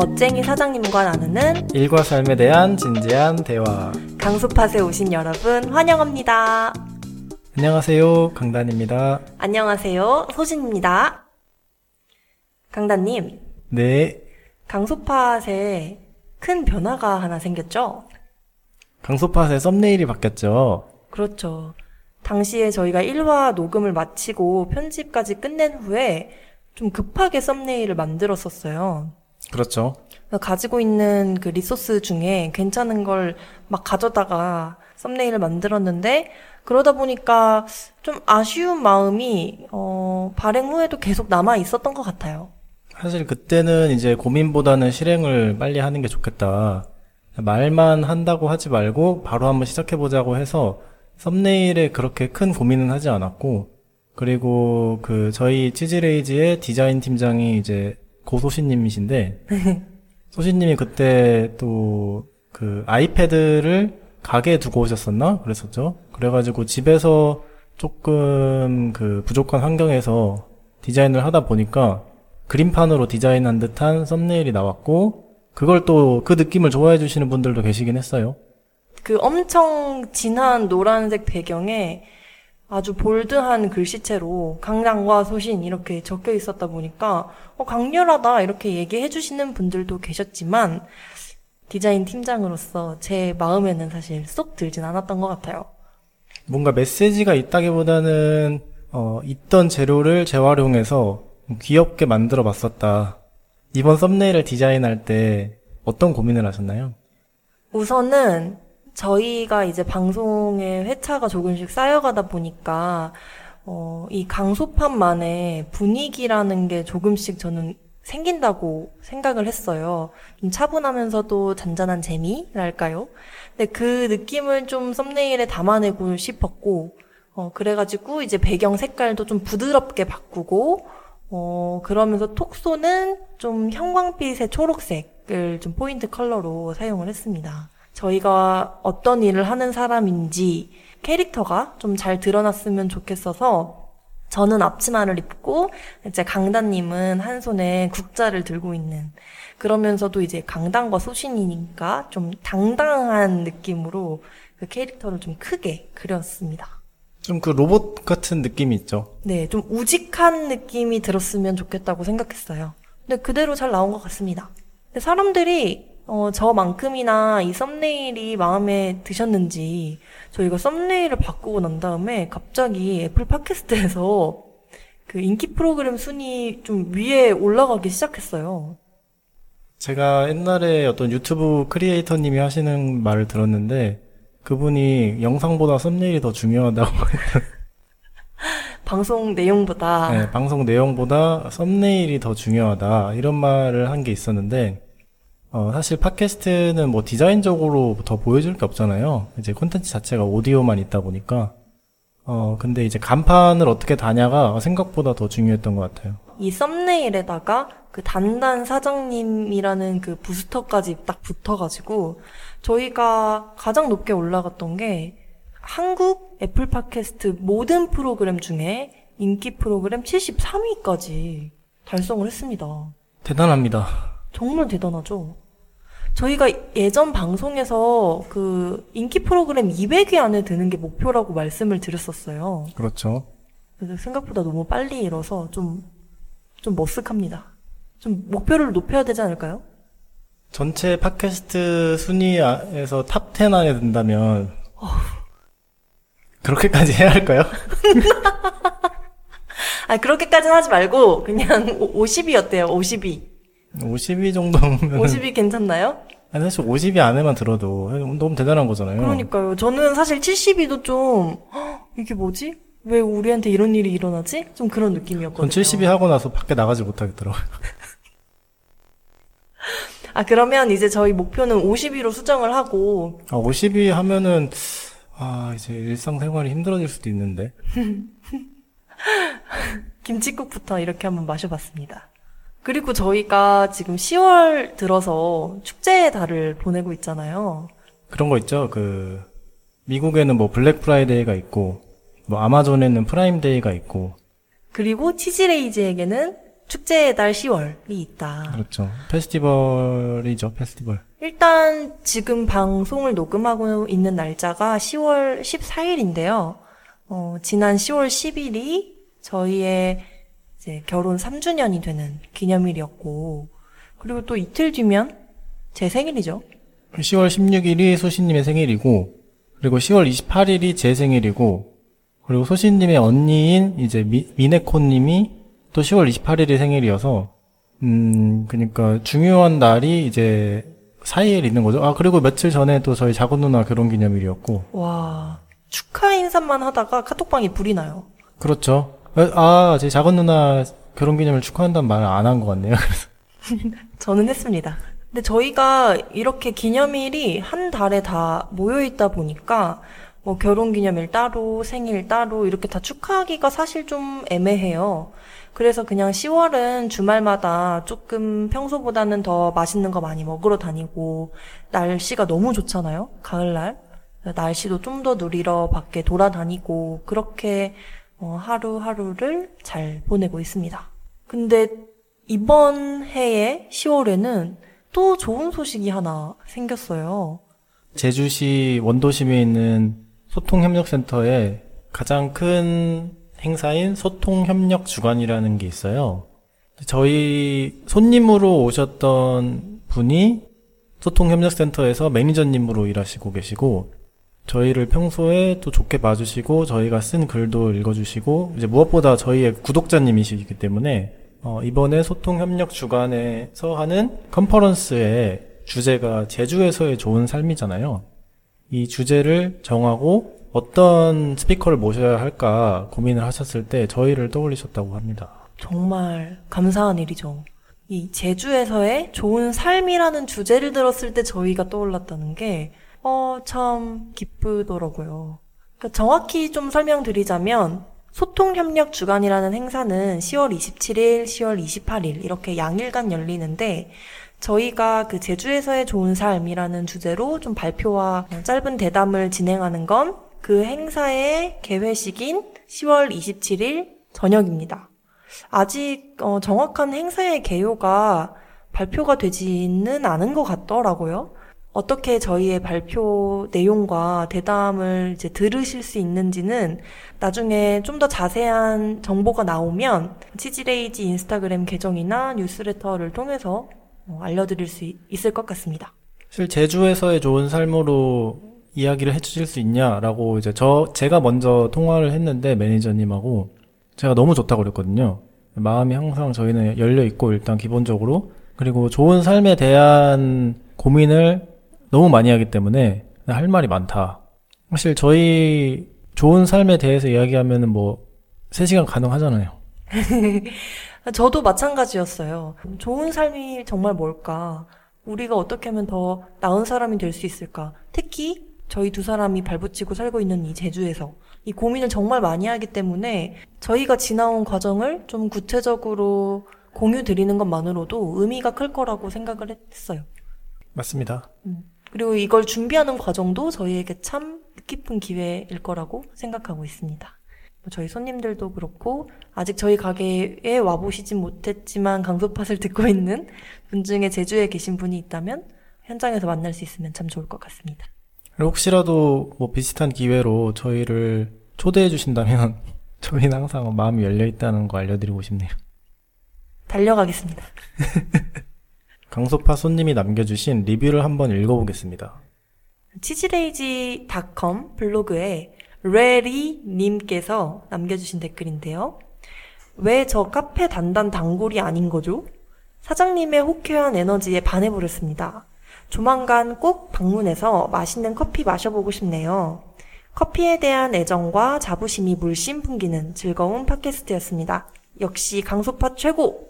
멋쟁이 사장님과 나누는 일과 삶에 대한 진지한 대화. 강수팟에 오신 여러분 환영합니다. 안녕하세요. 강단입니다. 안녕하세요. 소진입니다. 강단님, 네. 강수팟에 큰 변화가 하나 생겼죠? 강소팟의 썸네일이 바뀌었죠. 그렇죠. 당시에 저희가 1화 녹음을 마치고 편집까지 끝낸 후에 좀 급하게 썸네일을 만들었었어요. 그렇죠. 가지고 있는 그 리소스 중에 괜찮은 걸 막 가져다가 썸네일을 만들었는데 그러다 보니까 좀 아쉬운 마음이 어, 발행 후에도 계속 남아 있었던 것 같아요. 사실 그때는 이제 고민보다는 실행을 빨리 하는 게 좋겠다. 말만 한다고 하지 말고 바로 한번 시작해 보자고 해서 썸네일에 그렇게 큰 고민은 하지 않았고 그리고 그 저희 치즈레이즈의 디자인 팀장이 이제 고소신님이신데 소신님이 그때 또 그 아이패드를 가게에 두고 오셨었나 그랬었죠. 그래가지고 집에서 조금 그 부족한 환경에서 디자인을 하다 보니까 그림판으로 디자인한 듯한 썸네일이 나왔고 그걸 또 그 느낌을 좋아해 주시는 분들도 계시긴 했어요. 그 엄청 진한 노란색 배경에 아주 볼드한 글씨체로 강장과 소신 이렇게 적혀 있었다 보니까 어, 강렬하다 이렇게 얘기해 주시는 분들도 계셨지만 디자인 팀장으로서 제 마음에는 사실 쏙 들진 않았던 것 같아요. 뭔가 메시지가 있다기보다는 어, 있던 재료를 재활용해서 귀엽게 만들어 봤었다. 이번 썸네일을 디자인할 때 어떤 고민을 하셨나요? 우선은 저희가 이제 방송의 회차가 조금씩 쌓여가다 보니까 어, 이 강소판만의 분위기라는 게 조금씩 저는 생긴다고 생각을 했어요. 좀 차분하면서도 잔잔한 재미랄까요? 근데 그 느낌을 좀 썸네일에 담아내고 싶었고, 어, 그래가지고 이제 배경 색깔도 좀 부드럽게 바꾸고, 어, 그러면서 톡소는 좀 형광빛의 초록색을 좀 포인트 컬러로 사용을 했습니다. 저희가 어떤 일을 하는 사람인지 캐릭터가 좀 잘 드러났으면 좋겠어서 저는 앞치마를 입고 이제 강단님은 한 손에 국자를 들고 있는 그러면서도 이제 강단과 소신이니까 좀 당당한 느낌으로 그 캐릭터를 좀 크게 그렸습니다. 좀 그 로봇 같은 느낌이 있죠. 네, 좀 우직한 느낌이 들었으면 좋겠다고 생각했어요. 근데 그대로 잘 나온 것 같습니다. 근데 사람들이 어, 저만큼이나 이 썸네일이 마음에 드셨는지 저희가 썸네일을 바꾸고 난 다음에 갑자기 애플 팟캐스트에서 그 인기 프로그램 순위 좀 위에 올라가기 시작했어요. 제가 옛날에 어떤 유튜브 크리에이터님이 하시는 말을 들었는데 그분이 영상보다 썸네일이 더 중요하다고 방송 내용보다 네, 방송 내용보다 썸네일이 더 중요하다 이런 말을 한 게 있었는데 어, 사실 팟캐스트는 뭐 디자인적으로 더 보여줄 게 없잖아요. 이제 콘텐츠 자체가 오디오만 있다 보니까. 어, 근데 이제 간판을 어떻게 다냐가 생각보다 더 중요했던 것 같아요. 이 썸네일에다가 그 단단 사장님이라는 그 부스터까지 딱 붙어가지고 저희가 가장 높게 올라갔던 게 한국 애플 팟캐스트 모든 프로그램 중에 인기 프로그램 73위까지 달성을 했습니다. 대단합니다. 정말 대단하죠. 저희가 예전 방송에서 그 인기 프로그램 200위 안에 드는 게 목표라고 말씀을 드렸었어요. 그렇죠. 그래서 생각보다 너무 빨리 이뤄서 좀, 좀 머쓱합니다. 좀 목표를 높여야 되지 않을까요? 전체 팟캐스트 순위에서 top 10 안에 든다면 그렇게까지 해야 할까요? 아, 그렇게까지는 하지 말고 그냥 50위 어때요? 50위. 50위 정도면 50위 괜찮나요? 아니 사실 50위 안에만 들어도 너무 대단한 거잖아요. 그러니까요. 저는 사실 70위도 좀 "헉, 이게 뭐지? 왜 우리한테 이런 일이 일어나지? 좀 그런 느낌이었거든요. 전 70위 하고 나서 밖에 나가지 못하겠더라고요. 아, 그러면 이제 저희 목표는 50위로 수정을 하고 아, 50위 하면은 아 이제 일상생활이 힘들어질 수도 있는데 김치국부터 이렇게 한번 마셔봤습니다. 그리고 저희가 지금 10월 들어서 축제의 달을 보내고 있잖아요. 그런 거 있죠. 그 미국에는 뭐 블랙 프라이데이가 있고 뭐 아마존에는 프라임데이가 있고 그리고 치즈레이즈에게는 축제의 달 10월이 있다. 그렇죠. 페스티벌이죠, 페스티벌. 일단 지금 방송을 녹음하고 있는 날짜가 10월 14일인데요. 어, 지난 10월 10일이 저희의 이제 결혼 3주년이 되는 기념일이었고, 그리고 또 이틀 뒤면 제 생일이죠. 10월 16일이 소신님의 생일이고, 그리고 10월 28일이 제 생일이고, 그리고 소신님의 언니인 이제 미, 미네코님이 또 10월 28일이 생일이어서, 음, 그니까 중요한 날이 이제 사이에 있는 거죠. 아, 그리고 며칠 전에 또 저희 작은 누나 결혼 기념일이었고, 와, 축하 인사만 하다가 카톡방이 불이 나요. 그렇죠. 아, 제 작은 누나 결혼 기념일 축하한다는 말을 안 한 것 같네요. 저는 했습니다. 근데 저희가 이렇게 기념일이 한 달에 다 모여 있다 보니까 뭐 결혼 기념일 따로, 생일 따로 이렇게 다 축하하기가 사실 좀 애매해요. 그래서 그냥 10월은 주말마다 조금 평소보다는 더 맛있는 거 많이 먹으러 다니고 날씨가 너무 좋잖아요. 가을날. 날씨도 좀 더 누리러 밖에 돌아다니고 그렇게 어, 하루하루를 잘 보내고 있습니다. 근데 이번 해에 10월에는 또 좋은 소식이 하나 생겼어요. 제주시 원도심에 있는 소통협력센터에 가장 큰 행사인 소통협력 주간이라는 게 있어요. 저희 손님으로 오셨던 분이 소통협력센터에서 매니저님으로 일하시고 계시고 저희를 평소에 또 좋게 봐주시고 저희가 쓴 글도 읽어주시고 이제 무엇보다 저희의 구독자님이시기 때문에 어, 이번에 소통협력 주간에서 하는 컨퍼런스의 주제가 제주에서의 좋은 삶이잖아요. 이 주제를 정하고 어떤 스피커를 모셔야 할까 고민을 하셨을 때 저희를 떠올리셨다고 합니다. 정말 감사한 일이죠. 이 제주에서의 좋은 삶이라는 주제를 들었을 때 저희가 떠올랐다는 게, 어, 참 기쁘더라고요. 그러니까 정확히 좀 설명드리자면, 소통협력 주간이라는 행사는 10월 27일, 10월 28일 이렇게 양일간 열리는데 저희가 그 제주에서의 좋은 삶이라는 주제로 좀 발표와 짧은 대담을 진행하는 건 그 행사의 개회식인 10월 27일 저녁입니다. 아직 어, 정확한 행사의 개요가 발표가 되지는 않은 것 같더라고요. 어떻게 저희의 발표 내용과 대담을 이제 들으실 수 있는지는 나중에 좀 더 자세한 정보가 나오면 치즈레이지 인스타그램 계정이나 뉴스레터를 통해서 어, 알려드릴 수 있- 있을 것 같습니다. 사실 제주에서의 좋은 삶으로 이야기를 해주실 수 있냐라고 이제 저 제가 먼저 통화를 했는데 매니저님하고 제가 너무 좋다고 그랬거든요. 마음이 항상 저희는 열려 있고 일단 기본적으로 그리고 좋은 삶에 대한 고민을 너무 많이 하기 때문에 할 말이 많다. 사실 저희 좋은 삶에 대해서 이야기하면은 뭐 3시간 가능하잖아요. 저도 마찬가지였어요. 좋은 삶이 정말 뭘까? 우리가 어떻게 하면 더 나은 사람이 될 수 있을까? 특히 저희 두 사람이 발붙이고 살고 있는 이 제주에서 이 고민을 정말 많이 하기 때문에 저희가 지나온 과정을 좀 구체적으로 공유 드리는 것만으로도 의미가 클 거라고 생각을 했어요. 맞습니다. 그리고 이걸 준비하는 과정도 저희에게 참 뜻깊은 기회일 거라고 생각하고 있습니다. 뭐 저희 손님들도 그렇고 아직 저희 가게에 와보시진 못했지만 강소팟을 듣고 있는 분 중에 제주에 계신 분이 있다면 현장에서 만날 수 있으면 참 좋을 것 같습니다. 혹시라도 뭐 비슷한 기회로 저희를 초대해 주신다면 저희는 항상 마음이 열려 있다는 거 알려드리고 싶네요. 달려가겠습니다. 강소파 손님이 남겨주신 리뷰를 한번 읽어보겠습니다. 치즈레이지닷컴 블로그에 레리님께서 남겨주신 댓글인데요. 왜 저 카페 단단 단골이 아닌 거죠? 사장님의 호쾌한 에너지에 반해버렸습니다. 조만간 꼭 방문해서 맛있는 커피 마셔보고 싶네요. 커피에 대한 애정과 자부심이 물씬 풍기는 즐거운 팟캐스트였습니다. 역시 강소파 최고!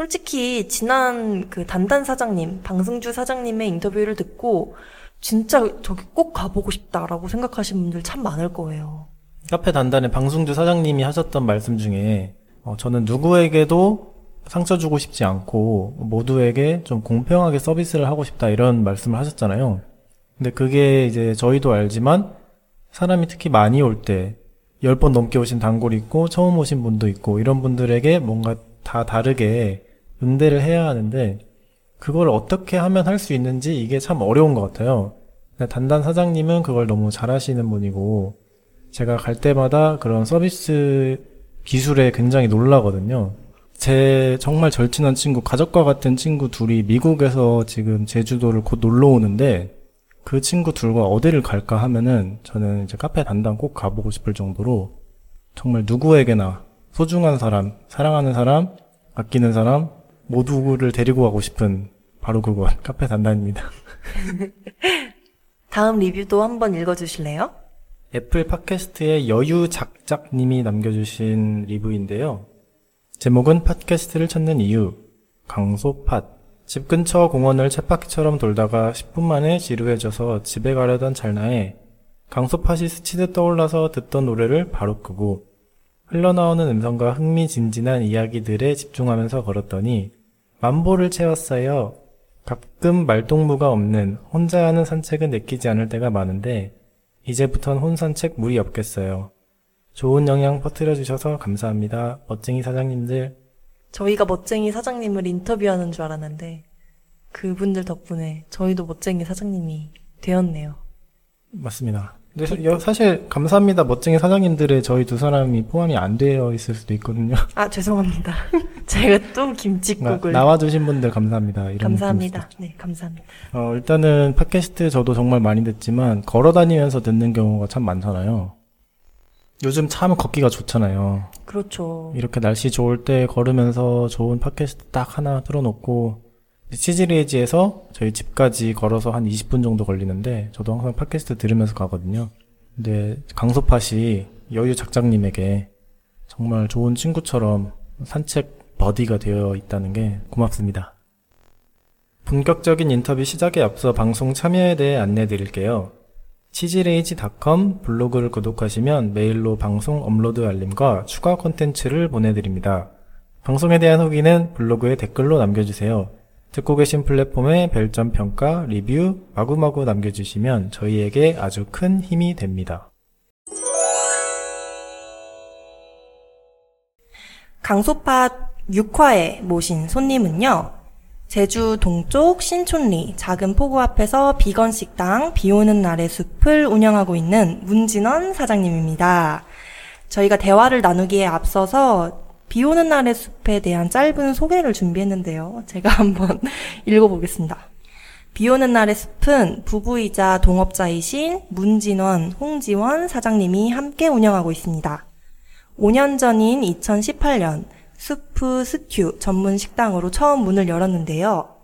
솔직히 지난 그 단단 사장님, 방승주 사장님의 인터뷰를 듣고 진짜 저기 꼭 가보고 싶다라고 생각하시는 분들 참 많을 거예요. 카페 단단의 방승주 사장님이 하셨던 말씀 중에 어, 저는 누구에게도 상처 주고 싶지 않고 모두에게 좀 공평하게 서비스를 하고 싶다 이런 말씀을 하셨잖아요. 근데 그게 이제 저희도 알지만 사람이 특히 많이 올 때 10번 넘게 오신 단골이 있고 처음 오신 분도 있고 이런 분들에게 뭔가 다 다르게 응대를 해야 하는데 그걸 어떻게 하면 할 수 있는지 이게 참 어려운 것 같아요. 단단 사장님은 그걸 너무 잘하시는 분이고 제가 갈 때마다 그런 서비스 기술에 굉장히 놀라거든요. 제 정말 절친한 친구, 가족과 같은 친구 둘이 미국에서 지금 제주도를 곧 놀러 오는데 그 친구 둘과 어디를 갈까 하면은 저는 이제 카페 단단 꼭 가보고 싶을 정도로 정말 누구에게나 소중한 사람, 사랑하는 사람, 아끼는 사람 모두를 데리고 가고 싶은 바로 그곳 카페 단단입니다. 다음 리뷰도 한번 읽어주실래요? 애플 팟캐스트의 여유작작님이 남겨주신 리뷰인데요. 제목은 팟캐스트를 찾는 이유. 강소팟. 집 근처 공원을 쳇바퀴처럼 돌다가 10분 만에 지루해져서 집에 가려던 찰나에 강소팟이 스치듯 떠올라서 듣던 노래를 바로 끄고 흘러나오는 음성과 흥미진진한 이야기들에 집중하면서 걸었더니 만보를 채웠어요. 가끔 말동무가 없는 혼자 하는 산책은 내키지 않을 때가 많은데 이제부턴 혼산책 무리 없겠어요. 좋은 영향 퍼뜨려 주셔서 감사합니다. 멋쟁이 사장님들. 저희가 멋쟁이 사장님을 인터뷰하는 줄 알았는데 그분들 덕분에 저희도 멋쟁이 사장님이 되었네요. 맞습니다. 근데 사- 사실 감사합니다. 멋쟁이 사장님들의 저희 두 사람이 포함이 안 되어 있을 수도 있거든요. 아 죄송합니다. 제가 또 김치국을 나와주신 분들 감사합니다. 이런 감사합니다. 네 감사합니다. 어, 일단은 팟캐스트 저도 정말 많이 듣지만 걸어 다니면서 듣는 경우가 참 많잖아요. 요즘 참 걷기가 좋잖아요. 그렇죠. 이렇게 날씨 좋을 때 걸으면서 좋은 팟캐스트 딱 하나 틀어놓고 치즈레이지에서 저희 집까지 걸어서 한 20분 정도 걸리는데 저도 항상 팟캐스트 들으면서 가거든요. 근데 강소팟이 여유 작장님에게 정말 좋은 친구처럼 산책 buddy가 되어 있다는 게 고맙습니다. 본격적인 인터뷰 시작에 앞서 방송 참여에 대해 안내 드릴게요. 치즈레이지.com 블로그를 구독하시면 메일로 방송 업로드 알림과 추가 콘텐츠를 보내드립니다. 방송에 대한 후기는 블로그에 댓글로 남겨주세요. 듣고 계신 플랫폼에 별점 평가, 리뷰 마구마구 남겨주시면 저희에게 아주 큰 힘이 됩니다. 강소팟 6화에 모신 손님은요. 제주 동쪽 신촌리 작은 포구 앞에서 비건 식당 비 오는 날의 숲을 운영하고 있는 문진원 사장님입니다. 저희가 대화를 나누기에 앞서서 비 오는 날의 숲에 대한 짧은 소개를 준비했는데요. 제가 한번 읽어보겠습니다. 비 오는 날의 숲은 부부이자 동업자이신 문진원, 홍지원 사장님이 함께 운영하고 있습니다. 5년 전인 2018년 수프 스튜 전문 식당으로 처음 문을 열었는데요.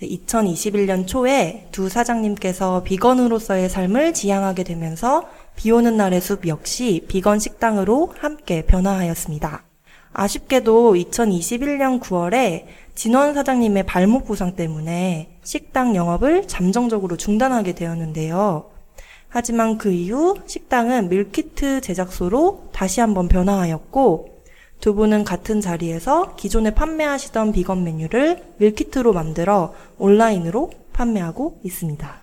2021년 초에 두 사장님께서 비건으로서의 삶을 지향하게 되면서 비 오는 날의 숲 역시 비건 식당으로 함께 변화하였습니다. 아쉽게도 2021년 9월에 진원 사장님의 발목 부상 때문에 식당 영업을 잠정적으로 중단하게 되었는데요. 하지만 그 이후 식당은 밀키트 제작소로 다시 한번 변화하였고 두 분은 같은 자리에서 기존에 판매하시던 비건 메뉴를 밀키트로 만들어 온라인으로 판매하고 있습니다.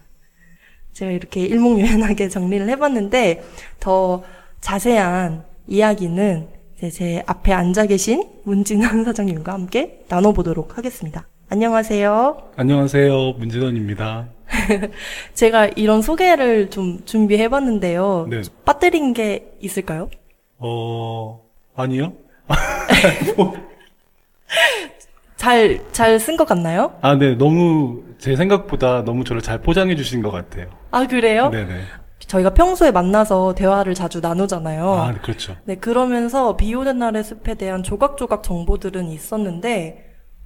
제가 이렇게 일목요연하게 정리를 해봤는데 더 자세한 이야기는 이 제제 앞에 앉아 계신 문진환 사장님과 함께 나눠보도록 하겠습니다. 안녕하세요. 안녕하세요. 문진원입니다. 제가 이런 소개를 좀 준비해봤는데요. 네. 빠뜨린 게 있을까요? 어, 아니요? 잘, 잘 쓴 것 같나요? 아, 네. 너무, 제 생각보다 너무 저를 잘 포장해 주신 것 같아요. 아, 그래요? 네네. 저희가 평소에 만나서 대화를 자주 나누잖아요. 아, 네, 그렇죠. 네, 그러면서 비 오는 날의 숲에 대한 조각조각 정보들은 있었는데,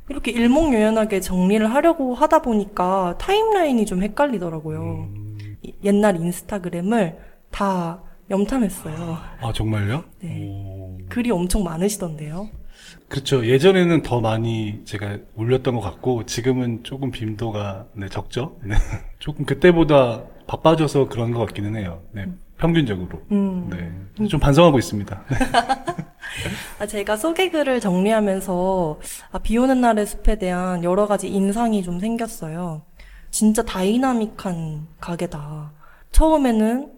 이렇게 일목요연하게 정리를 하려고 하다 보니까 타임라인이 좀 헷갈리더라고요. 음, 이- 옛날 인스타그램을 다 염탐했어요. 아, 정말요? 네. 오, 글이 엄청 많으시던데요. 그렇죠. 예전에는 더 많이 제가 올렸던 것 같고, 지금은 조금 빈도가, 네, 적죠? 네. 조금 그때보다 바빠져서 그런 것 같기는 해요. 네. 평균적으로. 음. 네. 좀 반성하고 있습니다. 네. 아, 제가 소개글을 정리하면서 아, 비 오는 날의 숲에 대한 여러 가지 인상이 좀 생겼어요. 진짜 다이나믹한 가게다. 처음에는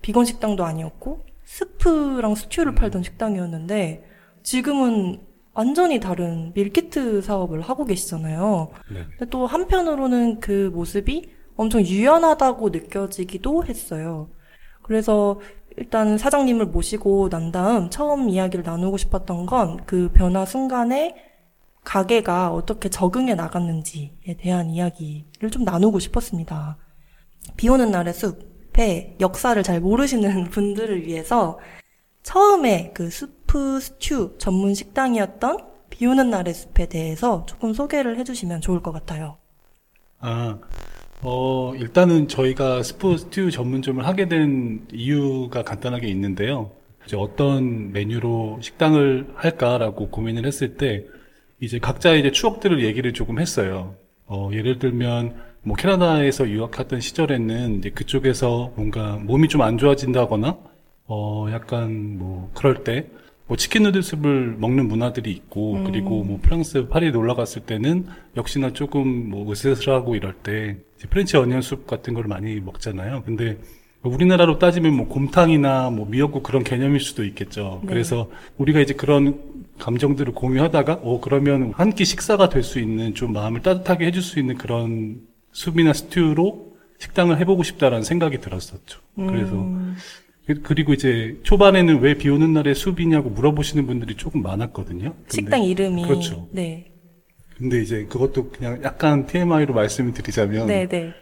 비건 식당도 아니었고 스프랑 스튜를 팔던 식당이었는데 지금은 완전히 다른 밀키트 사업을 하고 계시잖아요. 네. 근데 또 한편으로는 그 모습이 엄청 유연하다고 느껴지기도 했어요. 그래서 일단 사장님을 모시고 난 다음 처음 이야기를 나누고 싶었던 건 그 변화 순간에 가게가 어떻게 적응해 나갔는지에 대한 이야기를 좀 나누고 싶었습니다. 비 오는 날의 숲의 역사를 잘 모르시는 분들을 위해서 처음에 그 수프 스튜 전문 식당이었던 비 오는 날의 숲에 대해서 조금 소개를 해주시면 좋을 것 같아요. 아, 어, 일단은 저희가 스튜 전문점을 하게 된 이유가 간단하게 있는데요. 이제 어떤 메뉴로 식당을 할까라고 고민을 했을 때, 이제 각자의 이제 추억들을 얘기를 조금 했어요. 어, 예를 들면, 뭐 캐나다에서 유학했던 시절에는 이제 그쪽에서 뭔가 몸이 좀 안 좋아진다거나, 어, 약간 뭐 그럴 때, 뭐 chicken noodle soup을 먹는 문화들이 있고, 그리고 뭐 프랑스 파리에 놀러 갔을 때는 역시나 조금 뭐 으스스하고 이럴 때 French onion soup 같은 걸 많이 먹잖아요. 근데 우리나라로 따지면 뭐 곰탕이나 뭐 미역국 그런 개념일 수도 있겠죠. 네. 그래서 우리가 이제 그런 감정들을 공유하다가, 어, 그러면 한 끼 식사가 될 수 있는 좀 마음을 따뜻하게 해줄 수 있는 그런 soup이나 스튜로 식당을 해보고 싶다라는 생각이 들었었죠. 그래서 음, 그- 그리고 이제 초반에는 왜 비 오는 날에 숲이냐고 물어보시는 분들이 조금 많았거든요. 식당 이름이 그렇죠. 네, 근데 이제 그것도 그냥 약간 TMI로 말씀을 드리자면 네, 네.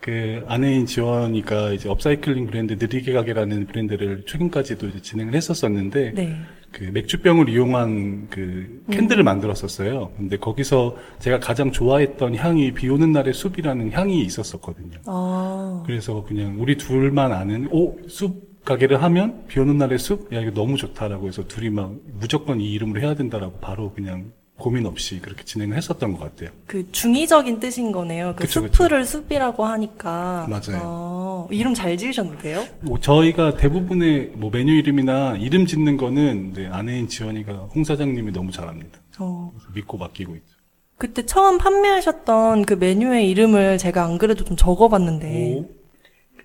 그 아내인 지원이가 이제 업사이클링 브랜드 느리게 가게라는 브랜드를 최근까지도 이제 진행을 했었었는데 네. 그 맥주병을 이용한 그 캔들을 만들었었어요. 근데 거기서 제가 가장 좋아했던 향이 비 오는 날의 숲이라는 향이 있었었거든요. 아, 그래서 그냥 우리 둘만 아는 오, 숲 가게를 하면 비 오는 날의 숲? 야, 이거 너무 좋다라고 해서 둘이 막 무조건 이 이름으로 해야 된다라고 바로 그냥 고민 없이 그렇게 진행을 했었던 것 같아요. 그 중의적인 뜻인 거네요. 그 그쵸, 그쵸. 숲을 숲이라고 하니까. 맞아요. 어, 이름 잘 지으셨는데요? 뭐 저희가 대부분의 뭐 메뉴 이름이나 이름 짓는 거는 이제 아내인 지원이가 홍 사장님이 너무 잘합니다. 어, 그래서 믿고 맡기고 있죠. 그때 처음 판매하셨던 그 메뉴의 이름을 제가 안 그래도 좀 적어봤는데, 오,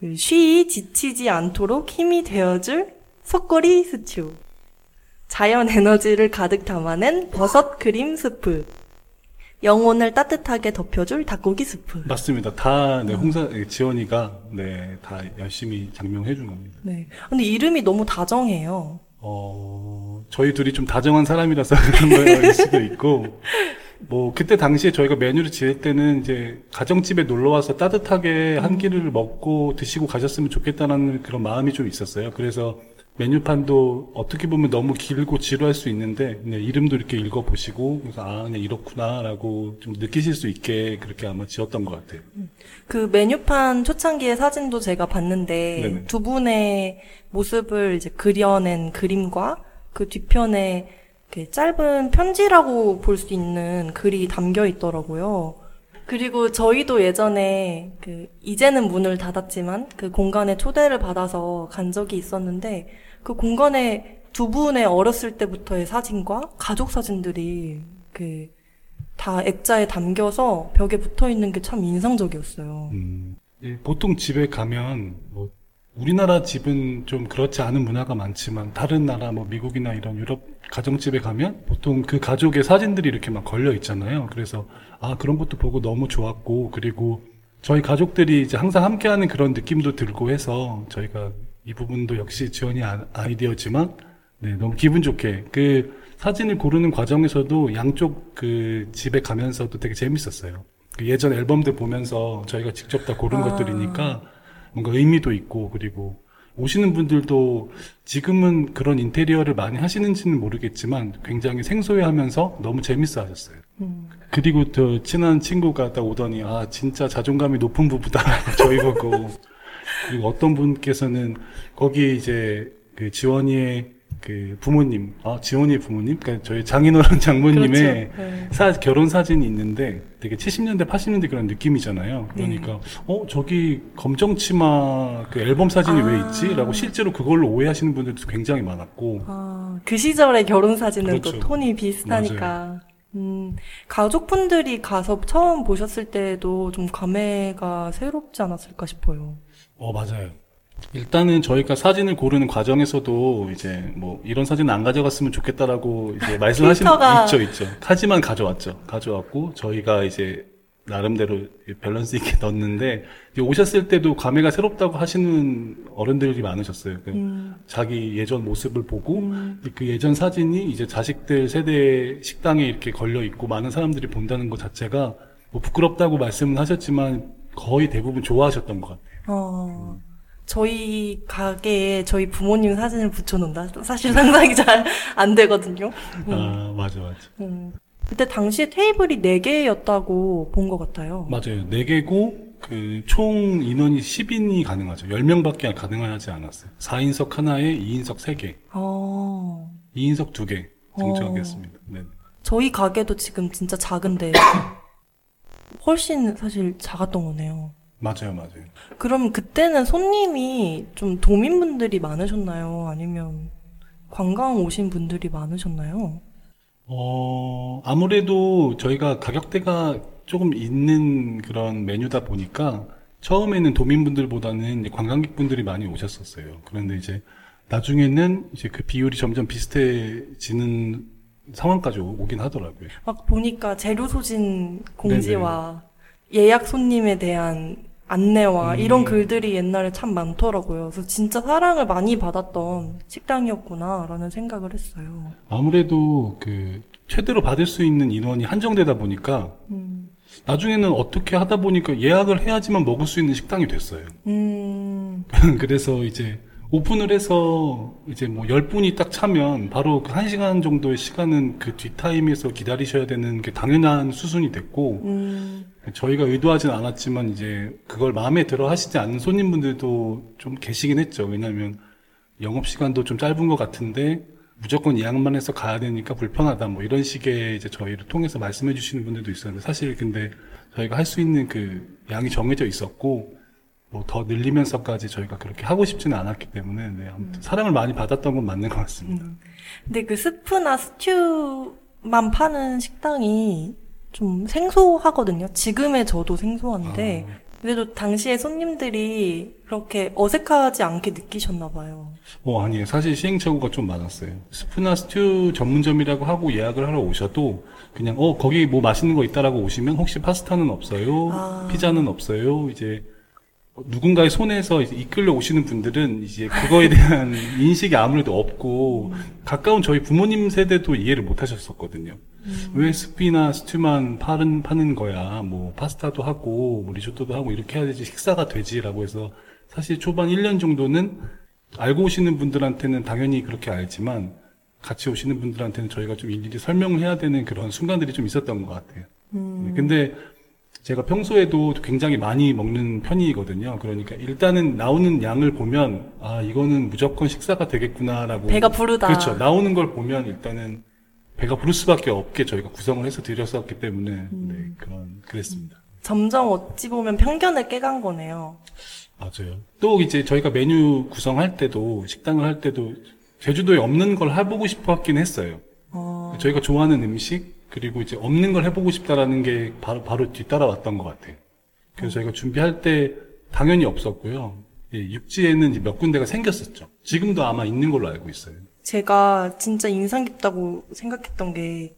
그 쉬이 지치지 않도록 힘이 되어줄 소꼬리 스튜. 자연 에너지를 가득 담아낸 버섯 크림 스프. 영혼을 따뜻하게 데펴줄 닭고기 스프. 맞습니다. 다 네, 홍사 예, 지원이가 네, 다 열심히 작명해 준 겁니다. 네. 근데 이름이 너무 다정해요. 어, 저희 둘이 좀 다정한 사람이라서 그런 거일 수도 있고, 뭐, 그때 당시에 저희가 메뉴를 지을 때는 이제 가정집에 놀러 와서 따뜻하게 한 끼를 먹고 드시고 가셨으면 좋겠다는 그런 마음이 좀 있었어요. 그래서 메뉴판도 어떻게 보면 너무 길고 지루할 수 있는데, 이름도 이렇게 읽어 보시고, 그래서 아, 그냥 이렇구나라고 좀 느끼실 수 있게 그렇게 아마 지었던 것 같아요. 그 메뉴판 초창기의 사진도 제가 봤는데 네네. 두 분의 모습을 이제 그려낸 그림과 그 뒤편에 그 짧은 편지라고 볼 수 있는 글이 담겨 있더라고요. 그리고 저희도 예전에 그 이제는 문을 닫았지만 그 공간에 초대를 받아서 간 적이 있었는데 그 공간에 두 분의 어렸을 때부터의 사진과 가족 사진들이 그 다 액자에 담겨서 벽에 붙어 있는 게 참 인상적이었어요. 음, 예, 보통 집에 가면 뭐 우리나라 집은 좀 그렇지 않은 문화가 많지만 다른 나라 뭐 미국이나 이런 유럽 가정집에 가면 보통 그 가족의 사진들이 이렇게 막 걸려 있잖아요. 그래서 아 그런 것도 보고 너무 좋았고 그리고 저희 가족들이 이제 항상 함께하는 그런 느낌도 들고 해서 저희가 이 부분도 역시 지원이 아- 아이디어지만 네, 너무 기분 좋게 그 사진을 고르는 과정에서도 양쪽 그 집에 가면서도 되게 재밌었어요. 그 예전 앨범들 보면서 저희가 직접 다 고른 아. 것들이니까 뭔가 의미도 있고 그리고 오시는 분들도 지금은 그런 인테리어를 많이 하시는지는 모르겠지만 굉장히 생소해하면서 너무 재밌어 하셨어요. 음. 그리고 저 친한 친구가 딱 오더니 아 진짜 자존감이 높은 부부다 저희 보고 그리고 어떤 분께서는 거기 이제 그 지원이의 그 부모님 아 지원이의 부모님 그러니까 저희 장인어른 장모님의 그렇죠. 네. 사, 결혼 사진이 있는데 되게 70년대 80년대 그런 느낌이잖아요. 그러니까 어 저기 검정 치마 그 앨범 사진이 왜 아. 있지?라고 실제로 그걸로 오해하시는 분들도 굉장히 많았고 아, 그 시절의 결혼 사진은 또 그렇죠. 톤이 비슷하니까. 음, 가족분들이 가서 처음 보셨을 때도 좀 감회가 새롭지 않았을까 싶어요. 어 맞아요. 일단은 저희가 사진을 고르는 과정에서도 이제 뭐 이런 사진 안 가져갔으면 좋겠다라고 이제 말씀하시는 필터가- 있죠, 있죠. 하지만 가져왔죠. 가져왔고 저희가 이제 나름대로 밸런스 있게 넣었는데 오셨을 때도 감회가 새롭다고 하시는 어른들이 많으셨어요. 그 음, 자기 예전 모습을 보고 음, 그 예전 사진이 이제 자식들 세대 식당에 이렇게 걸려 있고 많은 사람들이 본다는 것 자체가 뭐 부끄럽다고 말씀은 하셨지만 거의 대부분 좋아하셨던 것 같아요. 어, 저희 가게에 저희 부모님 사진을 붙여놓는다. 사실 상상이 잘 안 되거든요. 음, 아 맞아 맞아. 음. 그때 당시에 테이블이 4개였다고 본 것 같아요. 맞아요. 4개고, 그, 총 인원이 10인이 가능하죠. 10명밖에 가능하지 않았어요. 4인석 하나에 2인석 3개, 어, 2인석 2개 어. 정착하겠습니다. 네. 저희 가게도 지금 진짜 작은데 훨씬 사실 작았던 거네요. 맞아요, 맞아요. 그럼 그때는 손님이 좀 도민분들이 많으셨나요? 아니면 관광 오신 분들이 많으셨나요? 어, 아무래도 저희가 가격대가 조금 있는 그런 메뉴다 보니까 처음에는 도민분들보다는 관광객분들이 많이 오셨었어요. 그런데 이제 나중에는 이제 그 비율이 점점 비슷해지는 상황까지 오- 오긴 하더라고요. 막 보니까 재료 소진 공지와 예약 손님에 대한 안내와 음. 이런 글들이 옛날에 참 많더라고요. 그래서 진짜 사랑을 많이 받았던 식당이었구나라는 생각을 했어요. 아무래도 그 최대로 받을 수 있는 인원이 한정되다 보니까 음, 나중에는 어떻게 하다 보니까 예약을 해야지만 먹을 수 있는 식당이 됐어요. 음, 그래서 이제 오픈을 해서 이제 뭐 10분이 딱 차면 바로 그 1시간 정도의 시간은 그 뒷타임에서 기다리셔야 되는 게 당연한 수순이 됐고 음, 저희가 의도하진 않았지만 이제 그걸 마음에 들어 하시지 않는 손님분들도 좀 계시긴 했죠. 왜냐하면 영업 시간도 좀 짧은 것 같은데 무조건 예약만 해서 가야 되니까 불편하다 뭐 이런 식의 이제 저희를 통해서 말씀해 주시는 분들도 있었는데 사실 근데 저희가 할 수 있는 그 양이 정해져 있었고 뭐 더 늘리면서까지 저희가 그렇게 하고 싶지는 않았기 때문에 네, 아무튼 사랑을 많이 받았던 건 맞는 것 같습니다. 음. 근데 그 스프나 스튜만 파는 식당이 좀 생소하거든요. 지금의 저도 생소한데, 그래도 당시에 손님들이 그렇게 어색하지 않게 느끼셨나 봐요. 어, 아니에요. 사실 시행착오가 좀 많았어요. 스프나 스튜 전문점이라고 하고 예약을 하러 오셔도 그냥 어 거기 뭐 맛있는 거 있다라고 오시면 혹시 파스타는 없어요, 아. 피자는 없어요. 이제 누군가의 손에서 이끌려 오시는 분들은 이제 그거에 대한 인식이 아무래도 없고 가까운 저희 부모님 세대도 이해를 못 하셨었거든요. 왜 스피나 스튜만 파는, 파는 거야. 뭐 파스타도 하고 뭐 리조또도 하고 이렇게 해야 되지 식사가 되지라고 해서 사실 초반 1년 정도는 알고 오시는 분들한테는 당연히 그렇게 알지만 같이 오시는 분들한테는 저희가 좀 일일이 설명을 해야 되는 그런 순간들이 좀 있었던 것 같아요. 음. 네, 근데 제가 평소에도 굉장히 많이 먹는 편이거든요. 그러니까 일단은 나오는 양을 보면 아 이거는 무조건 식사가 되겠구나라고 배가 부르다. 그렇죠. 나오는 걸 보면 일단은 배가 부를 수밖에 없게 저희가 구성을 해서 드렸었기 때문에 음. 네, 그런 그랬습니다. 점점 어찌 보면 편견을 깨간 거네요. 맞아요. 또 이제 저희가 메뉴 구성할 때도 식당을 할 때도 제주도에 없는 걸 해보고 싶어 했긴 했어요. 어, 저희가 좋아하는 음식 그리고 이제 없는 걸 해보고 싶다라는 게 바로 바로 뒤따라왔던 것 같아요. 그래서 저희가 준비할 때 당연히 없었고요. 예, 육지에는 몇 군데가 생겼었죠. 지금도 아마 있는 걸로 알고 있어요. 제가 진짜 인상 깊다고 생각했던 게,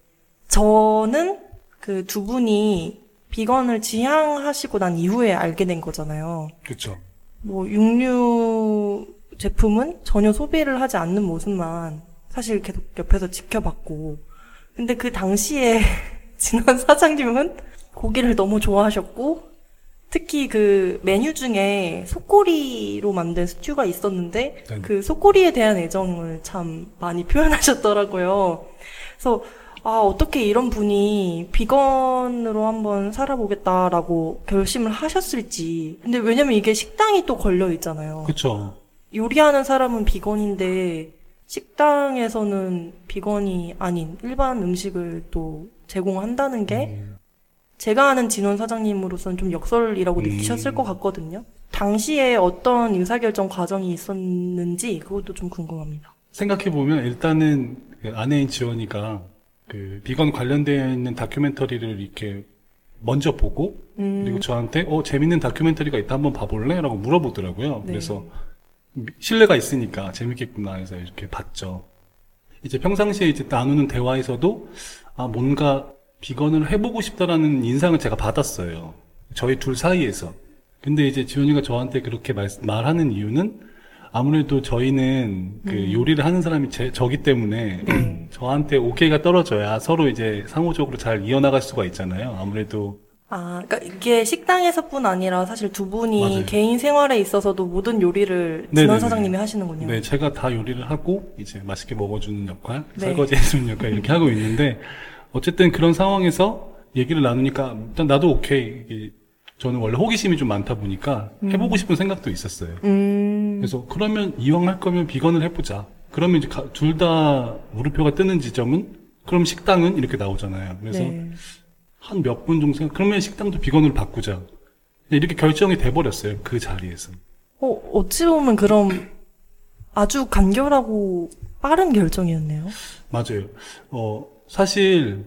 저는 그 두 분이 비건을 지향하시고 난 이후에 알게 된 거잖아요. 그렇죠. 뭐 육류 제품은 전혀 소비를 하지 않는 모습만 사실 계속 옆에서 지켜봤고 근데 그 당시에 진원 사장님은 고기를 너무 좋아하셨고 특히 그 메뉴 중에 속꼬리로 만든 스튜가 있었는데 네. 그 속꼬리에 대한 애정을 참 많이 표현하셨더라고요. 그래서 아 어떻게 이런 분이 비건으로 한번 살아보겠다라고 결심을 하셨을지. 근데 왜냐면 이게 식당이 또 걸려 있잖아요. 그렇죠. 요리하는 사람은 비건인데 식당에서는 비건이 아닌 일반 음식을 또 제공한다는 게 제가 아는 진원 사장님으로서는 좀 역설이라고 음. 느끼셨을 것 같거든요. 당시에 어떤 의사결정 과정이 있었는지 그것도 좀 궁금합니다. 생각해 보면 일단은 그 아내인 지원이가 그 비건 관련되어 있는 다큐멘터리를 이렇게 먼저 보고 음, 그리고 저한테 어 재밌는 다큐멘터리가 있다 한번 봐볼래?라고 물어보더라고요. 네. 그래서 신뢰가 있으니까 재밌겠구나 해서 이렇게 봤죠. 이제 평상시에 이제 나누는 대화에서도 아 뭔가 비건을 해보고 싶다라는 인상을 제가 받았어요. 저희 둘 사이에서. 근데 이제 지원이가 저한테 그렇게 말, 말하는 이유는 아무래도 저희는 그 요리를 하는 사람이 제, 저기 때문에 저한테 오케이가 떨어져야 서로 이제 상호적으로 잘 이어나갈 수가 있잖아요. 아무래도 아, 그러니까 이게 식당에서뿐 아니라 사실 두 분이 맞아요. 개인 생활에 있어서도 모든 요리를. 진원 사장님이 하시는군요. 네, 제가 다 요리를 하고 이제 맛있게 먹어주는 역할, 네. 설거지 해주는 역할 이렇게 하고 있는데 어쨌든 그런 상황에서 얘기를 나누니까 일단 나도 오케이. 저는 원래 호기심이 좀 많다 보니까 해보고 싶은 생각도 있었어요. 음, 그래서 그러면 이왕 할 거면 비건을 해보자. 그러면 이제 둘 다 물음표가 뜨는 지점은 그럼 식당은 이렇게 나오잖아요. 그래서 네. 한몇 분 정도 생각, 그러면 식당도 비건으로 바꾸자. 이렇게 결정이 돼버렸어요. 그 자리에서. 어, 어찌 보면 그럼 아주 간결하고 빠른 결정이었네요. 맞아요. 어, 사실,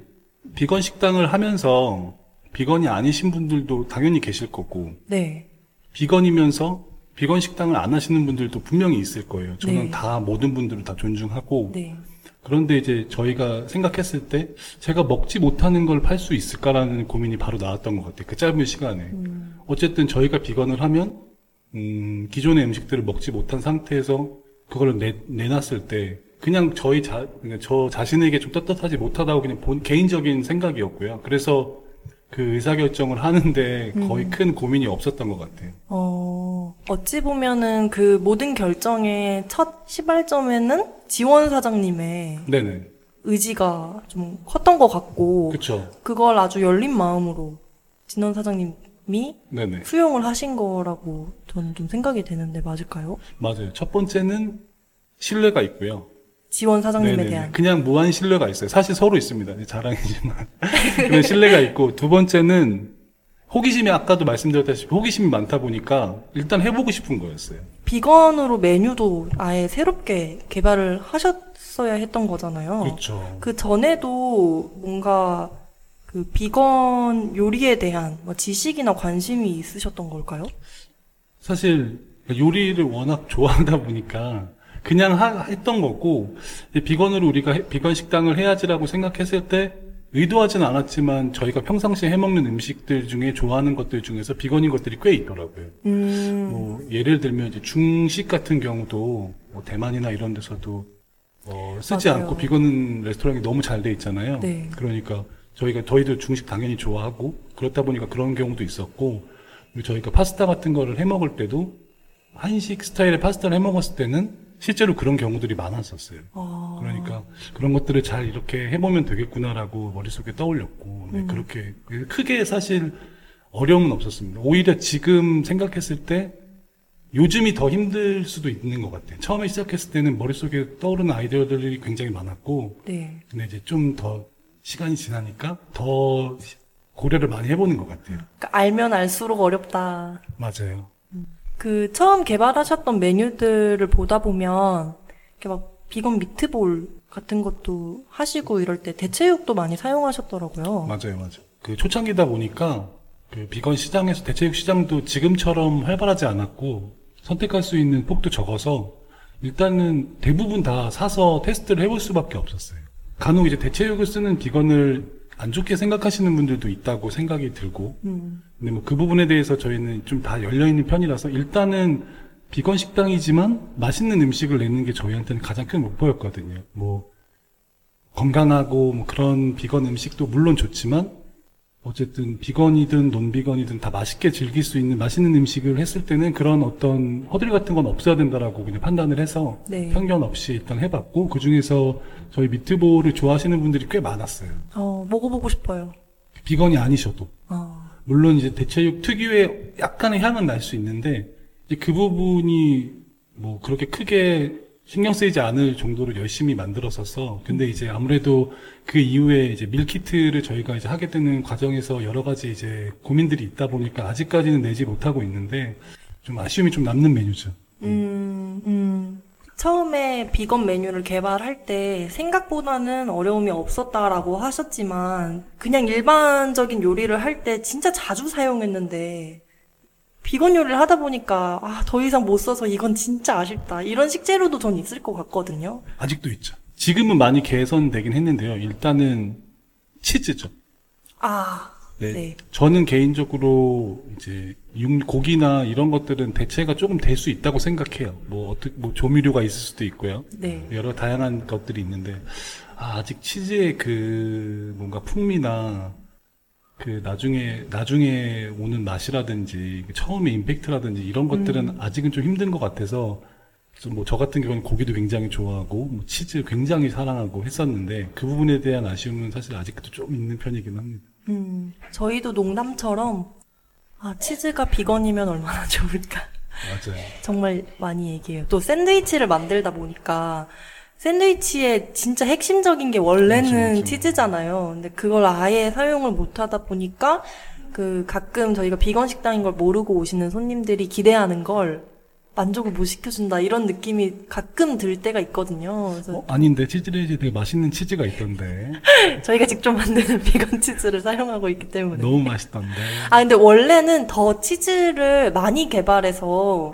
비건 식당을 하면서, 비건이 아니신 분들도 당연히 계실 거고, 네. 비건이면서, 비건 식당을 안 하시는 분들도 분명히 있을 거예요. 저는 네. 다, 모든 분들을 다 존중하고, 네. 그런데 이제 저희가 생각했을 때, 제가 먹지 못하는 걸 팔 수 있을까라는 고민이 바로 나왔던 것 같아요. 그 짧은 시간에. 음. 어쨌든 저희가 비건을 하면, 음, 기존의 음식들을 먹지 못한 상태에서 그걸 내, 내놨을 때, 그냥 저희 자, 그냥 저 자신에게 좀 떳떳하지 못하다고 그냥 본, 개인적인 생각이었고요. 그래서 그 의사결정을 하는데 거의 음. 큰 고민이 없었던 것 같아요. 어, 어찌 보면은 그 모든 결정의 첫 시발점에는 지원 사장님의 네네. 의지가 좀 컸던 것 같고, 그쵸. 그걸 아주 열린 마음으로 진원 사장님이 네네. 수용을 하신 거라고 저는 좀 생각이 되는데 맞을까요? 맞아요. 첫 번째는 신뢰가 있고요. 지원 사장님에 네네네. 대한. 그냥 무한 신뢰가 있어요. 사실 서로 있습니다. 자랑이지만. 그런 신뢰가 있고, 두 번째는 호기심이 아까도 말씀드렸다시피 호기심이 많다 보니까 일단 해보고 싶은 거였어요. 비건으로 메뉴도 아예 새롭게 개발을 하셨어야 했던 거잖아요. 그렇죠. 그 전에도 뭔가 그 비건 요리에 대한 뭐 지식이나 관심이 있으셨던 걸까요? 사실 요리를 워낙 좋아하다 보니까 그냥 하- 했던 거고 비건으로 우리가 해- 비건 식당을 해야지라고 생각했을 때 의도하진 않았지만 저희가 평상시에 해먹는 음식들 중에 좋아하는 것들 중에서 비건인 것들이 꽤 있더라고요. 음, 뭐 예를 들면 이제 중식 같은 경우도 뭐 대만이나 이런 데서도 어, 쓰지 맞아요. 않고 비건 레스토랑이 너무 잘 돼 있잖아요. 네. 그러니까 저희가 저희도 중식 당연히 좋아하고 그렇다 보니까 그런 경우도 있었고 저희가 파스타 같은 거를 해 먹을 때도 한식 스타일의 파스타를 해 먹었을 때는 실제로 그런 경우들이 많았었어요. 아, 그러니까 그런 것들을 잘 이렇게 해보면 되겠구나라고 머릿속에 떠올렸고 음. 네, 그렇게 크게 사실 어려움은 없었습니다. 오히려 지금 생각했을 때 요즘이 더 힘들 수도 있는 것 같아요. 처음에 시작했을 때는 머릿속에 떠오르는 아이디어들이 굉장히 많았고 네. 근데 이제 좀 더 시간이 지나니까 더 고려를 많이 해보는 것 같아요. 그러니까 알면 알수록 어렵다. 맞아요. 그 처음 개발하셨던 메뉴들을 보다 보면 이렇게 막 비건 미트볼 같은 것도 하시고 이럴 때 대체육도 많이 사용하셨더라고요. 맞아요, 맞아요. 그 초창기다 보니까 그 비건 시장에서 대체육 시장도 지금처럼 활발하지 않았고 선택할 수 있는 폭도 적어서 일단은 대부분 다 사서 테스트를 해볼 수밖에 없었어요. 간혹 이제 대체육을 쓰는 비건을 안 좋게 생각하시는 분들도 있다고 생각이 들고 음, 근데 뭐 그 부분에 대해서 저희는 좀 다 열려 있는 편이라서 일단은 비건 식당이지만 맛있는 음식을 내는 게 저희한테는 가장 큰 목표였거든요. 뭐 건강하고 뭐 그런 비건 음식도 물론 좋지만 어쨌든 비건이든 논비건이든 다 맛있게 즐길 수 있는 맛있는 음식을 했을 때는 그런 어떤 허들 같은 건 없어야 된다라고 그냥 판단을 해서 네. 편견 없이 일단 해봤고 그 중에서 저희 미트볼을 좋아하시는 분들이 꽤 많았어요. 어, 먹어보고 싶어요. 비건이 아니셔도. 어, 물론 이제 대체육 특유의 약간의 향은 날 수 있는데 이제 그 부분이 뭐 그렇게 크게 신경 쓰이지 않을 정도로 열심히 만들었었어. 근데 이제 아무래도 그 이후에 이제 밀키트를 저희가 이제 하게 되는 과정에서 여러 가지 이제 고민들이 있다 보니까 아직까지는 내지 못하고 있는데 좀 아쉬움이 좀 남는 메뉴죠. 음, 음. 처음에 비건 메뉴를 개발할 때 생각보다는 어려움이 없었다라고 하셨지만 그냥 일반적인 요리를 할 때 진짜 자주 사용했는데 비건 요리를 하다 보니까 아, 더 이상 못 써서 이건 진짜 아쉽다. 이런 식재료도 전 있을 것 같거든요. 아직도 있죠. 지금은 많이 개선되긴 했는데요. 일단은 치즈죠. 아, 네. 네. 저는 개인적으로 이제 육, 고기나 이런 것들은 대체가 조금 될 수 있다고 생각해요. 뭐 어떻게 뭐 조미료가 있을 수도 있고요. 네. 여러 다양한 것들이 있는데 아, 아직 치즈의 그 뭔가 풍미나 그 나중에 나중에 오는 맛이라든지 그 처음에 임팩트라든지 이런 것들은 아직은 좀 힘든 것 같아서 뭐 저 같은 경우는 고기도 굉장히 좋아하고 뭐 치즈 굉장히 사랑하고 했었는데 그 부분에 대한 아쉬움은 사실 아직도 좀 있는 편이긴 합니다. 음, 저희도 농담처럼 아, 치즈가 비건이면 얼마나 좋을까. 맞아요. 정말 많이 얘기해요. 또 샌드위치를 만들다 보니까 샌드위치의 진짜 핵심적인 게 원래는 맞아, 맞아. 치즈잖아요. 근데 그걸 아예 사용을 못 하다 보니까 그 가끔 저희가 비건 식당인 걸 모르고 오시는 손님들이 기대하는 걸 만족을 못 시켜준다 이런 느낌이 가끔 들 때가 있거든요. 그래서 어? 아닌데 치즈레이즈 되게 맛있는 치즈가 있던데 저희가 직접 만드는 비건 치즈를 사용하고 있기 때문에. 너무 맛있던데 아, 근데 원래는 더 치즈를 많이 개발해서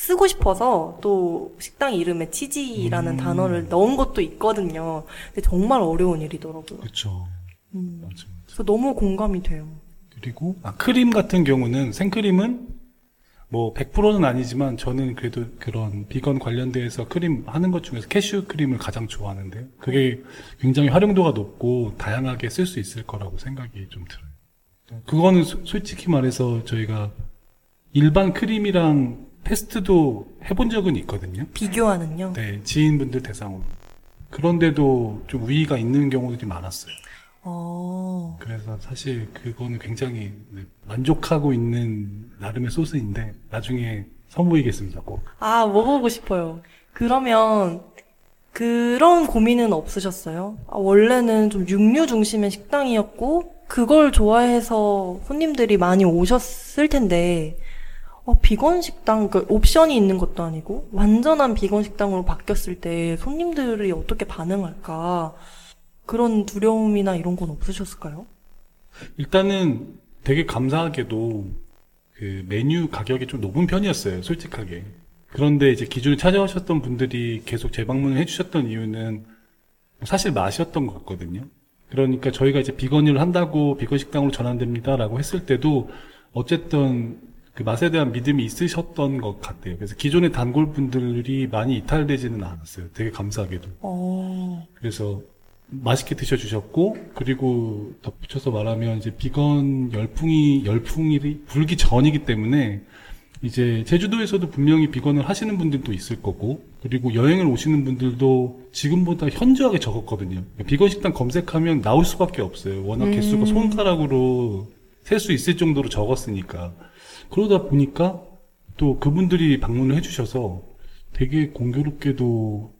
쓰고 싶어서 또 식당 이름에 치즈라는 음. 단어를 넣은 것도 있거든요. 근데 정말 어려운 일이더라고요. 그렇죠. 음. 맞아, 맞아. 그래서 너무 공감이 돼요. 그리고 아, 크림 같은 경우는 생크림은 뭐 100%는 아니지만 저는 그래도 그런 비건 관련돼서 크림 하는 것 중에서 캐슈 크림을 가장 좋아하는데요. 그게 굉장히 활용도가 높고 다양하게 쓸 수 있을 거라고 생각이 좀 들어요. 그거는 소- 솔직히 말해서 저희가 일반 크림이랑 테스트도 해본 적은 있거든요. 비교하는요. 네, 지인분들 대상으로. 그런데도 좀 우위가 있는 경우들이 많았어요. 어, 그래서 사실 그거는 굉장히 네, 만족하고 있는 나름의 소스인데 나중에 선보이겠습니다. 꼭. 아, 먹어보고 싶어요. 그러면 그런 고민은 없으셨어요? 아, 원래는 좀 육류 중심의 식당이었고, 그걸 좋아해서 손님들이 많이 오셨을 텐데, 어, 비건 식당, 그 옵션이 있는 것도 아니고, 완전한 비건 식당으로 바뀌었을 때 손님들이 어떻게 반응할까? 그런 두려움이나 이런 건 없으셨을까요? 일단은 되게 감사하게도 그 메뉴 가격이 좀 높은 편이었어요. 솔직하게. 그런데 이제 기존에 찾아오셨던 분들이 계속 재방문을 해주셨던 이유는 사실 맛이었던 것 같거든요. 그러니까 저희가 이제 비건을 한다고 비건 식당으로 전환됩니다라고 했을 때도 어쨌든 그 맛에 대한 믿음이 있으셨던 것 같아요. 그래서 기존의 단골 분들이 많이 이탈되지는 않았어요. 되게 감사하게도. 어, 그래서 맛있게 드셔주셨고 그리고 덧붙여서 말하면 이제 비건 열풍이 열풍이 불기 전이기 때문에 이제 제주도에서도 분명히 비건을 하시는 분들도 있을 거고 그리고 여행을 오시는 분들도 지금보다 현저하게 적었거든요. 비건 식당 검색하면 나올 수밖에 없어요. 워낙 음. 개수가 손가락으로 셀 수 있을 정도로 적었으니까 그러다 보니까 또 그분들이 방문을 해주셔서 되게 공교롭게도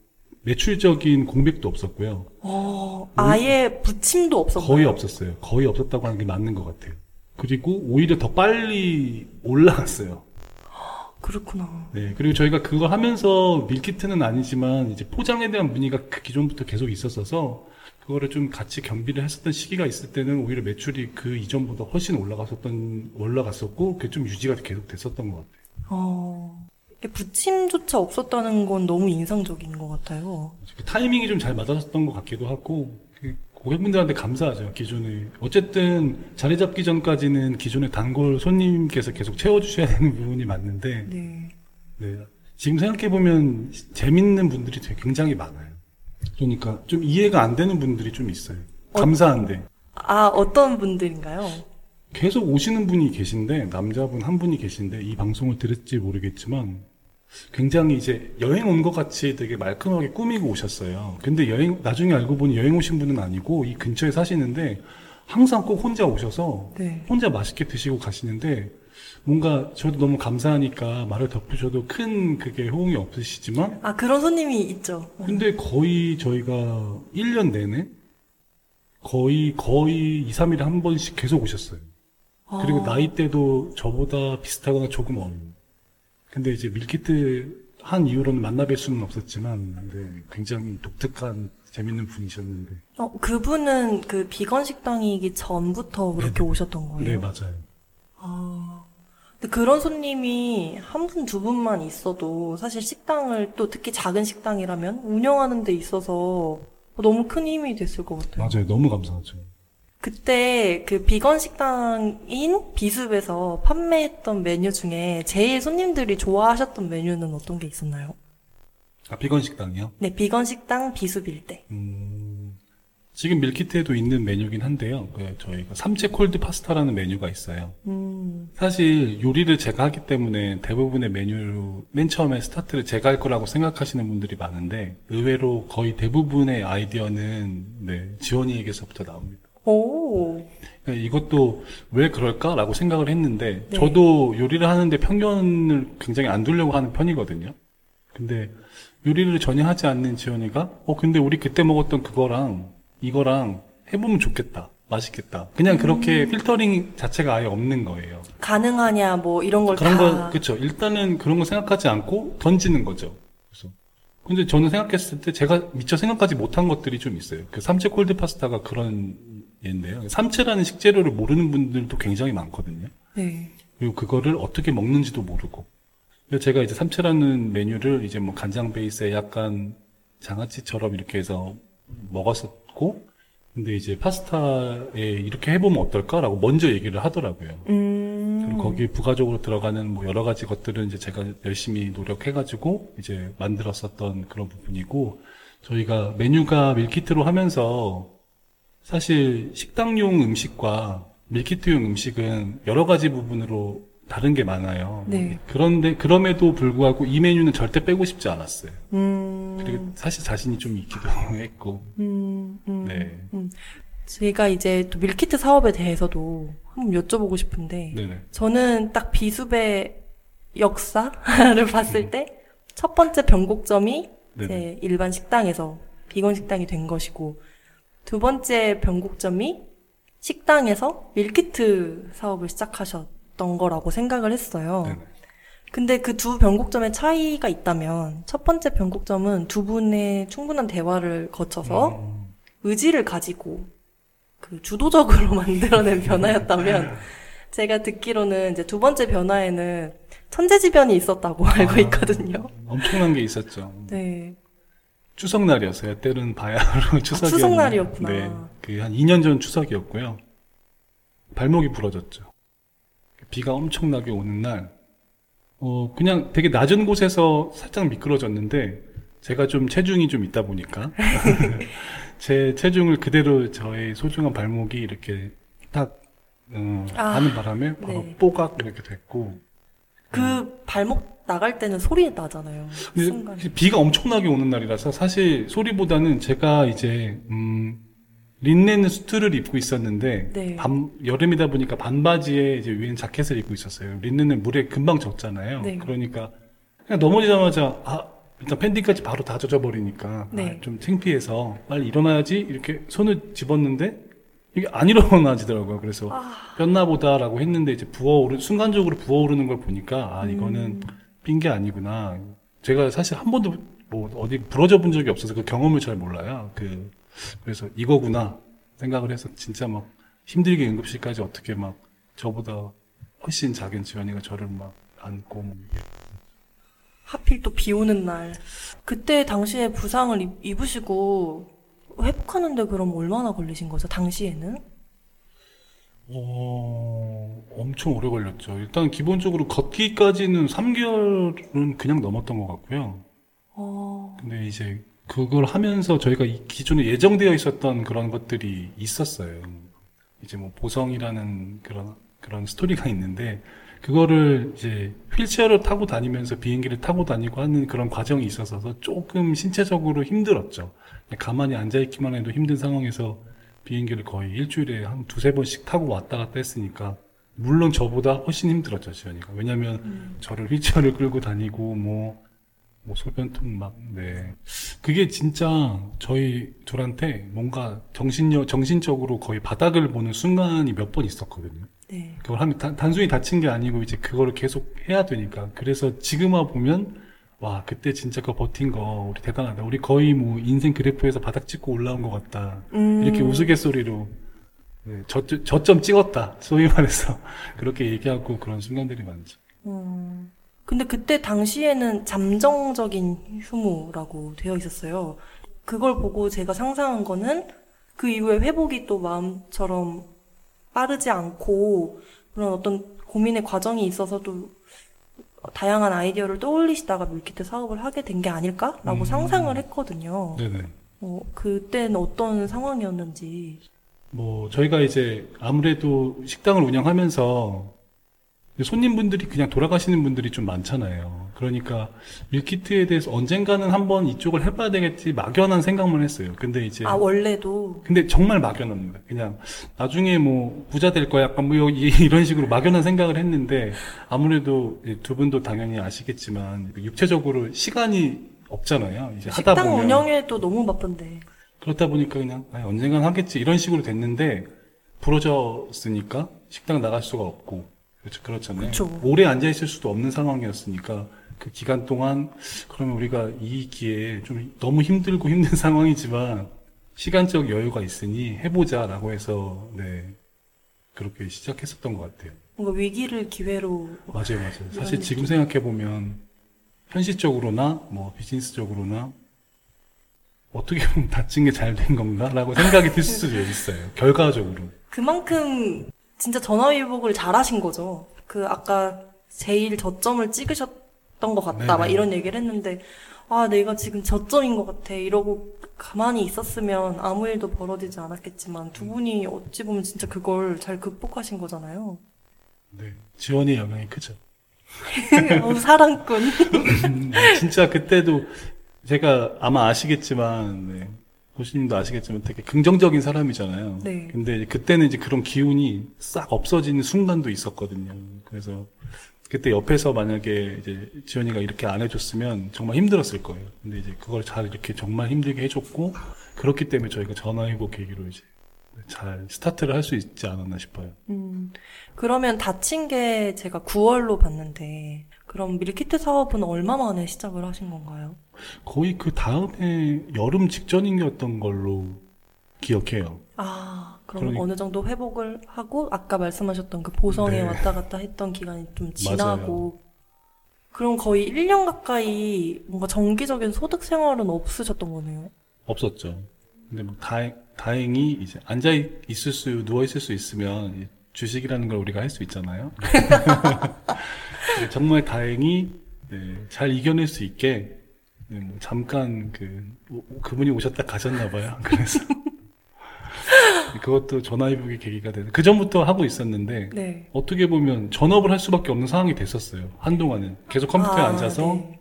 매출적인 공백도 없었고요. 어, 아예 부침도 없었나요? 거의 없었어요. 거의 없었다고 하는 게 맞는 것 같아요. 그리고 오히려 더 빨리 올라갔어요. 그렇구나. 네. 그리고 저희가 그걸 하면서 밀키트는 아니지만 이제 포장에 대한 문의가 그 기존부터 계속 있었어서 그거를 좀 같이 겸비를 했었던 시기가 있을 때는 오히려 매출이 그 이전보다 훨씬 올라갔었던, 올라갔었고 그게 좀 유지가 계속 됐었던 것 같아요. 어, 부침조차 없었다는 건 너무 인상적인 것 같아요. 그 타이밍이 좀 잘 맞았었던 것 같기도 하고 그 고객분들한테 감사하죠 기존에 어쨌든 자리 잡기 전까지는 기존의 단골 손님께서 계속 채워주셔야 되는 부분이 맞는데 네. 네. 지금 생각해 보면 재밌는 분들이 되게 굉장히 많아요. 그러니까 좀 이해가 안 되는 분들이 좀 있어요. 감사한데 아, 어떤 분들인가요? 계속 오시는 분이 계신데 남자분 한 분이 계신데 이 방송을 들을지 모르겠지만 굉장히 이제 여행 온 것 같이 되게 말끔하게 꾸미고 오셨어요. 근데 여행 나중에 알고 보니 여행 오신 분은 아니고 이 근처에 사시는데 항상 꼭 혼자 오셔서 네. 혼자 맛있게 드시고 가시는데 뭔가 저도 너무 감사하니까 말을 덧붙여도 큰 그게 호응이 없으시지만 아, 그런 손님이 있죠. 근데 거의 저희가 1년 내내 거의 거의 2, 3일에 한 번씩 계속 오셨어요. 그리고 아, 나이대도 저보다 비슷하거나 조금 어린. 근데 이제 밀키트 한 이후로는 만나뵐 수는 없었지만, 네, 굉장히 독특한 재밌는 분이셨는데. 어, 그분은 그 비건 식당이기 전부터 그렇게 오셨던 거예요? 네, 맞아요. 아, 근데 그런 손님이 한 분, 두 분만 있어도 사실 식당을 또 특히 작은 식당이라면 운영하는 데 있어서 너무 큰 힘이 됐을 것 같아요. 맞아요. 너무 감사하죠. 그때 그 비건 식당인 비숲에서 판매했던 메뉴 중에 제일 손님들이 좋아하셨던 메뉴는 어떤 게 있었나요? 아, 비건 식당이요? 네, 비건 식당 비숲일 때. 음, 지금 밀키트에도 있는 메뉴긴 한데요. 그 저희가 삼채 cold 파스타라는 메뉴가 있어요. 음, 사실 요리를 제가 하기 때문에 대부분의 메뉴 맨 처음에 스타트를 제가 할 거라고 생각하시는 분들이 많은데 의외로 거의 대부분의 아이디어는 네, 지원이에게서부터 나옵니다. 오, 그러니까 이것도 왜 그럴까라고 생각을 했는데 네. 저도 요리를 하는데 편견을 굉장히 안 두려고 하는 편이거든요. 근데 요리를 전혀 하지 않는 지원이가 어 근데 우리 그때 먹었던 그거랑 이거랑 해보면 좋겠다. 맛있겠다. 그냥 그렇게 음. 필터링 자체가 아예 없는 거예요. 가능하냐, 뭐 이런 걸 그런 다. 거, 그쵸. 일단은 그런 거 생각하지 않고 던지는 거죠. 그래서. 근데 저는 생각했을 때 제가 미처 생각하지 못한 것들이 좀 있어요. 그 삼채 콜드 파스타가 그런 예인데요. 삼채라는 식재료를 모르는 분들도 굉장히 많거든요. 네. 그리고 그거를 어떻게 먹는지도 모르고. 그래서 제가 이제 삼채라는 메뉴를 이제 뭐 간장 베이스에 약간 장아찌처럼 이렇게 해서 먹었었 고, 근데 이제 파스타에 이렇게 해보면 어떨까라고 먼저 얘기를 하더라고요. 음, 그리고 거기에 부가적으로 들어가는 뭐 여러 가지 것들은 이제 제가 열심히 노력해가지고 이제 만들었었던 그런 부분이고 저희가 메뉴가 밀키트로 하면서 사실 식당용 음식과 밀키트용 음식은 여러 가지 부분으로 다른 게 많아요. 네. 그런데 그럼에도 불구하고 이 메뉴는 절대 빼고 싶지 않았어요. 음, 그리고 사실 자신이 좀 있기도 했고. 음, 음. 네. 제가 이제 또 밀키트 사업에 대해서도 한번 여쭤보고 싶은데, 네네. 저는 딱 비숲의 역사를 봤을 때, 첫 번째 변곡점이. 이제 일반 식당에서 비건 식당이 된 것이고, 두 번째 변곡점이 식당에서 밀키트 사업을 시작하셨 던 거라고 생각을 했어요. 네네. 근데 그 두 변곡점의 차이가 있다면, 첫 번째 변곡점은 두 분의 충분한 대화를 거쳐서 음, 의지를 가지고 그 주도적으로 만들어낸 변화였다면 제가 듣기로는 이제 두 번째 변화에는 천재지변이 있었다고 알고 있거든요. 엄청난 게 있었죠. 네. 추석날이었어요. 때는 바야흐로 추석이었는데. 추석날이었구나. 네. 그 한 2년 전 추석이었고요. 발목이 부러졌죠. 비가 엄청나게 오는 날, 어, 그냥 되게 낮은 곳에서 살짝 미끄러졌는데, 제가 좀 체중이 좀 있다 보니까, 제 체중을 그대로 저의 소중한 발목이 이렇게 딱, 어, 아, 하는 바람에 바로 네. 뽀각 이렇게 됐고, 그 발목 나갈 때는 소리 나잖아요. 비가 엄청나게 오는 날이라서 사실 소리보다는 제가 이제 음 린넨 수트를 입고 있었는데 네. 밤 여름이다 보니까 반바지에 이제 위엔 자켓을 입고 있었어요. 린넨은 물에 금방 젖잖아요. 네. 그러니까 그냥 넘어지자마자 아 일단 팬티까지 바로 다 젖어버리니까 네. 아, 좀 창피해서 빨리 일어나야지 이렇게 손을 집었는데 이게 안 일어나지더라고요. 그래서 아, 꼈나 보다라고 했는데 이제 부어오르 순간적으로 부어오르는 걸 보니까 아 이거는 음. 삔게 아니구나. 제가 사실 한 번도 뭐 어디 부러져 본 적이 없어서 그 경험을 잘 몰라요. 그 그래서 이거구나 생각을 해서 진짜 막 힘들게 응급실까지 어떻게 막 저보다 훨씬 작은 지원이가 저를 막 안고 뭐 이게 하필 또 비 오는 날. 그때 당시에 부상을 입- 입으시고 회복하는데 그럼 얼마나 걸리신 거죠? 당시에는? 어, 엄청 오래 걸렸죠. 일단 기본적으로 걷기까지는 3개월은 그냥 넘었던 것 같고요. 어, 근데 이제 그걸 하면서 저희가 이 기존에 예정되어 있었던 그런 것들이 있었어요. 이제 뭐 보성이라는 그런 그런 스토리가 있는데 그거를 이제 휠체어를 타고 다니면서 비행기를 타고 다니고 하는 그런 과정이 있어서 조금 신체적으로 힘들었죠. 가만히 앉아 있기만 해도 힘든 상황에서 비행기를 거의 일주일에 한 두세 번씩 타고 왔다 갔다 했으니까 물론 저보다 훨씬 힘들었죠, 지연이가. 왜냐면 음. 저를 휠체어를 끌고 다니고 뭐, 뭐 소변통 막, 네. 그게 진짜 저희 둘한테 뭔가 정신력, 정신적으로 거의 바닥을 보는 순간이 몇 번 있었거든요. 네. 그걸 하면 단, 단순히 다친 게 아니고 이제 그거를 계속 해야 되니까. 그래서 지금 와 보면 와, 그때 진짜 그거 버틴 거 우리 대단하다. 우리 거의 뭐 인생 그래프에서 바닥 찍고 올라온 것 같다. 음. 이렇게 우스갯소리로 네, 저, 저점 찍었다. 소위 말해서. 그렇게 얘기하고 그런 순간들이 많죠. 음, 근데 그때 당시에는 잠정적인 휴무라고 되어 있었어요. 그걸 보고 제가 상상한 거는 그 이후에 회복이 또 마음처럼 빠르지 않고 그런 어떤 고민의 과정이 있어서도 다양한 아이디어를 떠올리시다가 밀키트 사업을 하게 된 게 아닐까라고 음. 상상을 했거든요. 네네. 어, 그때는 어떤 상황이었는지. 뭐, 저희가 이제 아무래도 식당을 운영하면서 손님분들이 그냥 돌아가시는 분들이 좀 많잖아요. 그러니까 밀키트에 대해서 언젠가는 한번 이쪽을 해봐야 되겠지 막연한 생각만 했어요. 근데 이제 아, 원래도. 근데 정말 막연합니다. 그냥 나중에 뭐 부자 될 거야 약간 뭐 이- 이런 식으로 막연한 생각을 했는데 아무래도 두 분도 당연히 아시겠지만 육체적으로 시간이 없잖아요. 이제 하다 식당 보면 운영에도 너무 바쁜데. 그렇다 보니까 그냥 아, 언젠간 하겠지 이런 식으로 됐는데 부러졌으니까 식당 나갈 수가 없고 그렇죠 그렇잖아요. 그쵸. 오래 앉아 있을 수도 없는 상황이었으니까 그 기간 동안 그러면 우리가 이 기회에 좀 너무 힘들고 힘든 상황이지만 시간적 여유가 있으니 해보자라고 해서 네 그렇게 시작했었던 것 같아요. 뭔가 위기를 기회로. 맞아요, 맞아요. 사실 지금 생각해 보면 현실적으로나 뭐 비즈니스적으로나 어떻게 보면 다친 게 잘 된 건가라고 생각이 들 수도 있어요. 결과적으로. 그만큼 진짜 전화위복을 잘하신 거죠. 그 아까 제일 저점을 찍으셨던 것 같다. 막 네네. 이런 얘기를 했는데, 아, 내가 지금 저점인 것 같아. 이러고 가만히 있었으면 아무 일도 벌어지지 않았겠지만 두 분이 어찌 보면 진짜 그걸 잘 극복하신 거잖아요. 네. 지원의 영향이 크죠. 어, 사랑꾼. 음, 진짜 그때도 제가 아마 아시겠지만, 네. 고시님도 아시겠지만 되게 긍정적인 사람이잖아요. 네. 근데 그때는 이제 그런 기운이 싹 없어지는 순간도 있었거든요. 그래서 그때 옆에서 만약에 이제 지연이가 이렇게 안 해줬으면 정말 힘들었을 거예요. 근데 이제 그걸 잘 이렇게 정말 힘들게 해줬고 그렇기 때문에 저희가 전화해보 계기로 이제 잘 스타트를 할 수 있지 않았나 싶어요. 음, 그러면 다친 게 제가 9월로 봤는데, 그럼 밀키트 사업은 얼마 만에 시작을 하신 건가요? 거의 그 다음에 여름 직전이었던 걸로 기억해요. 아, 그럼 그러니- 어느 정도 회복을 하고 아까 말씀하셨던 그 보성에 네. 왔다 갔다 했던 기간이 좀 지나고 그럼 거의 1년 가까이 뭔가 정기적인 소득 생활은 없으셨던 거네요. 없었죠. 근데 뭐 다행, 다행히 이제 앉아 있을 수, 누워 있을 수 있으면 이 주식이라는 걸 우리가 할 수 있잖아요. 네, 정말 다행히 네, 잘 이겨낼 수 있게 네, 뭐 잠깐 그 오- 그분이 오셨다 가셨나 봐요. 그래서 그것도 전화위복의 계기가 돼서 그 전부터 하고 있었는데 네. 어떻게 보면 전업을 할 수밖에 없는 상황이 됐었어요. 한동안은 계속 컴퓨터에 아, 앉아서 네.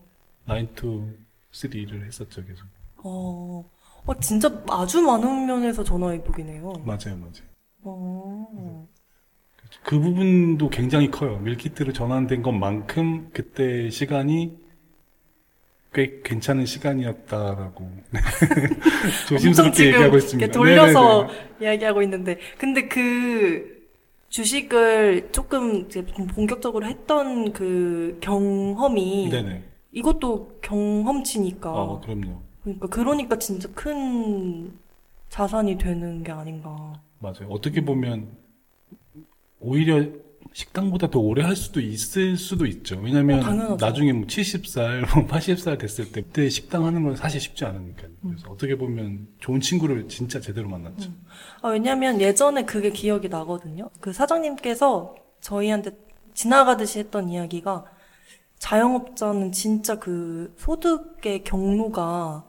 9 to 3를 했었죠. 계속 어, 어, 진짜 아주 많은 면에서 전화위복이네요. 맞아요, 맞아요. 어, 그 부분도 굉장히 커요. 밀키트로 전환된 것만큼 그때 시간이 꽤 괜찮은 시간이었다라고 네. 조심스럽게 얘기하고 있습니다. 돌려서 네네네. 이야기하고 있는데, 근데 그 주식을 조금 본격적으로 했던 그 경험이 네네. 이것도 경험치니까. 아, 그럼요. 그러니까 그러니까 진짜 큰 자산이 되는 게 아닌가. 맞아요. 어떻게 보면 오히려 식당보다 더 오래 할 수도 있을 수도 있죠. 왜냐면 어. 나중에 뭐 70살, 뭐 80살 됐을 때 그때 식당 하는 건 사실 쉽지 않으니까요. 음. 그래서 어떻게 보면 좋은 친구를 진짜 제대로 만났죠. 아, 왜냐면 예전에 그게 기억이 나거든요. 그 사장님께서 저희한테 지나가듯이 했던 이야기가 자영업자는 진짜 그 소득의 경로가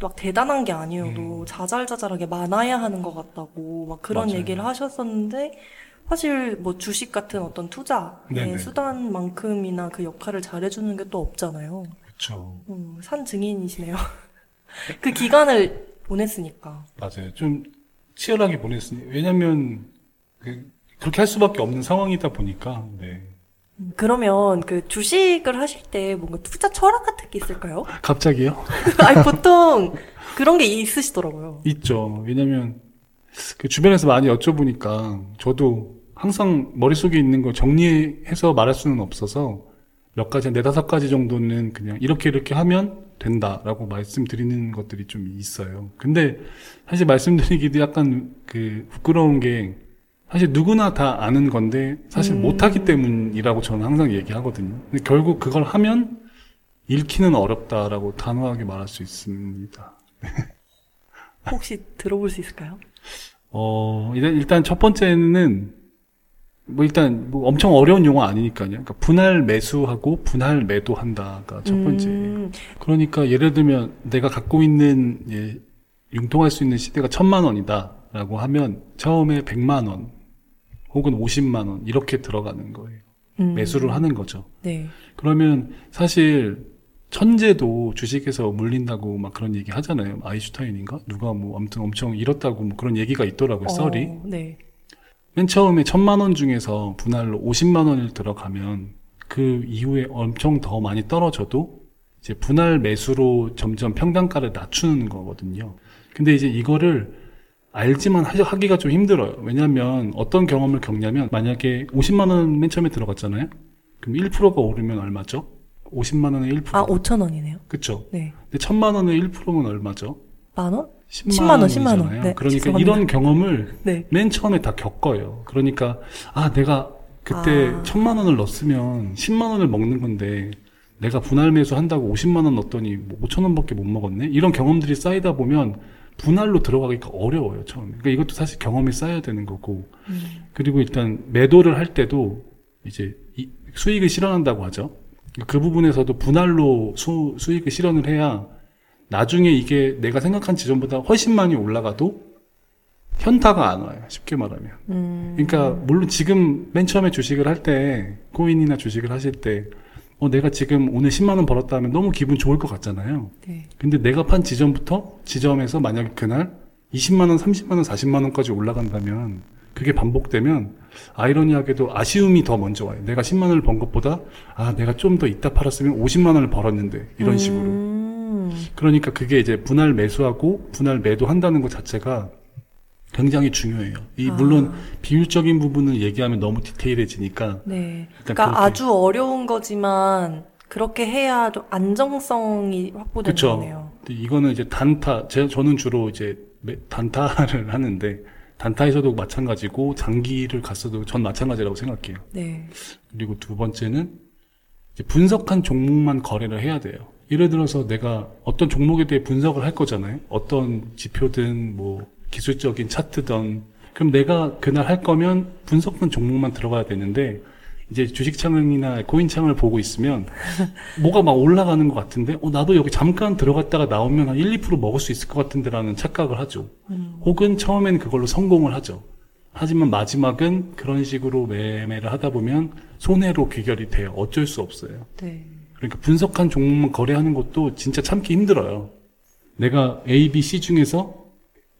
막 대단한 게 아니어도 자잘자잘하게 많아야 하는 것 같다고 막 그런 맞아요. 얘기를 하셨었는데 사실 뭐 주식 같은 어떤 투자의 네네. 수단만큼이나 그 역할을 잘해주는 게 또 없잖아요. 그렇죠. 음, 산 증인이시네요. 그 기간을 보냈으니까. 맞아요. 좀 치열하게 보냈으니 왜냐면 그, 그렇게 할 수밖에 없는 상황이다 보니까 네. 음, 그러면 그 주식을 하실 때 뭔가 투자 철학 같은 게 있을까요? 갑자기요? 아니, 보통 그런 게 있으시더라고요. 있죠. 왜냐면 그 주변에서 많이 여쭤보니까 저도 항상 머릿속에 있는 걸 정리해서 말할 수는 없어서 몇 가지, 네다섯 가지 정도는 그냥 이렇게 이렇게 하면 된다라고 말씀드리는 것들이 좀 있어요. 근데 사실 말씀드리기도 약간 그 부끄러운 게 사실 누구나 다 아는 건데 사실 음. 못하기 때문이라고 저는 항상 얘기하거든요. 근데 결국 그걸 하면 읽기는 어렵다라고 단호하게 말할 수 있습니다. 혹시 들어볼 수 있을까요? 어, 일단, 일단 첫 번째는, 뭐 일단, 뭐 엄청 어려운 용어 아니니까요. 그러니까 분할 매수하고 분할 매도한다가 첫 번째. 음, 그러니까 예를 들면 내가 갖고 있는, 예, 융통할 수 있는 시대가 천만 원이다. 라고 하면 처음에 백만 원, 혹은 오십만 원, 이렇게 들어가는 거예요. 음. 매수를 하는 거죠. 네. 그러면 사실 천재도 주식에서 물린다고 막 그런 얘기 하잖아요. 아이슈타인인가? 누가 뭐 아무튼 엄청 잃었다고 뭐 그런 얘기가 있더라고요. 썰이. 어, 네. 맨 처음에 천만 원 중에서 분할로 50만 원을 들어가면 그 이후에 엄청 더 많이 떨어져도 이제 분할 매수로 점점 평단가를 낮추는 거거든요. 근데 이제 이거를 알지만 하- 하기가 좀 힘들어요. 왜냐하면 어떤 경험을 겪냐면 만약에 50만 원 맨 처음에 들어갔잖아요. 그럼 1%가 오르면 얼마죠? 50만 원에 1%. 아, 5천 원이네요. 그쵸? 네. 근데 천만 원에 1%면 얼마죠? 만 원? 10만, 10만 원, 10만 원. 네, 그러니까 죄송합니다. 이런 경험을 네. 맨 처음에 다 겪어요. 그러니까 아 내가 그때 아. 천만 원을 넣었으면 10만 원을 먹는 건데 내가 분할 매수 한다고 50만 원 넣었더니 뭐 5천 원밖에 못 먹었네. 이런 경험들이 쌓이다 보면 분할로 들어가기가 어려워요 처음에. 그러니까 이것도 사실 경험이 쌓여야 되는 거고. 음. 그리고 일단 매도를 할 때도 이제 이- 수익을 실현한다고 하죠. 그 부분에서도 분할로 수, 수익을 실현을 해야 나중에 이게 내가 생각한 지점보다 훨씬 많이 올라가도 현타가 안 와요. 쉽게 말하면. 음. 그러니까 물론 지금 맨 처음에 주식을 할 때 코인이나 주식을 하실 때 어, 내가 지금 오늘 10만 원 벌었다 하면 너무 기분 좋을 것 같잖아요. 네. 근데 내가 판 지점부터 지점에서 만약에 그날 20만 원, 30만 원, 40만 원까지 올라간다면 그게 반복되면 아이러니하게도 아쉬움이 더 먼저 와요. 내가 10만 원을 번 것보다 아 내가 좀 더 이따 팔았으면 50만 원을 벌었는데 이런 식으로. 음. 그러니까 그게 이제 분할 매수하고 분할 매도한다는 것 자체가 굉장히 중요해요. 이 아. 물론 비율적인 부분을 얘기하면 너무 디테일해지니까 네. 그러니까. 아주 어려운 거지만 그렇게 해야 좀 안정성이 확보되는 그쵸. 거네요. 이거는 이제 단타, 제, 저는 주로 이제 매- 단타를 하는데, 단타에서도 마찬가지고, 장기를 갔어도 전 마찬가지라고 생각해요. 네. 그리고 두 번째는, 분석한 종목만 거래를 해야 돼요. 예를 들어서 내가 어떤 종목에 대해 분석을 할 거잖아요. 어떤 지표든, 뭐, 기술적인 차트든. 그럼 내가 그날 할 거면 분석한 종목만 들어가야 되는데, 이제 주식창이나 코인창을 보고 있으면 뭐가 막 올라가는 것 같은데 어 나도 여기 잠깐 들어갔다가 나오면 한 1, 2% 먹을 수 있을 것 같은데라는 착각을 하죠. 음. 혹은 처음엔 그걸로 성공을 하죠. 하지만 마지막은 그런 식으로 매매를 하다 보면 손해로 귀결이 돼요. 어쩔 수 없어요. 네. 그러니까 분석한 종목만 거래하는 것도 진짜 참기 힘들어요. 내가 A, B, C 중에서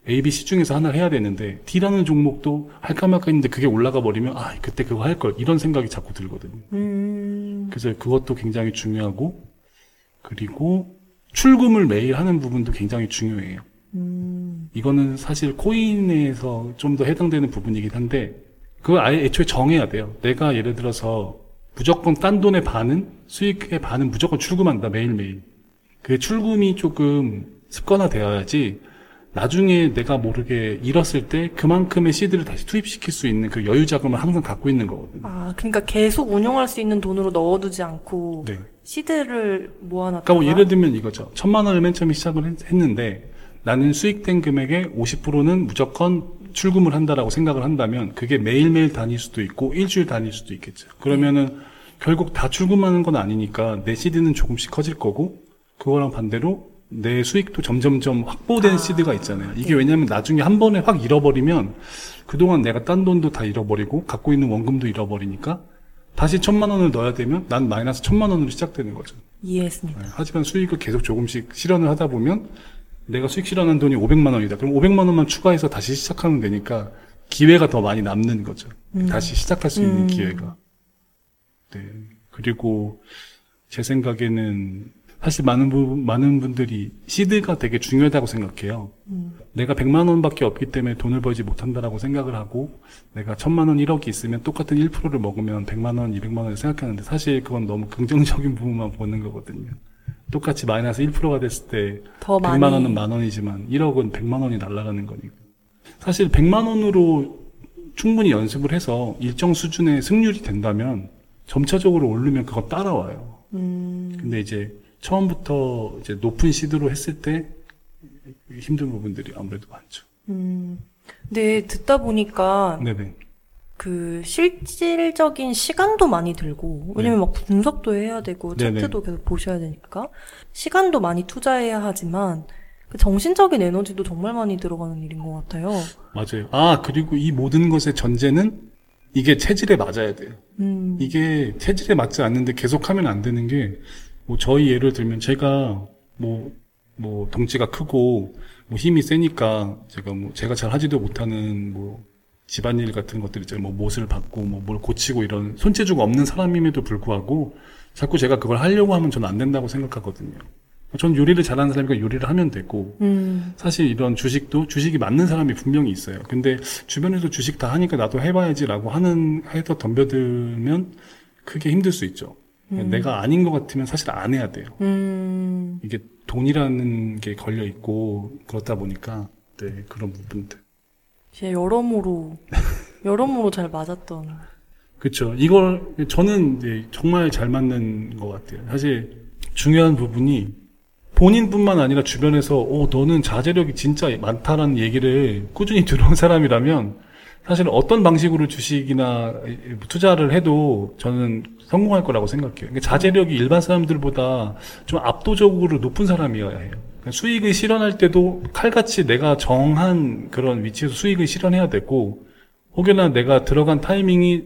A, B, C 중에서 하나를 해야 되는데 D라는 종목도 할까 말까 했는데 그게 올라가 버리면 아 그때 그거 할 걸 이런 생각이 자꾸 들거든요. 음. 그래서 그것도 굉장히 중요하고 그리고 출금을 매일 하는 부분도 굉장히 중요해요. 음. 이거는 사실 코인에서 좀 더 해당되는 부분이긴 한데 그걸 아예 애초에 정해야 돼요. 내가 예를 들어서 무조건 딴 돈의 반은 수익의 반은 무조건 출금한다 매일매일. 그 출금이 조금 습관화되어야지 나중에 내가 모르게 잃었을 때 그만큼의 시드를 다시 투입시킬 수 있는 그 여유 자금을 항상 갖고 있는 거거든요. 아, 그러니까 계속 운용할 수 있는 돈으로 넣어두지 않고 네. 시드를 모아놨다가 그러니까 뭐 예를 들면 이거죠. 천만 원을 맨 처음에 시작을 했- 했는데 나는 수익된 금액의 50%는 무조건 출금을 한다라고 생각을 한다면 그게 매일매일 다닐 수도 있고 일주일 다닐 수도 있겠죠. 그러면은 결국 다 출금하는 건 아니니까 내 시드는 조금씩 커질 거고 그거랑 반대로 내 수익도 점점점 확보된 아, 시드가 있잖아요. 이게 네. 왜냐하면 나중에 한 번에 확 잃어버리면 그동안 내가 딴 돈도 다 잃어버리고 갖고 있는 원금도 잃어버리니까 다시 천만 원을 넣어야 되면 난 마이너스 천만 원으로 시작되는 거죠. 이해했습니다. 네, 하지만 수익을 계속 조금씩 실현을 하다 보면 내가 수익 실현한 돈이 500만 원이다. 그럼 500만 원만 추가해서 다시 시작하면 되니까 기회가 더 많이 남는 거죠. 음. 다시 시작할 수 있는 음. 기회가. 네. 그리고 제 생각에는 사실 많은 부, 많은 분들이 시드가 되게 중요하다고 생각해요. 음. 내가 100만 원밖에 없기 때문에 돈을 벌지 못한다라고 생각을 하고 내가 1000만 원, 1억이 있으면 똑같은 1%를 먹으면 100만 원, 200만 원을 생각하는데 사실 그건 너무 긍정적인 부분만 보는 거거든요. 똑같이 마이너스 1%가 됐을 때 더 100만 많이. 원은 만 원이지만 1억은 100만 원이 날아가는 거니까. 사실 100만 원으로 충분히 연습을 해서 일정 수준의 승률이 된다면 점차적으로 오르면 그거 따라와요. 음, 근데 이제 처음부터 이제 높은 시드로 했을 때 힘든 부분들이 아무래도 많죠. 음. 근데 듣다 보니까 네네. 그 실질적인 시간도 많이 들고 왜냐면 막 분석도 해야 되고 네. 네네. 차트도 계속 보셔야 되니까 시간도 많이 투자해야 하지만 그 정신적인 에너지도 정말 많이 들어가는 일인 것 같아요. 맞아요. 아, 그리고 이 모든 것의 전제는 이게 체질에 맞아야 돼요. 음, 이게 체질에 맞지 않는데 계속하면 안 되는 게, 뭐, 저희 예를 들면 제가, 뭐, 뭐, 덩치가 크고, 뭐, 힘이 세니까, 제가 뭐, 제가 잘 하지도 못하는, 뭐, 집안일 같은 것들 있잖아요. 뭐, 못을 받고, 뭐, 뭘 고치고 이런 손재주가 없는 사람임에도 불구하고, 자꾸 제가 그걸 하려고 하면 저는 안 된다고 생각하거든요. 전 요리를 잘하는 사람이니까 요리를 하면 되고, 음, 사실 이런 주식도 주식이 맞는 사람이 분명히 있어요. 근데 주변에서 주식 다 하니까 나도 해봐야지라고 하는 해서 덤벼들면 크게 힘들 수 있죠. 내가 아닌 것 같으면 사실 안 해야 돼요. 음, 이게 돈이라는 게 걸려 있고 그렇다 보니까 네 그런 부분들. 진짜 여러모로 여러모로 잘 맞았던. 그렇죠. 이걸 저는 이제 정말 잘 맞는 것 같아요. 사실 중요한 부분이 본인뿐만 아니라 주변에서 오 너는 자제력이 진짜 많다라는 얘기를 꾸준히 들어온 사람이라면 사실 어떤 방식으로 주식이나 투자를 해도 저는 성공할 거라고 생각해요. 그러니까 자제력이 일반 사람들보다 좀 압도적으로 높은 사람이어야 해요. 수익을 실현할 때도 칼같이 내가 정한 그런 위치에서 수익을 실현해야 되고 혹여나 내가 들어간 타이밍이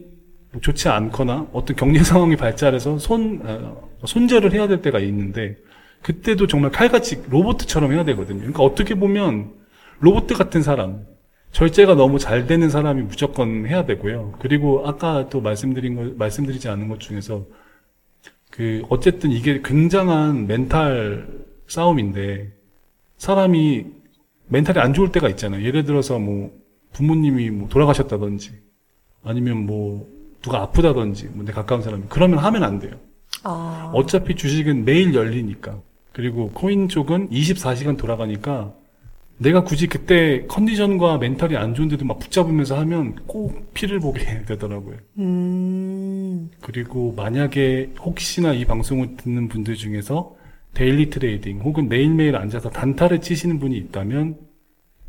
좋지 않거나 어떤 경제 상황이 발달해서 손 어, 손절을 해야 될 때가 있는데 그때도 정말 칼같이 로봇처럼 해야 되거든요. 그러니까 어떻게 보면 로봇 같은 사람 절제가 너무 잘 되는 사람이 무조건 해야 되고요. 그리고 아까 또 말씀드린 거 말씀드리지 않은 것 중에서 그 어쨌든 이게 굉장한 멘탈 싸움인데 사람이 멘탈이 안 좋을 때가 있잖아요. 예를 들어서 뭐 부모님이 뭐 돌아가셨다든지 아니면 뭐 누가 아프다든지 뭐 내 가까운 사람이 그러면 하면 안 돼요. 아, 어차피 주식은 매일 열리니까 그리고 코인 쪽은 24시간 돌아가니까 내가 굳이 그때 컨디션과 멘탈이 안 좋은데도 막 붙잡으면서 하면 꼭 피를 보게 되더라고요. 음, 그리고 만약에 혹시나 이 방송을 듣는 분들 중에서 daily trading 혹은 매일매일 앉아서 단타를 치시는 분이 있다면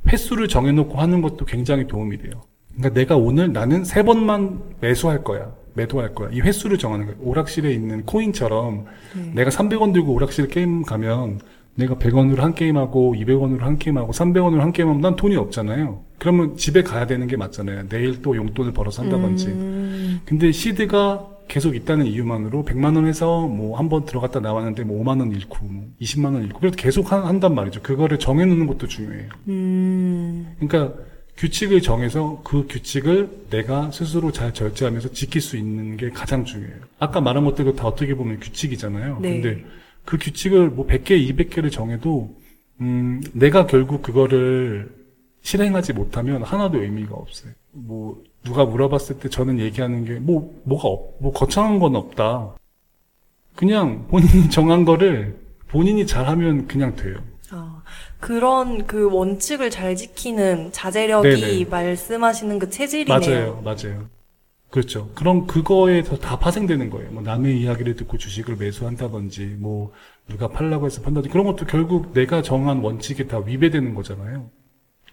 횟수를 정해놓고 하는 것도 굉장히 도움이 돼요. 그러니까 내가 오늘 나는 세 번만 매수할 거야. 매도할 거야. 이 횟수를 정하는 거야. 오락실에 있는 코인처럼 네. 내가 300원 들고 오락실 게임 가면 내가 100원으로 한 게임하고 200원으로 한 게임하고 300원으로 한 게임하면 난 돈이 없잖아요. 그러면 집에 가야 되는 게 맞잖아요. 내일 또 용돈을 벌어서 한다든지. 음, 근데 seed가 계속 있다는 이유만으로 100만 원 해서 뭐 한 번 들어갔다 나왔는데 뭐 5만 원 잃고 뭐 20만 원 잃고 그래도 계속 한- 한단 말이죠. 그거를 정해 놓는 것도 중요해요. 음, 그러니까 규칙을 정해서 그 규칙을 내가 스스로 잘 절제하면서 지킬 수 있는 게 가장 중요해요. 아까 말한 것들도 다 어떻게 보면 규칙이잖아요. 네. 근데 그 규칙을 뭐 100개, 200개를 정해도 음, 내가 결국 그거를 실행하지 못하면 하나도 의미가 없어요. 뭐 누가 물어봤을 때 저는 얘기하는 게 뭐 뭐가 없, 뭐 거창한 건 없다. 그냥 본인이 정한 거를 본인이 잘하면 그냥 돼요. 아, 그런 그 원칙을 잘 지키는 자제력이 네네. 말씀하시는 그 체질이네요. 맞아요, 맞아요. 그렇죠. 그럼 그거에서 다 파생되는 거예요. 뭐 남의 이야기를 듣고 주식을 매수한다든지, 뭐 누가 팔라고 해서 판다든지 그런 것도 결국 내가 정한 원칙에 다 위배되는 거잖아요.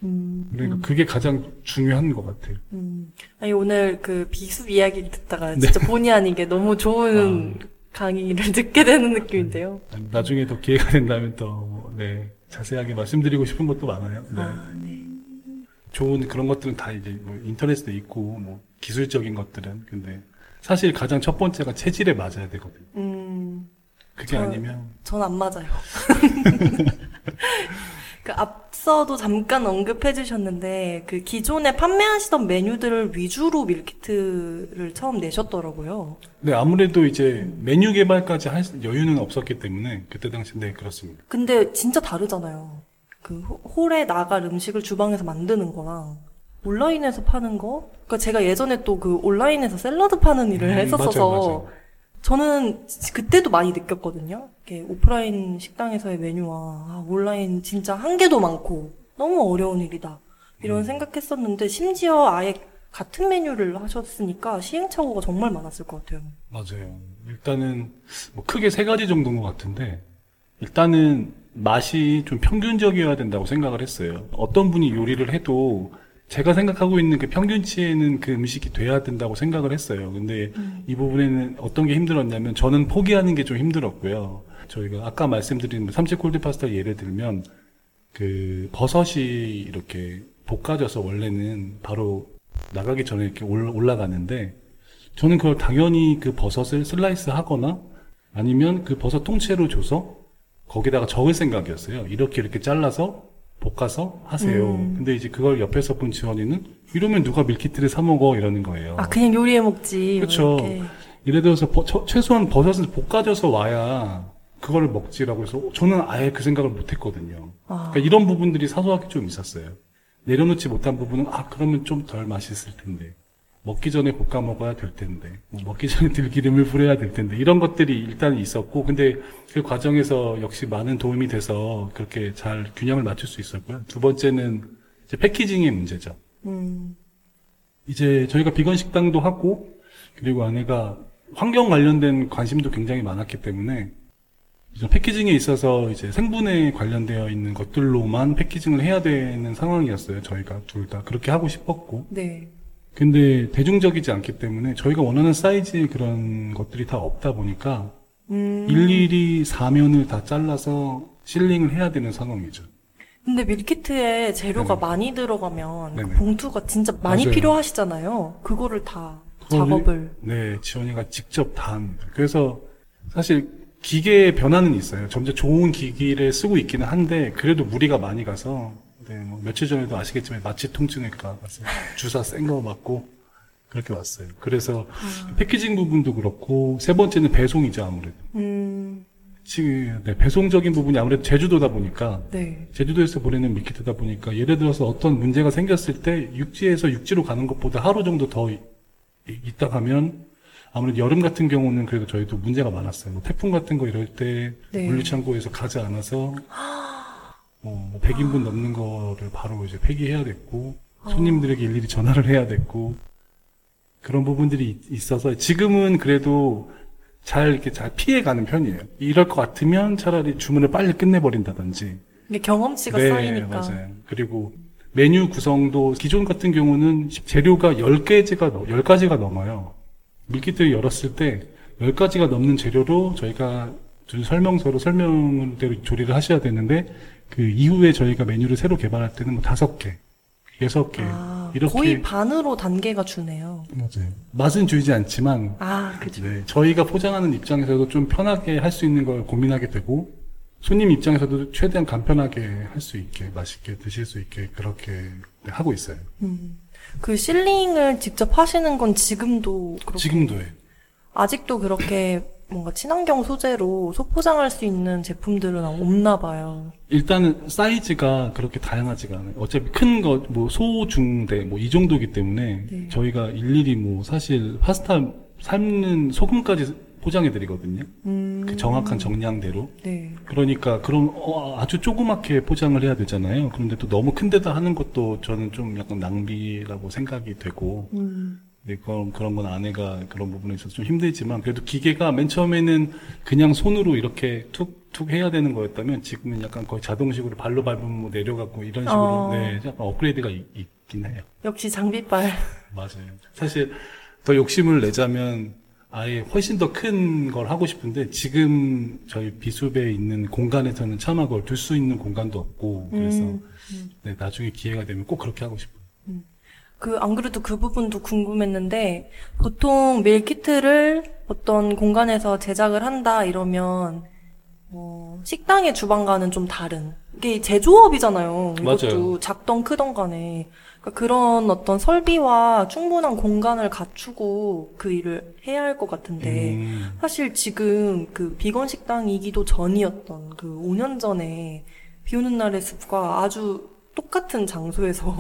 음, 그러니까 그게 가장 중요한 것 같아요. 음. 아니, 오늘 그 비숲 이야기를 듣다가 네. 진짜 본의 아니게 너무 좋은 강의를 듣게 되는 느낌인데요. 나중에 더 기회가 된다면 더 네, 자세하게 말씀드리고 싶은 것도 많아요. 네. 아, 네. 좋은 그런 것들은 다 이제 뭐 인터넷에 있고 뭐 기술적인 것들은 근데 사실 가장 첫 번째가 체질에 맞아야 되거든요. 음, 그게 저- 아니면 전 안 맞아요. 그 앞서도 잠깐 언급해 주셨는데 그 기존에 판매하시던 메뉴들을 위주로 밀키트를 처음 내셨더라고요. 네, 아무래도 이제 메뉴 개발까지 할 수- 여유는 없었기 때문에 그때 당시 네 그렇습니다. 근데 진짜 다르잖아요. 그 호- 홀에 나갈 음식을 주방에서 만드는 거랑 온라인에서 파는 거? 그러니까 제가 예전에 또 그 온라인에서 샐러드 파는 일을 음, 했었어서 맞아요, 맞아요. 저는 그때도 많이 느꼈거든요. 이렇게 오프라인 식당에서의 메뉴와 아, 온라인 진짜 한계도 많고 너무 어려운 일이다. 이런 음. 생각했었는데 심지어 아예 같은 메뉴를 하셨으니까 시행착오가 정말 많았을 것 같아요. 맞아요. 일단은 뭐 크게 세 가지 정도인 것 같은데 일단은 맛이 좀 평균적이어야 된다고 생각을 했어요. 어떤 분이 요리를 해도 제가 생각하고 있는 그 평균치에는 그 음식이 돼야 된다고 생각을 했어요. 근데 이 부분에는 어떤 게 힘들었냐면 저는 포기하는 게 좀 힘들었고요. 저희가 아까 말씀드린 뭐 삼색 콜드 파스타 예를 들면 그 버섯이 이렇게 볶아져서 원래는 바로 나가기 전에 이렇게 올- 올라가는데 저는 그걸 당연히 그 버섯을 슬라이스 하거나 아니면 그 버섯 통째로 줘서 거기다가 적을 생각이었어요. 이렇게 이렇게 잘라서 볶아서 하세요. 음. 근데 이제 그걸 옆에서 본 지원이는 이러면 누가 밀키트를 사 먹어 이러는 거예요. 아 그냥 요리해 먹지. 이렇게. 예를 들어서 버- 최소한 버섯을 볶아져서 와야 그걸 먹지라고 해서 저는 아예 그 생각을 못 했거든요. 아, 그러니까 이런 부분들이 사소하게 좀 있었어요. 내려놓지 못한 부분은 아 그러면 좀 덜 맛있을 텐데 먹기 전에 볶아 먹어야 될 텐데 뭐 먹기 전에 들기름을 뿌려야 될 텐데 이런 것들이 일단 있었고 근데 그 과정에서 역시 많은 도움이 돼서 그렇게 잘 균형을 맞출 수 있었고요. 두 번째는 이제 패키징의 문제죠. 음, 이제 저희가 비건 식당도 하고 그리고 아내가 환경 관련된 관심도 굉장히 많았기 때문에 패키징에 있어서 이제 생분해 관련되어 있는 것들로만 패키징을 해야 되는 상황이었어요. 저희가 둘 다 그렇게 하고 싶었고 네. 근데 대중적이지 않기 때문에 저희가 원하는 사이즈의 그런 것들이 다 없다 보니까 음, 일일이 사면을 다 잘라서 실링을 해야 되는 상황이죠. 근데 밀키트에 재료가 네네. 많이 들어가면 그 네네. 봉투가 진짜 많이 맞아요. 필요하시잖아요. 그거를 다 그걸- 작업을. 네, 지원이가 직접 다 합니다. 그래서 사실 기계의 변화는 있어요. 점점 좋은 기기를 쓰고 있기는 한데 그래도 무리가 많이 가서 네, 뭐 며칠 전에도 아시겠지만 마취 통증을 가서 주사 센 거 맞고 그렇게 왔어요. 그래서 패키징 부분도 그렇고 세 번째는 배송이죠 아무래도. 음, 지금 네, 배송적인 부분이 아무래도 제주도다 보니까 네. 제주도에서 보내는 밀키트다 보니까 예를 들어서 어떤 문제가 생겼을 때 육지에서 육지로 가는 것보다 하루 정도 더 이- 있다 가면 아무래도 여름 같은 경우는 그래도 저희도 문제가 많았어요. 뭐 태풍 같은 거 이럴 때 네. 물류창고에서 가지 않아서 뭐 100인분 넘는 거를 바로 이제 폐기해야 됐고 손님들에게 일일이 전화를 해야 됐고 그런 부분들이 있- 있어서 지금은 그래도 잘 이렇게 잘 피해가는 편이에요. 이럴 것 같으면 차라리 주문을 빨리 끝내버린다든지 이게 경험치가 네, 쌓이니까. 맞아요. 그리고 메뉴 구성도 기존 같은 경우는 재료가 10개지가, 10가지가 넘어요. 밀키트를 열었을 때 10가지가 넘는 재료로 저희가 준 설명서로 설명대로 조리를 하셔야 되는데 그 이후에 저희가 메뉴를 새로 개발할 때는 뭐 5개, 6개 아, 이렇게 거의 반으로 단계가 주네요. 맞아요. 맛은 줄지 않지만 아, 그죠. 네, 저희가 포장하는 입장에서도 좀 편하게 할 수 있는 걸 고민하게 되고 손님 입장에서도 최대한 간편하게 할 수 있게 맛있게 드실 수 있게 그렇게 네, 하고 있어요. 음. 그 실링을 직접 하시는 건 지금도 그렇고 지금도 해요. 아직도 그렇게 뭔가 친환경 소재로 소포장할 수 있는 제품들은 없나 봐요. 일단은 사이즈가 그렇게 다양하지가 않아요. 어차피 큰 거, 뭐, 소, 중, 대, 뭐, 이 정도기 때문에 네. 저희가 일일이 뭐, 사실 파스타 삶는 소금까지 포장해드리거든요. 음. 그 정확한 정량대로. 네. 그러니까 그런 어, 아주 조그맣게 포장을 해야 되잖아요. 그런데 또 너무 큰 데다 하는 것도 저는 좀 약간 낭비라고 생각이 되고 음. 네, 그런 그런 건 아내가 그런 부분에 있어서 좀 힘들지만 그래도 기계가 맨 처음에는 그냥 손으로 이렇게 툭툭 해야 되는 거였다면 지금은 약간 거의 자동식으로 발로 밟으면 뭐 내려가고 이런 식으로 어. 네, 약간 업그레이드가 있, 있긴 해요. 역시 장비빨. 맞아요. 사실 더 욕심을 내자면 아예 훨씬 더 큰 걸 하고 싶은데 지금 저희 비숲에 있는 공간에서는 차마 그걸 둘 수 있는 공간도 없고 그래서 음. 네, 나중에 기회가 되면 꼭 그렇게 하고 싶어요. 그, 안 그래도 그 부분도 궁금했는데, 보통 밀키트를 어떤 공간에서 제작을 한다 이러면, 어, 식당의 주방과는 좀 다른. 이게 제조업이잖아요. 이것도 맞아요. 작던 크던 간에. 그러니까 그런 어떤 설비와 충분한 공간을 갖추고 그 일을 해야 할 것 같은데, 음, 사실 지금 그 비건 식당이기도 전이었던 그 5년 전에 비 오는 날의 숲과 아주 똑같은 장소에서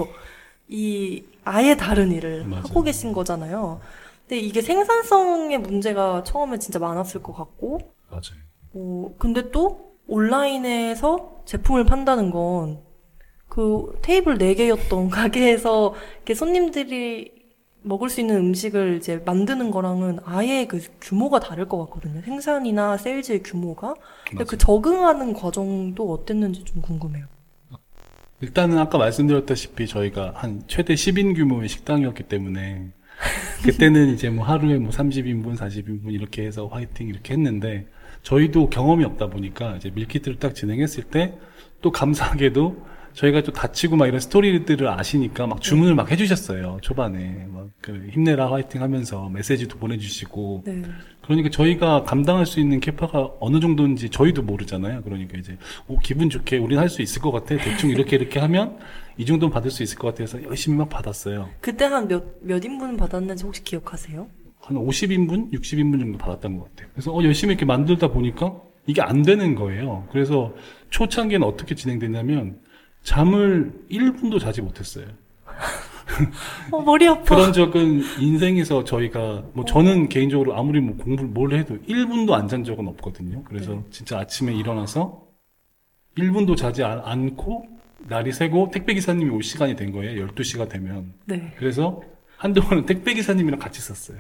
이 아예 다른 일을 맞아요. 하고 계신 거잖아요. 근데 이게 생산성의 문제가 처음에 진짜 많았을 것 같고, 맞아요. 어, 근데 또 온라인에서 제품을 판다는 건 그 테이블 4개였던 가게에서 이렇게 손님들이 먹을 수 있는 음식을 이제 만드는 거랑은 아예 그 규모가 다를 것 같거든요. 생산이나 세일즈의 규모가. 근데 그 맞아요. 적응하는 과정도 어땠는지 좀 궁금해요. 일단은 아까 말씀드렸다시피 저희가 한 최대 10인 규모의 식당이었기 때문에 그때는 이제 뭐 하루에 뭐 30인분, 40인분 이렇게 해서 화이팅 이렇게 했는데 저희도 경험이 없다 보니까 이제 밀키트를 딱 진행했을 때 또 감사하게도 저희가 또 다치고 막 이런 스토리들을 아시니까 막 주문을 막 해주셨어요 초반에 막 그 힘내라 화이팅 하면서 메시지도 보내주시고 네. 그러니까 저희가 감당할 수 있는 캐파가 어느 정도인지 저희도 모르잖아요. 그러니까 이제 오, 기분 좋게 우린 할 수 있을 것 같아. 대충 이렇게 이렇게 하면 이 정도는 받을 수 있을 것 같아서 열심히 막 받았어요. 그때 한 몇, 몇 인분 받았는지 혹시 기억하세요? 한 50인분, 60인분 정도 받았던 것 같아요. 그래서 어, 열심히 이렇게 만들다 보니까 이게 안 되는 거예요. 그래서 초창기에는 어떻게 진행됐냐면 잠을 1분도 자지 못했어요. 어, 머리 아파. 그런 적은 인생에서 저희가 뭐 저는 개인적으로 아무리 뭐 공부를 뭘 해도 1분도 안 잔 적은 없거든요. 그래서 네. 진짜 아침에 일어나서 1분도 자지 않- 않고 날이 새고 택배 기사님이 올 시간이 된 거예요. 12시가 되면. 네. 그래서 한동안은 택배 기사님이랑 같이 썼어요.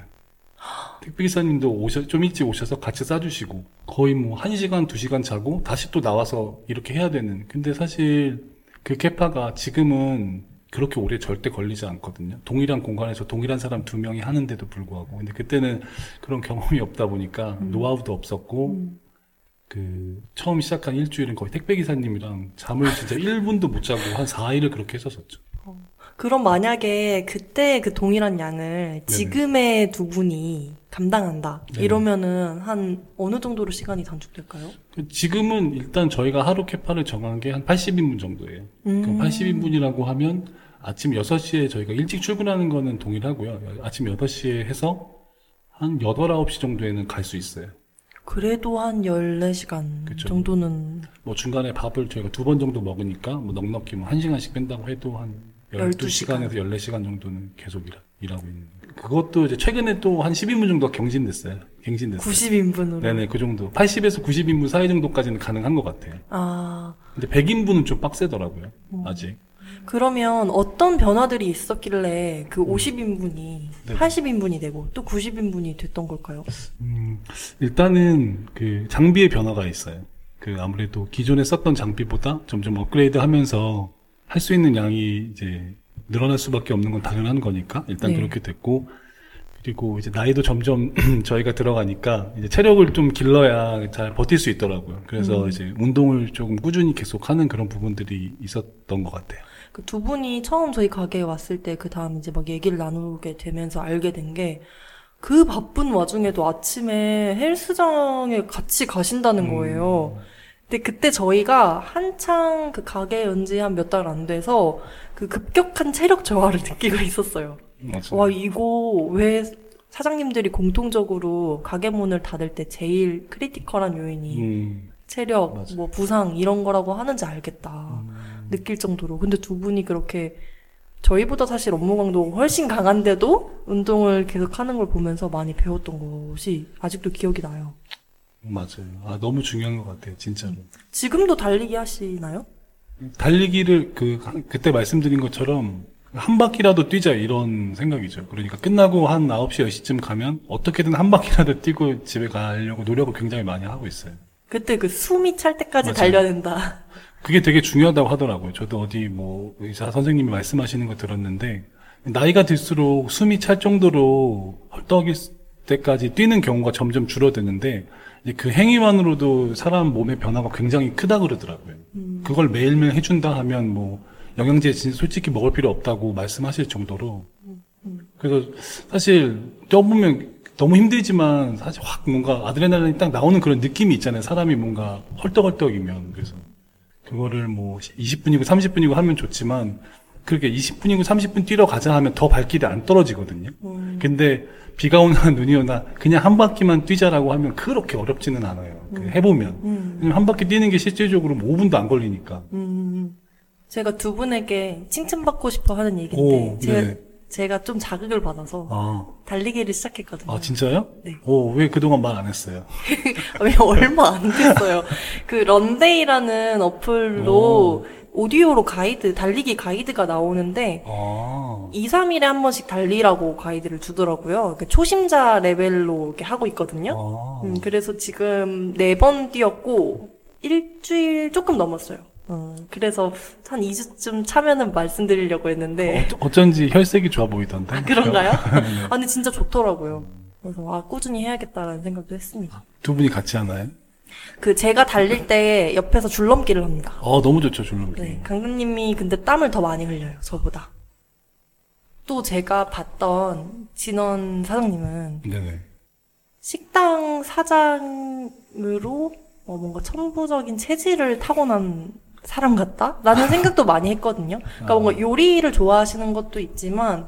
택배 기사님도 오셔 좀 일찍 오셔서 같이 싸주시고 거의 뭐 1시간, 2시간 자고 다시 또 나와서 이렇게 해야 되는. 근데 사실 그 캐파가 지금은 그렇게 오래 절대 걸리지 않거든요. 동일한 공간에서 동일한 사람 두 명이 하는데도 불구하고. 근데 그때는 그런 경험이 없다 보니까 노하우도 없었고 음. 그 처음 시작한 일주일은 거의 택배 기사님이랑 잠을 진짜 1분도 못 자고 한 4일을 그렇게 했었었죠. 그럼 만약에 그때 그 동일한 양을 지금의 두 분이 감당한다. 네네. 이러면은 한 어느 정도로 시간이 단축될까요? 지금은 일단 저희가 하루 캐파를 정한 게 한 80인분 정도예요. 음. 그럼 80인분이라고 하면 아침 6시에 저희가 일찍 출근하는 거는 동일하고요. 아침 8시에 해서 한 8, 9시 정도에는 갈 수 있어요. 그래도 한 14시간 그쵸. 정도는 뭐 중간에 밥을 저희가 두 번 정도 먹으니까 뭐 넉넉히 뭐 1시간씩 뺀다고 해도 한 12시간 에서 14시간 정도는 계속 일하, 일하고 있는. 그것도 이제 최근에 또 한 12분 정도가 경진됐어요. 갱신됐어요. 90인분으로. 네네, 그 정도. 80에서 90인분 사이 정도까지는 가능한 것 같아요. 아, 근데 100인분은 좀 빡세더라고요. 음. 아직. 그러면 어떤 변화들이 있었길래 그 50인분이 네. 80인분이 되고 또 90인분이 됐던 걸까요? 음, 일단은 그 장비의 변화가 있어요. 그 아무래도 기존에 썼던 장비보다 점점 업그레이드 하면서 할 수 있는 양이 이제 늘어날 수밖에 없는 건 당연한 거니까 일단 네. 그렇게 됐고 그리고 이제 나이도 점점 저희가 들어가니까 이제 체력을 좀 길러야 잘 버틸 수 있더라고요. 그래서 음. 이제 운동을 조금 꾸준히 계속 하는 그런 부분들이 있었던 것 같아요. 그 두 분이 처음 저희 가게에 왔을 때 그 다음 이제 막 얘기를 나누게 되면서 알게 된 게 그 바쁜 와중에도 아침에 헬스장에 같이 가신다는 음. 거예요. 근데 그때 저희가 한창 그 가게 연지 한 몇 달 안 돼서 그 급격한 체력 저하를 느끼고 있었어요. 맞아요. 와, 이거 왜 사장님들이 공통적으로 가게 문을 닫을 때 제일 critical한 요인이 음, 체력, 맞아요. 뭐 부상 이런 거라고 하는지 알겠다. 음. 느낄 정도로. 근데 두 분이 그렇게 저희보다 사실 업무 강도 훨씬 강한데도 운동을 계속 하는 걸 보면서 많이 배웠던 것이 아직도 기억이 나요. 맞아요. 아, 너무 중요한 것 같아요, 진짜로. 지금도 달리기 하시나요? 달리기를 그 그때 말씀드린 것처럼 한 바퀴라도 뛰자 이런 생각이죠. 그러니까 끝나고 한 9시 10시쯤 가면 어떻게든 한 바퀴라도 뛰고 집에 가려고 노력을 굉장히 많이 하고 있어요. 그때 그 숨이 찰 때까지 맞아요. 달려낸다. 그게 되게 중요하다고 하더라고요. 저도 어디 뭐 의사 선생님이 말씀하시는 거 들었는데 나이가 들수록 숨이 찰 정도로 헐떡일 때까지 뛰는 경우가 점점 줄어드는데 이제 그 행위만으로도 사람 몸의 변화가 굉장히 크다 그러더라고요. 그걸 매일매일 해준다 하면 뭐 영양제 진 솔직히 먹을 필요 없다고 말씀하실 정도로 그래서 사실 뛰어보면 너무 힘들지만 사실 확 뭔가 아드레날린이 딱 나오는 그런 느낌이 있잖아요. 사람이 뭔가 헐떡헐떡이면 그래서 그거를 뭐 20분이고 30분이고 하면 좋지만 그렇게 20분이고 30분 뛰러 가자 하면 더 발길이 안 떨어지거든요. 음. 근데 비가 오나 눈이 오나 그냥 한 바퀴만 뛰자라고 하면 그렇게 어렵지는 않아요. 그 해보면. 음. 한 바퀴 뛰는 게 실질적으로 뭐 5분도 안 걸리니까. 음. 제가 두 분에게 칭찬받고 싶어 하는 얘기인데 오, 제가 네. 제가 좀 자극을 받아서 아, 달리기를 시작했거든요. 아 진짜요? 네. 오, 왜 그동안 말 안 했어요? 왜 얼마 안 됐어요. 그 런데이라는 어플로 오디오로 가이드, 달리기 가이드가 나오는데 아, 2, 3일에 한 번씩 달리라고 가이드를 주더라고요. 그 초심자 레벨로 이렇게 하고 있거든요. 아. 음, 그래서 지금 네번 뛰었고 일주일 조금 넘었어요. 음, 그래서 한 2주쯤 차면은 말씀드리려고 했는데 어, 어쩐지 혈색이 좋아 보이던데. 아, 그런가요? 네. 아 근데 진짜 좋더라고요. 그래서 아 꾸준히 해야겠다라는 생각도 했습니다. 두 분이 같이 하나요? 그 제가 달릴 때 옆에서 줄넘기를 합니다. 어, 너무 좋죠, 줄넘기. 네, 강사님이 근데 땀을 더 많이 흘려요, 저보다. 또 제가 봤던 진원 사장님은 네네. 식당 사장으로 어, 뭔가 천부적인 체질을 타고난 사람 같다? 라는 생각도 많이 했거든요. 그러니까 뭔가 요리를 좋아하시는 것도 있지만,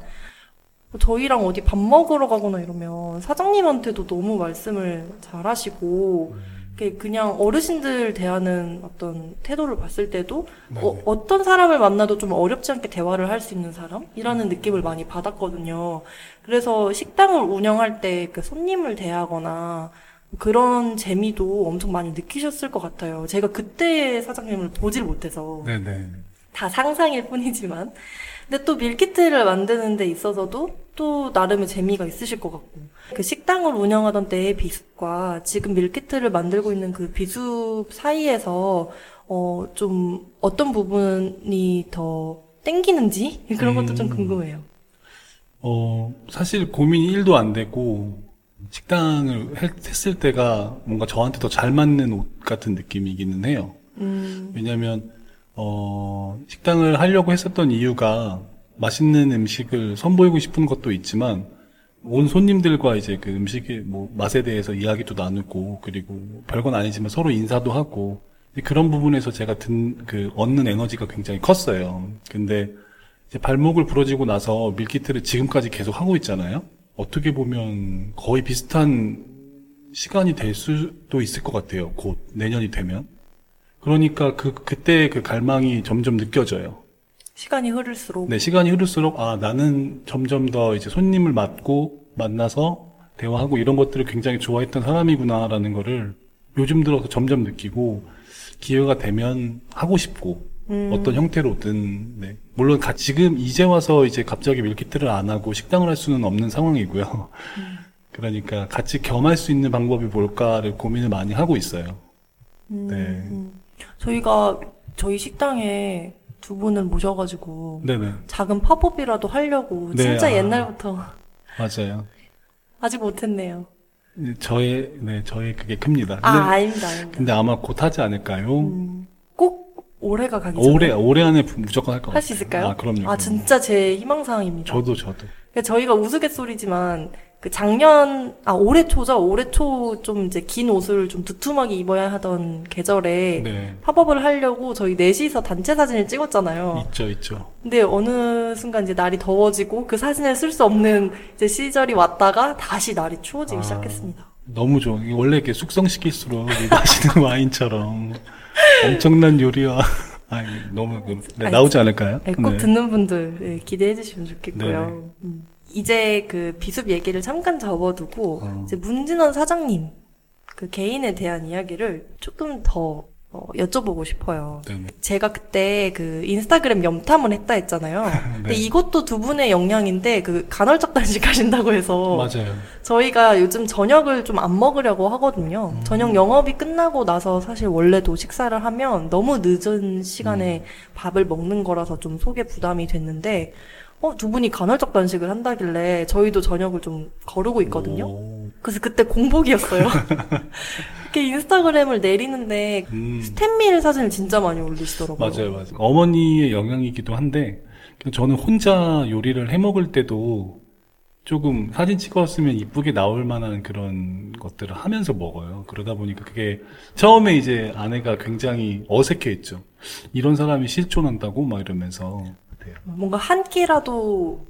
뭐 저희랑 어디 밥 먹으러 가거나 이러면 사장님한테도 너무 말씀을 잘 하시고, 이렇게 그냥 어르신들 대하는 어떤 태도를 봤을 때도 어, 어떤 사람을 만나도 좀 어렵지 않게 대화를 할 수 있는 사람이라는 느낌을 많이 받았거든요. 그래서 식당을 운영할 때 그 손님을 대하거나 그런 재미도 엄청 많이 느끼셨을 것 같아요. 제가 그때 사장님을 보질 못해서 네네. 다 상상일 뿐이지만. 근데 또 밀키트를 만드는 데 있어서도 또 나름의 재미가 있으실 것 같고. 그 식당을 운영하던 때의 비숲과 지금 밀키트를 만들고 있는 그 비숲 사이에서 어, 좀 어떤 부분이 더 땡기는지 그런 것도 좀 음. 궁금해요. 어, 사실 고민이 1도 안 되고, 식당을 했- 했을 때가 뭔가 저한테 더 잘 맞는 옷 같은 느낌이기는 해요. 음, 왜냐면, 어, 식당을 하려고 했었던 이유가 맛있는 음식을 선보이고 싶은 것도 있지만, 온 손님들과 이제 그 음식의 뭐 맛에 대해서 이야기도 나누고, 그리고 별건 아니지만 서로 인사도 하고, 그런 부분에서 제가 든, 그, 얻는 에너지가 굉장히 컸어요. 근데, 발목을 부러지고 나서 밀키트를 지금까지 계속 하고 있잖아요. 어떻게 보면 거의 비슷한 시간이 될 수도 있을 것 같아요. 곧 내년이 되면. 그러니까 그 그때 그 갈망이 점점 느껴져요. 시간이 흐를수록 네, 시간이 흐를수록 아 나는 점점 더 이제 손님을 맡고 만나서 대화하고 이런 것들을 굉장히 좋아했던 사람이구나라는 거를 요즘 들어서 점점 느끼고 기회가 되면 하고 싶고 음. 어떤 형태로든 네. 물론 가- 지금 이제 와서 이제 갑자기 밀키트를 안 하고 식당을 할 수는 없는 상황이고요. 그러니까 같이 겸할 수 있는 방법이 뭘까를 고민을 많이 하고 있어요. 음, 네. 음. 저희가 저희 식당에 두 분을 모셔가지고 네네 작은 팝업이라도 하려고 네, 진짜 아. 옛날부터 맞아요. 아직 못했네요. 저의 네 저의 그게 큽니다. 아 근데, 아닙니다, 아닙니다. 근데 아마 곧 하지 않을까요? 음, 꼭 올해가 가기 전에 올해 올해 안에 무조건 할 것 같아요. 할 수 있을까요? 아 그럼요. 아 그럼요. 진짜 제 희망사항입니다. 저도 저도. 그러니까 저희가 우스갯소리지만 그 작년 아 올해 초죠. 올해 초 좀 이제 긴 옷을 좀 두툼하게 입어야 하던 계절에 네 팝업을 하려고 저희 넷이서 단체 사진을 찍었잖아요. 있죠 있죠. 근데 어느 순간 이제 날이 더워지고 그 사진을 쓸 수 없는 이제 시절이 왔다가 다시 날이 추워지기 아. 시작했습니다. 너무 좋아. 원래 이렇게 숙성시킬수록 이 마시는 와인처럼 엄청난 요리와 아 너무 그- 네, 아니, 나오지 않을까요? 네, 꼭 듣는 분들 네, 기대해 주시면 좋겠고요. 음. 이제 그 비숲 얘기를 잠깐 접어두고 어. 이제 문진원 사장님 그 개인에 대한 이야기를 조금 더 어, 여쭤보고 싶어요. 네. 제가 그때 그 인스타그램 염탐을 했다 했잖아요. 근데 네. 이것도 두 분의 역량인데 그 간헐적 단식 하신다고 해서 맞아요. 저희가 요즘 저녁을 좀 안 먹으려고 하거든요. 음. 저녁 영업이 끝나고 나서 사실 원래도 식사를 하면 너무 늦은 시간에 음. 밥을 먹는 거라서 좀 속에 부담이 됐는데, 어, 두 분이 간헐적 단식을 한다길래 저희도 저녁을 좀 거르고 있거든요. 오. 그래서 그때 공복이었어요. 이렇게 인스타그램을 내리는데 음. 스탠밀 사진을 진짜 많이 올리시더라고요. 맞아요, 맞아요. 어머니의 영향이기도 한데, 저는 혼자 요리를 해 먹을 때도 조금 사진 찍었으면 이쁘게 나올 만한 그런 것들을 하면서 먹어요. 그러다 보니까 그게 처음에 이제 아내가 굉장히 어색해 했죠. 이런 사람이 실존한다고? 막 이러면서. 같아요. 뭔가 한 끼라도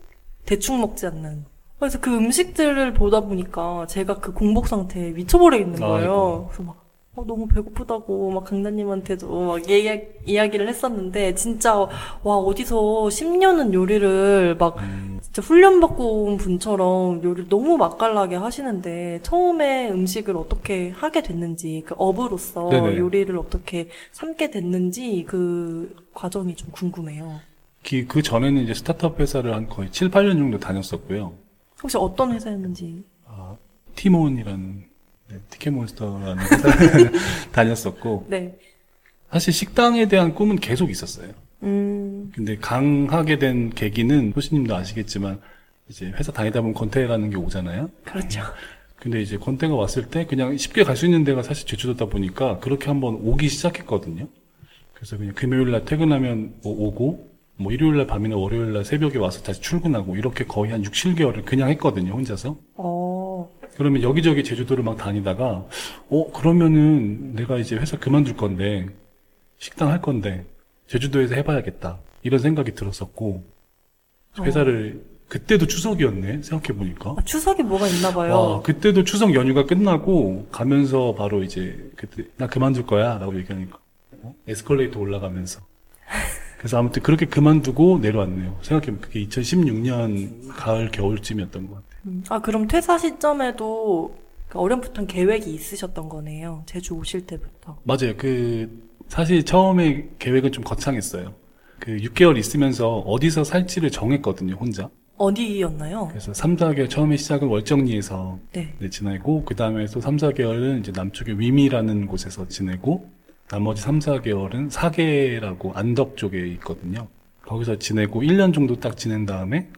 대충 먹지 않는. 그래서 그 음식들을 보다 보니까 제가 그 공복 상태에 미쳐버려 있는 거예요. 아이고. 그래서 막 어, 너무 배고프다고 막 강단님한테도 막 이야, 이야기를 했었는데 진짜 와 어디서 10년은 요리를 막 음, 진짜 훈련받고 온 분처럼 요리를 너무 맛깔나게 하시는데 처음에 음식을 어떻게 하게 됐는지 그 업으로서 네네. 요리를 어떻게 삼게 됐는지 그 과정이 좀 궁금해요. 그, 그 전에는 이제 스타트업 회사를 한 거의 7, 8년 정도 다녔었고요. 혹시 어떤 회사였는지 아, 티몬이라는 네, 티켓몬스터라는 회사를 다녔었고 네. 사실 식당에 대한 꿈은 계속 있었어요. 음, 근데 강하게 된 계기는 호시님도 아시겠지만 이제 회사 다니다 보면 권태라는 게 오잖아요. 그렇죠. 근데 이제 권태가 왔을 때 그냥 쉽게 갈 수 있는 데가 사실 제주도다 보니까 그렇게 한번 오기 시작했거든요. 그래서 그냥 금요일 날 퇴근하면 뭐 오고 뭐 일요일 날 밤이나 월요일 날 새벽에 와서 다시 출근하고 이렇게 거의 한 6, 7개월을 그냥 했거든요, 혼자서. 어, 그러면 여기저기 제주도를 막 다니다가 어 그러면은 내가 이제 회사 그만둘 건데 식당 할 건데 제주도에서 해 봐야겠다 이런 생각이 들었었고 회사를 그때도 추석이었네 생각해 보니까 아, 추석이 뭐가 있나 봐요. 와 그때도 추석 연휴가 끝나고 가면서 바로 이제 그때 나 그만둘 거야라고 얘기하니까 어? 에스컬레이터 올라가면서 그래서 아무튼 그렇게 그만두고 내려왔네요 생각해보면 그게 2016년 가을 겨울쯤이었던 것 같아요. 음, 아, 그럼 퇴사 시점에도 그 어렴풋한 계획이 있으셨던 거네요. 제주 오실 때부터. 맞아요. 그 사실 처음에 계획은 좀 거창했어요. 그 6개월 있으면서 어디서 살지를 정했거든요, 혼자. 어디였나요? 그래서 3, 4개월 처음에 시작은 월정리에서 네. 네, 지내고 그 다음에 또 3, 4개월은 이제 남쪽의 위미라는 곳에서 지내고 나머지 3, 4개월은 사계라고 안덕 쪽에 있거든요. 거기서 지내고 1년 정도 딱 지낸 다음에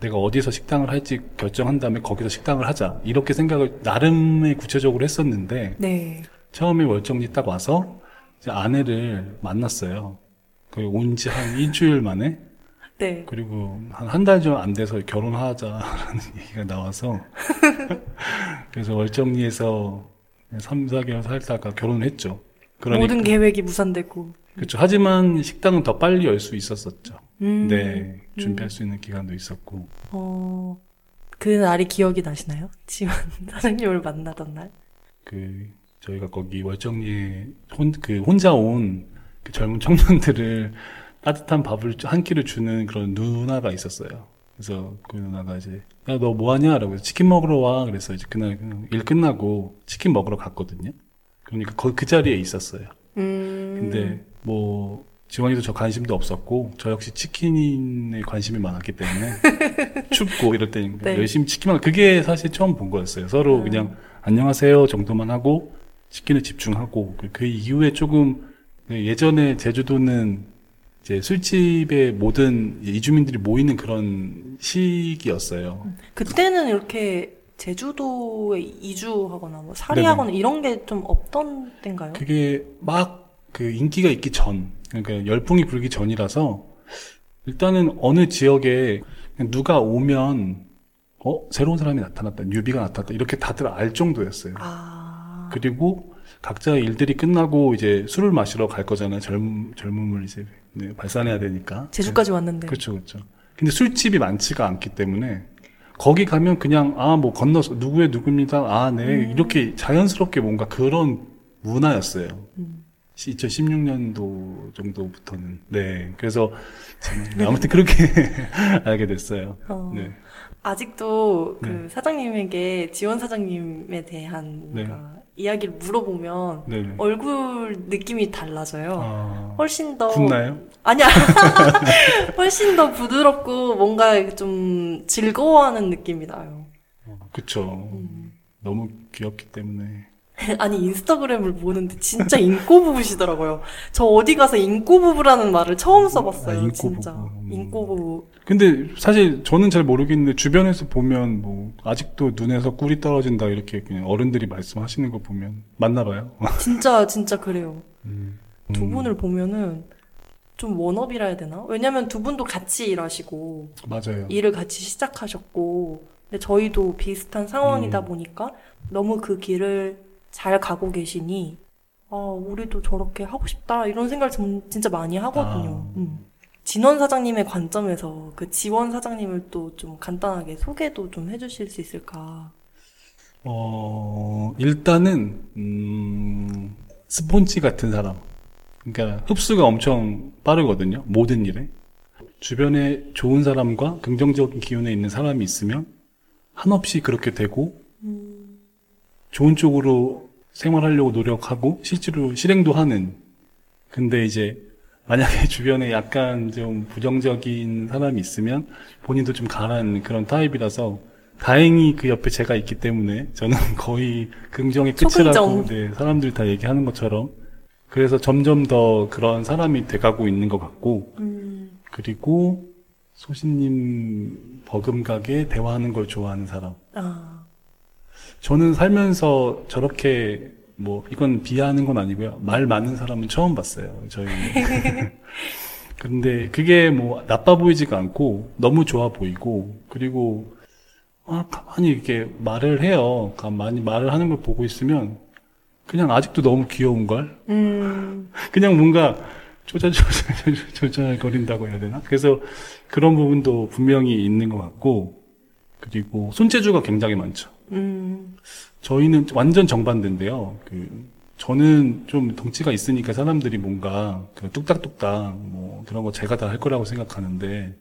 내가 어디서 식당을 할지 결정한 다음에 거기서 식당을 하자. 이렇게 생각을 나름의 구체적으로 했었는데 네. 처음에 월정리 딱 와서 아내를 만났어요. 그온지 한 일주일 만에 네. 그리고 한 한 달 좀 안 돼서 결혼하자라는 얘기가 나와서 그래서 월정리에서 3, 4개월 살다가 결혼을 했죠. 그러니까 모든 계획이 무산되고. 그렇죠. 하지만 식당은 더 빨리 열 수 있었었죠. 음, 네, 준비할 수 있는 기간도 있었고. 어, 그 날이 기억이 나시나요? 지원 사장님을 만나던 날? 그 저희가 거기 월정리에 혼, 그 혼자 온 그 젊은 청년들을 따뜻한 밥을 한 끼를 주는 그런 누나가 있었어요. 그래서 그 누나가 이제 야 너 뭐하냐라고 해서 치킨 먹으러 와 그래서 이제 그날 일 끝나고 치킨 먹으러 갔거든요. 그러니까 거, 그 자리에 있었어요. 음. 근데 뭐 지원이도 저 관심도 없었고 저 역시 치킨에 관심이 많았기 때문에 춥고 이럴 때 네. 열심히 치킨만 그게 사실 처음 본 거였어요. 서로 음. 그냥 안녕하세요 정도만 하고 치킨에 집중하고 그- 그 이후에 조금 네, 예전에 제주도는 이제 술집에 모든 이주민들이 모이는 그런 시기였어요. 그때는 이렇게 제주도에 이주하거나 뭐 살이하거나 이런 게 좀 없던 때인가요? 그게 막 그 인기가 있기 전, 그러니까 열풍이 불기 전이라서 일단은 어느 지역에 누가 오면 어 새로운 사람이 나타났다, 뉴비가 나타났다 이렇게 다들 알 정도였어요. 아, 그리고 각자의 일들이 끝나고 이제 술을 마시러 갈 거잖아요. 젊 젊음을 이제 네, 발산해야 되니까. 제주까지 왔는데. 그렇죠, 그렇죠. 근데 술집이 많지가 않기 때문에 거기 가면 그냥 아 뭐 건너서 누구의 누구입니다. 아, 네 이렇게 자연스럽게 뭔가 그런 문화였어요. 음. 2016년도 정도부터는 네 그래서 참, 아무튼 그렇게 알게 됐어요. 어. 네. 아직도 그 네. 사장님에게 지원 사장님에 대한 네. 뭔가 이야기를 물어보면 네네. 얼굴 느낌이 달라져요. 아, 훨씬 더 굳나요? 아니야. 훨씬 더 부드럽고 뭔가 좀 즐거워하는 느낌이 나요. 어, 그쵸. 음. 너무 귀엽기 때문에. 아니 인스타그램을 보는데 진짜 인꼬 부부시더라고요. 저 어디 가서 인꼬 부부라는 말을 처음 써봤어요. 아, 인꼬 진짜 부부. 음. 인꼬 부부. 근데 사실 저는 잘 모르겠는데 주변에서 보면 뭐 아직도 눈에서 꿀이 떨어진다 이렇게 그냥 어른들이 말씀하시는 거 보면 맞나 봐요. 진짜 진짜 그래요. 음. 두 음, 분을 보면은 좀 원업이라 해야 되나? 왜냐면 두 분도 같이 일하시고 맞아요. 일을 같이 시작하셨고 근데 저희도 비슷한 상황이다 음. 보니까 너무 그 길을 잘 가고 계시니 아 우리도 저렇게 하고 싶다 이런 생각을 좀 진짜 많이 하거든요. 아. 음. 진원 사장님의 관점에서 그 지원 사장님을 또 좀 간단하게 소개도 좀 해주실 수 있을까? 어, 일단은, 음, 스폰지 같은 사람. 그러니까 흡수가 엄청 빠르거든요. 모든 일에. 주변에 좋은 사람과 긍정적인 기운에 있는 사람이 있으면 한없이 그렇게 되고, 좋은 쪽으로 생활하려고 노력하고, 실제로 실행도 하는. 근데 이제, 만약에 주변에 약간 좀 부정적인 사람이 있으면 본인도 좀 가라앉는 그런 타입이라서 다행히 그 옆에 제가 있기 때문에 저는 거의 긍정의 끝이라고. 네, 사람들이 다 얘기하는 것처럼 그래서 점점 더 그런 사람이 돼가고 있는 것 같고 그리고 소신님 버금가게 대화하는 걸 좋아하는 사람. 아, 저는 살면서 저렇게 뭐 이건 비하하는 건 아니고요. 말 많은 사람은 처음 봤어요 저희 근데 그게 뭐 나빠 보이지가 않고 너무 좋아 보이고 그리고 아 가만히 이렇게 말을 해요. 가만히 말을 하는 걸 보고 있으면 그냥 아직도 너무 귀여운 걸? 음, 그냥 뭔가 조잘조잘조잘거린다고 해야 되나? 그래서 그런 부분도 분명히 있는 것 같고, 그리고 손재주가 굉장히 많죠. 음, 저희는 완전 정반대인데요. 그, 저는 좀 덩치가 있으니까 사람들이 뭔가 그 뚝딱뚝딱 뭐 그런 거 제가 다 할 거라고 생각하는데,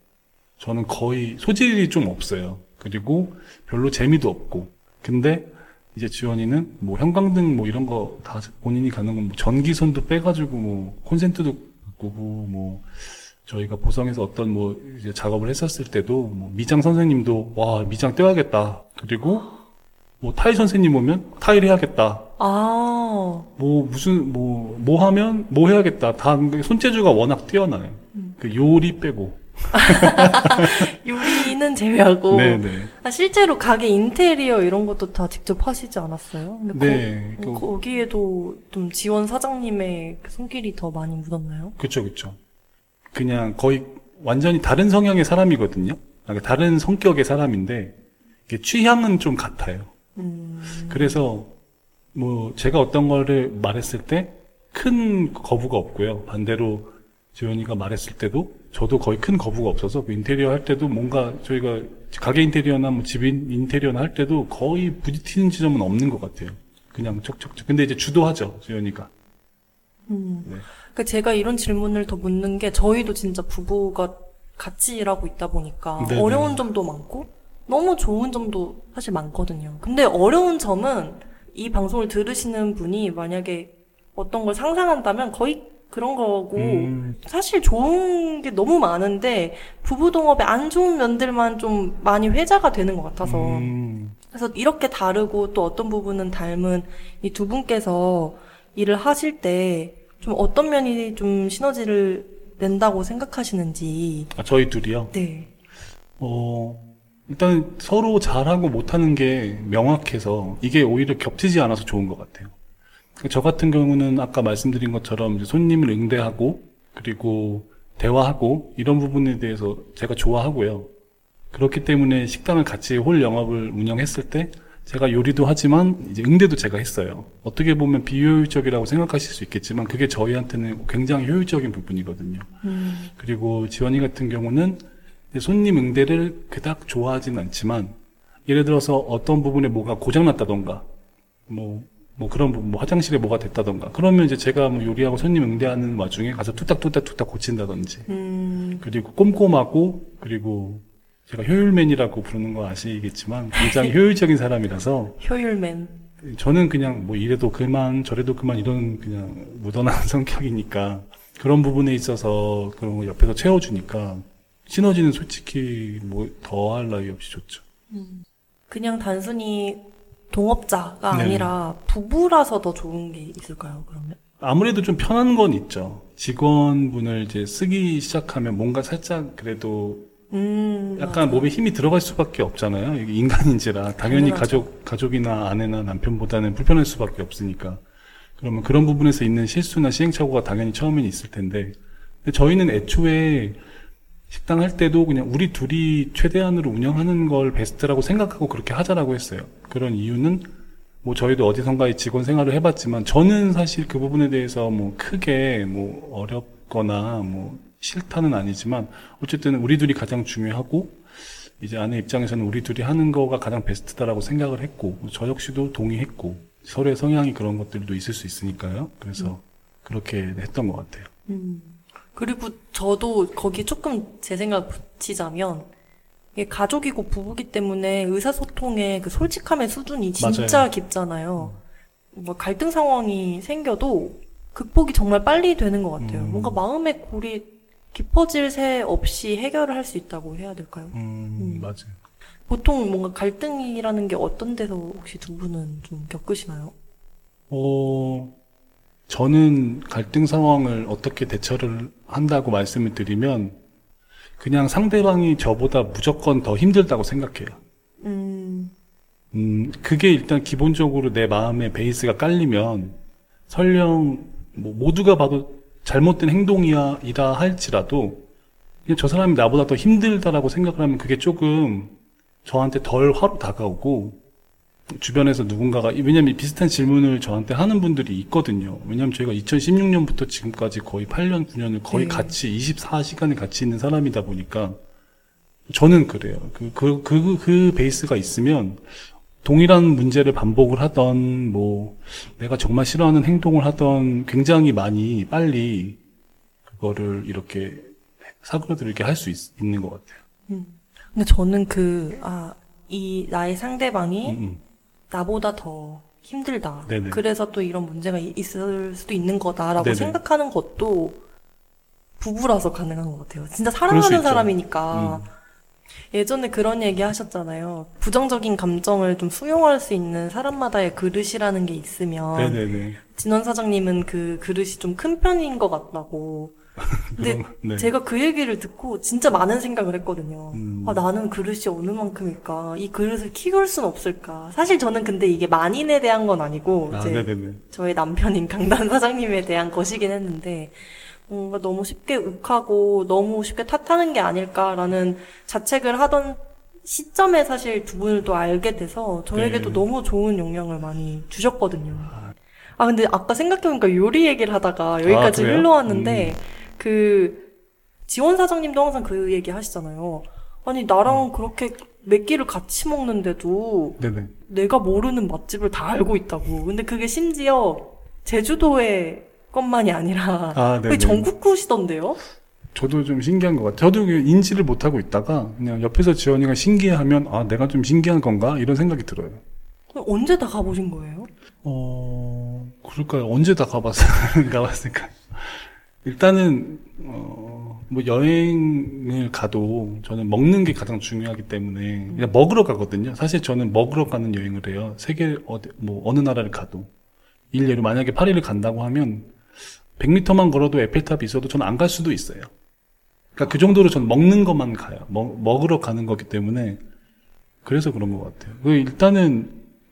저는 거의 소질이 좀 없어요. 그리고 별로 재미도 없고. 근데 이제 지원이는 뭐 형광등 뭐 이런 거 다 본인이 가는 건 뭐 전기선도 빼가지고 뭐 콘센트도 바꾸고 뭐 저희가 보성에서 어떤 뭐 이제 작업을 했었을 때도 뭐 미장 선생님도 와 미장 떼야겠다. 그리고 뭐 타일 선생님 오면 타일 해야겠다. 아, 뭐 무슨 뭐뭐 하면 뭐 해야겠다. 다 손재주가 워낙 뛰어나요. 그 요리 빼고. 요리는 제외하고. 네네. 아, 실제로 가게 인테리어 이런 것도 다 직접 하시지 않았어요? 네. 거, 그- 거기에도 좀 지원 사장님의 그 손길이 더 많이 묻었나요? 그쵸, 그쵸. 그냥 거의 완전히 다른 성향의 사람이거든요. 그러니까 다른 성격의 사람인데, 취향은 좀 같아요. 음, 그래서, 뭐, 제가 어떤 거를 말했을 때, 큰 거부가 없고요. 반대로, 지원이가 말했을 때도, 저도 거의 큰 거부가 없어서, 그 인테리어 할 때도 뭔가, 저희가, 가게 인테리어나 뭐 집 인테리어나 할 때도 거의 부딪히는 지점은 없는 것 같아요. 그냥 척척척. 근데 이제 주도하죠, 지원이가. 음. 네. 그 제가 이런 질문을 더 묻는 게 저희도 진짜 부부가 같이 일하고 있다 보니까 네네. 어려운 점도 많고 너무 좋은 점도 사실 많거든요. 근데 어려운 점은 이 방송을 들으시는 분이 만약에 어떤 걸 상상한다면 거의 그런 거고 음. 사실 좋은 게 너무 많은데 부부 동업의 안 좋은 면들만 좀 많이 회자가 되는 것 같아서 음. 그래서 이렇게 다르고 또 어떤 부분은 닮은 이 두 분께서 일을 하실 때 좀 어떤 면이 좀 시너지를 낸다고 생각하시는지. 아, 저희 둘이요? 네. 어, 일단 서로 잘하고 못하는 게 명확해서 이게 오히려 겹치지 않아서 좋은 것 같아요. 저 같은 경우는 아까 말씀드린 것처럼 손님을 응대하고 그리고 대화하고 이런 부분에 대해서 제가 좋아하고요. 그렇기 때문에 식당을 같이 홀 영업을 운영했을 때 제가 요리도 하지만 이제 응대도 제가 했어요. 어떻게 보면 비효율적이라고 생각하실 수 있겠지만 그게 저희한테는 굉장히 효율적인 부분이거든요. 음, 그리고 지원이 같은 경우는 손님 응대를 그닥 좋아하진 않지만 예를 들어서 어떤 부분에 뭐가 고장났다던가 뭐, 뭐 그런 부분, 뭐 화장실에 뭐가 됐다던가 그러면 이제 제가 뭐 요리하고 손님 응대하는 와중에 가서 뚝딱뚝딱뚝딱 고친다든지 음, 그리고 꼼꼼하고 그리고 제가 효율맨이라고 부르는 거 아시겠지만 굉장히 효율적인 사람이라서 효율맨. 저는 그냥 뭐 이래도 그만 저래도 그만 이런 그냥 무던한 성격이니까 그런 부분에 있어서 그런 거 옆에서 채워주니까 시너지는 솔직히 뭐 더할 나위 없이 좋죠. 그냥 단순히 동업자가 네. 아니라 부부라서 더 좋은 게 있을까요, 그러면? 아무래도 좀 편한 건 있죠. 직원분을 이제 쓰기 시작하면 뭔가 살짝 그래도 음, 약간 몸에 힘이 들어갈 수밖에 없잖아요. 이게 인간인지라 당연히 당연하죠. 가족 가족이나 아내나 남편보다는 불편할 수밖에 없으니까. 그러면 그런 부분에서 있는 실수나 시행착오가 당연히 처음에는 있을 텐데, 저희는 애초에 식당 할 때도 그냥 우리 둘이 최대한으로 운영하는 걸 베스트라고 생각하고 그렇게 하자라고 했어요. 그런 이유는 뭐 저희도 어디선가의 직원 생활을 해봤지만 저는 사실 그 부분에 대해서 뭐 크게 뭐 어렵거나 뭐 싫다는 아니지만 어쨌든 우리 둘이 가장 중요하고 이제 아내 입장에서는 우리 둘이 하는 거가 가장 베스트다라고 생각을 했고 저 역시도 동의했고 서로의 성향이 그런 것들도 있을 수 있으니까요. 그래서 그렇게 했던 것 같아요. 음. 그리고 저도 거기에 조금 제 생각 붙이자면 이게 가족이고 부부기 때문에 의사소통의 그 솔직함의 수준이 진짜 맞아요. 깊잖아요. 뭐 갈등 상황이 생겨도 극복이 정말 빨리 되는 것 같아요. 음. 뭔가 마음의 골이 깊어질 새 없이 해결을 할 수 있다고 해야 될까요? 음, 음. 맞아요. 보통 뭔가 갈등이라는 게 어떤 데서 혹시 두 분은 좀 겪으시나요? 어, 저는 갈등 상황을 어떻게 대처를 한다고 말씀을 드리면 그냥 상대방이 저보다 무조건 더 힘들다고 생각해요. 음, 음, 그게 일단 기본적으로 내 마음의 베이스가 깔리면 설령 뭐 모두가 봐도 잘못된 행동이야 이다 할지라도 그냥 저 사람이 나보다 더 힘들다라고 생각을 하면 그게 조금 저한테 덜 화로 다가오고 주변에서 누군가가 왜냐면 비슷한 질문을 저한테 하는 분들이 있거든요. 왜냐면 저희가 2016년부터 지금까지 거의 8년 9년을 거의 네. 같이 24시간을 같이 있는 사람이다 보니까 저는 그래요. 그그그그 베이스가 있으면 동일한 문제를 반복을 하던 뭐 내가 정말 싫어하는 행동을 하던 굉장히 많이 빨리 그거를 이렇게 사그러들게 할 수 있는 것 같아요. 근데 저는 그, 아, 이 나의 상대방이 음, 음. 나보다 더 힘들다. 네네. 그래서 또 이런 문제가 이- 있을 수도 있는 거다라고 네네. 생각하는 것도 부부라서 가능한 것 같아요. 진짜 사랑하는. 사람이니까. 음. 예전에 그런 얘기 하셨잖아요. 부정적인 감정을 좀 수용할 수 있는 사람마다의 그릇이라는 게 있으면 네네네. 진원 사장님은 그 그릇이 좀 큰 편인 것 같다고. 근데 네. 제가 그 얘기를 듣고 진짜 많은 생각을 했거든요. 음. 아, 나는 그릇이 어느 만큼일까? 이 그릇을 키울 순 없을까? 사실 저는 근데 이게 만인에 대한 건 아니고, 아, 이제 네네네. 저의 남편인 강단 사장님에 대한 것이긴 했는데, 뭔가 너무 쉽게 욱하고 너무 쉽게 탓하는 게 아닐까라는 자책을 하던 시점에 사실 두 분을 또 알게 돼서 저에게도 네. 너무 좋은 영향을 많이 주셨거든요. 아, 근데 아까 생각해보니까 요리 얘기를 하다가 여기까지 아? 흘러왔는데, 그, 지원 사장님도 항상 그 얘기 하시잖아요. 아니, 나랑 그렇게 몇 끼를 같이 먹는데도 네네. 내가 모르는 맛집을 다 알고 있다고. 근데 그게 심지어 제주도의 것만이 아니라 아, 거의. 전국구시던데요? 저도 좀 신기한 것 같아요. 저도 인지를 못하고 있다가 그냥 옆에서 지원이가 신기해하면 아, 내가 좀 신기한 건가? 이런 생각이 들어요. 언제 다 가보신 거예요? 어, 그럴까요? 언제 다 가봤어요? 가봤을까? 일단은, 어, 뭐 여행을 가도 저는 먹는 게 가장 중요하기 때문에 그냥 먹으러 가거든요. 사실 저는 먹으러 가는 여행을 해요. 세계 어디, 뭐 어느 나라를 가도. 일례로 만약에 파리를 간다고 하면 100m만 걸어도 에펠탑이 있어도 저는 안 갈 수도 있어요. 그러니까 그 정도로 저는 먹는 것만 가요. 먹, 먹으러 가는 거기 때문에 그래서 그런 것 같아요. 그 일단은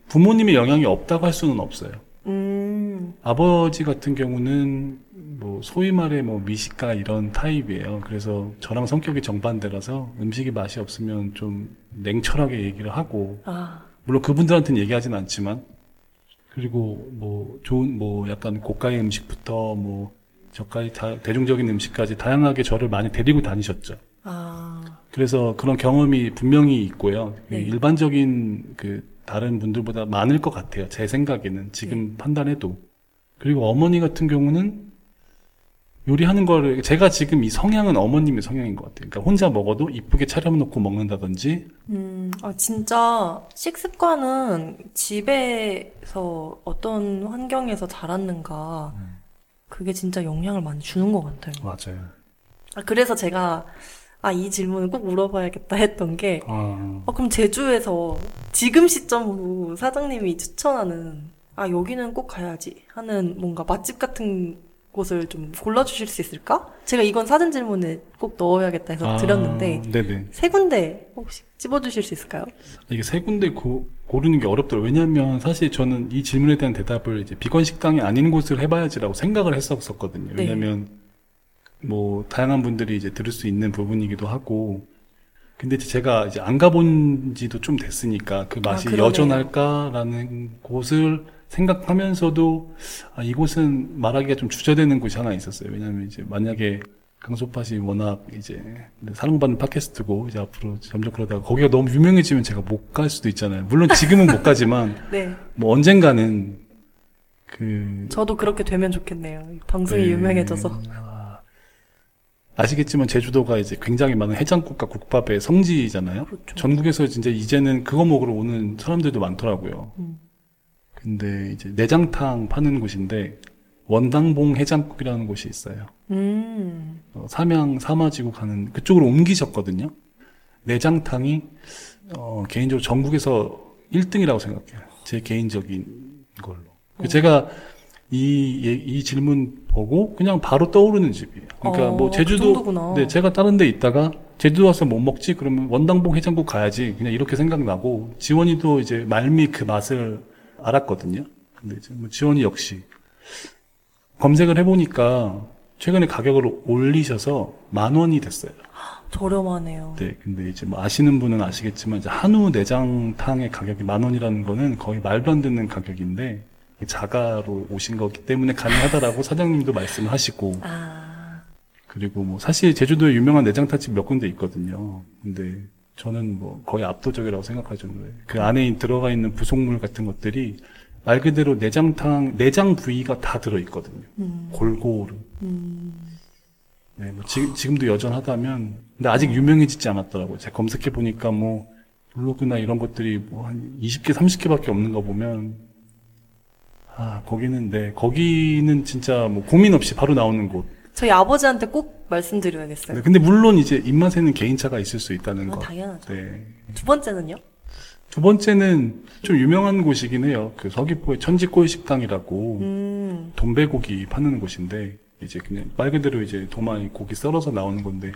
부모님의 영향이 없다고 할 수는 없어요. 음, 아버지 같은 경우는 뭐 소위 말해 뭐 미식가 이런 타입이에요. 그래서 저랑 성격이 정반대라서 음식이 맛이 없으면 좀 냉철하게 얘기를 하고 아, 물론 그분들한테는 얘기하진 않지만 그리고 뭐 좋은 뭐 약간 고가의 음식부터 뭐 저까지 다 대중적인 음식까지 다양하게 저를 많이 데리고 다니셨죠. 아, 그래서 그런 경험이 분명히 있고요. 네. 일반적인 그 다른 분들보다 많을 것 같아요. 제 생각에는 지금 네. 판단해도. 그리고 어머니 같은 경우는 요리하는 거를 제가 지금 이 성향은 어머님의 성향인 것 같아요. 그러니까 혼자 먹어도 이쁘게 차려놓고 먹는다든지 음, 아, 진짜 식습관은 집에서 어떤 환경에서 자랐는가, 그게 진짜 영향을 많이 주는 것 같아요. 맞아요. 아, 그래서 제가, 아, 이 질문을 꼭 물어봐야겠다 했던 게, 아, 어, 그럼 제주에서 지금 시점으로 사장님이 추천하는, 아, 여기는 꼭 가야지 하는 뭔가 맛집 같은 곳을 좀 골라주실 수 있을까? 제가 이건 사전 질문에 꼭 넣어야겠다 해서 아, 드렸는데, 네네. 세 군데 혹시 집어주실 수 있을까요? 이게 세 군데 고, 고르는 게 어렵더라고요. 왜냐하면 사실 저는 이 질문에 대한 대답을 이제 비건 식당이 아닌 곳을 해봐야지라고 생각을 했었거든요. 네. 왜냐하면 뭐 다양한 분들이 이제 들을 수 있는 부분이기도 하고. 근데 제가 이제 안 가본 지도 좀 됐으니까 그 맛이 아. 여전할까라는 곳을 생각하면서도 아, 이곳은 말하기가 좀 주저되는 곳이 하나 있었어요. 왜냐하면 이제 만약에 강소팟이 워낙 이제 사랑받는 팟캐스트고 이제 앞으로 점점 그러다가 거기가 너무 유명해지면 제가 못 갈 수도 있잖아요. 물론 지금은 못 가지만 네. 뭐 언젠가는 그 저도 그렇게 되면 좋겠네요. 이 방송이 네. 유명해져서. 아, 아시겠지만 제주도가 이제 굉장히 많은 해장국과 국밥의 성지잖아요. 그렇죠. 전국에서 진짜 이제는 그거 먹으러 오는 사람들도 많더라고요. 음. 근데 이제 내장탕 파는 곳인데 원당봉 해장국이라는 곳이 있어요. 음. 어, 삼양 사마지구 가는 그쪽으로 옮기셨거든요. 내장탕이 어, 개인적으로 전국에서 1등이라고 생각해요. 제 개인적인 걸로. 그 제가 이, 예- 이 질문 보고 그냥 바로 떠오르는 집이에요. 그러니까 어, 뭐그 제주도, 정도구나. 네, 제가 다른 데 있다가 제주도 와서 못 먹지? 그러면 원당봉 해장국 가야지. 그냥 이렇게 생각나고 지원이도 이제 말미 그 맛을 알았거든요. 근데 이제 뭐 지원이 역시 검색을 해보니까 최근에 가격을 올리셔서 만 원이 됐어요. 저렴하네요. 네, 근데 이제 뭐 아시는 분은 아시겠지만 이제 한우 내장탕의 가격이 만 원이라는 거는 거의 말도 안 되는 가격인데 자가로 오신 거기 때문에 가능하다라고 사장님도 말씀을 하시고 아. 그리고 뭐 사실 제주도에 유명한 내장탕집 몇 군데 있거든요. 근데 저는 뭐 거의 압도적이라고 생각하죠. 그 안에 들어가 있는 부속물 같은 것들이 말 그대로 내장탕 내장 부위가 다 들어 있거든요. 음. 골고루. 음. 네, 뭐 지, 지금도 여전하다면, 근데 아직 유명해지지 않았더라고요. 제가 검색해 보니까 뭐, 블로그나 이런 것들이 뭐 한 20개, 30개밖에 없는 거 보면, 아, 거기는, 네, 거기는 진짜 뭐 고민 없이 바로 나오는 곳. 저희 아버지한테 꼭 말씀드려야겠어요. 네, 근데 물론 이제 입맛에는 개인차가 있을 수 있다는 아, 거. 당연하죠. 네. 두 번째는요? 두 번째는 좀 유명한 곳이긴 해요. 그 서귀포의 천지꼬이 식당이라고 음. 돈배고기 파는 곳인데, 이제 그냥 말 그대로 이제 도마에 고기 썰어서 나오는 건데,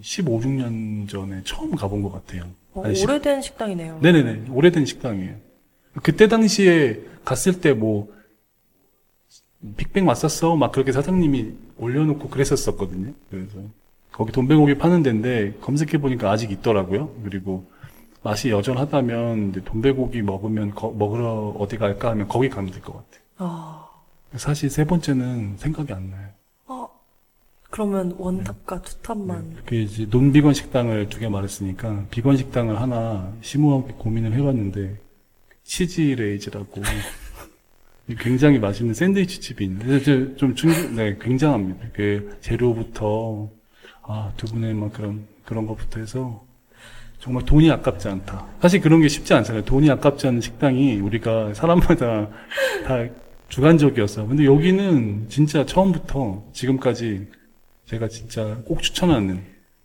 15, 16년 전에 처음 가본 것 같아요. 어, 아니, 오래된 식당이네요. 네네네. 오래된 식당이에요. 그때 당시에 갔을 때 뭐, 빅뱅 왔었어? 막 그렇게 사장님이 올려놓고 그랬었었거든요. 그래서 거기 돈배고기 파는 데인데 검색해 보니까 아직 있더라고요. 그리고 맛이 여전하다면 이제 돈배고기 먹으면 거- 먹으러 어디 갈까 하면 거기 가면 될 것 같아요. 아. 사실 세 번째는 생각이 안 나요. 어. 그러면 원탑과 투탑만. 그 이제 논비건 식당을 두 개 말했으니까 비건 식당을 하나 심오하게 고민을 해봤는데 치즈레이즈라고 굉장히 맛있는 샌드위치 집이 있는데 저- 좀 충격, 네, 굉장합니다. 그 재료부터 아 두 분의 막 그런 그런 것부터 해서 정말 돈이 아깝지 않다. 사실 그런 게 쉽지 않잖아요. 돈이 아깝지 않은 식당이 우리가 사람마다 다 주관적이었어. 근데 여기는 진짜 처음부터 지금까지 제가 진짜 꼭 추천하는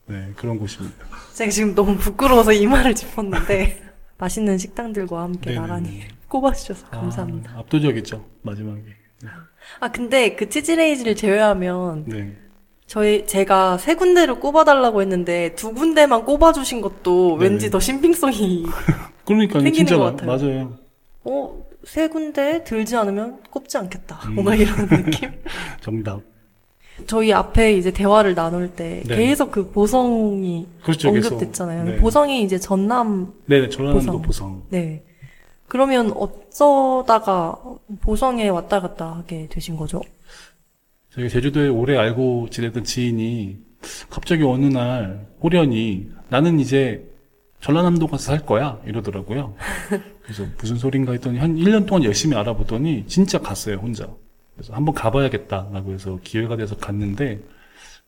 네, 그런 곳입니다. 제가 지금 너무 부끄러워서 이 말을 짚었는데 맛있는 식당들과 함께 네네네. 나란히 꼽아주셔서 감사합니다. 아, 압도적이죠 마지막에. 아 근데 그 치즈레이즈를 제외하면 네. 저희 제가 세 군데를 꼽아달라고 했는데 두 군데만 꼽아주신 것도. 왠지 더 신빙성이 그러니까 생기는 진짜 것 마- 같아요. 맞아요. 어, 세 군데 들지 않으면 꼽지 않겠다. 음. 뭔가 이런 느낌? 정답. 저희 앞에 이제 대화를 나눌 때 네. 계속 그 보성이 그렇죠. 언급됐잖아요. 네. 보성이 이제 전남, 네네 전라남도 보성. 보성. 네. 그러면 어쩌다가 보성에 왔다 갔다 하게 되신 거죠? 저희 제주도에 오래 알고 지내던 지인이 갑자기 어느 날 호련히 나는 이제 전라남도 가서 살 거야 이러더라고요. 그래서 무슨 소린가 했더니 한 1년 동안 열심히 알아보더니 진짜 갔어요 혼자. 그래서 한번 가봐야겠다라고 해서 기회가 돼서 갔는데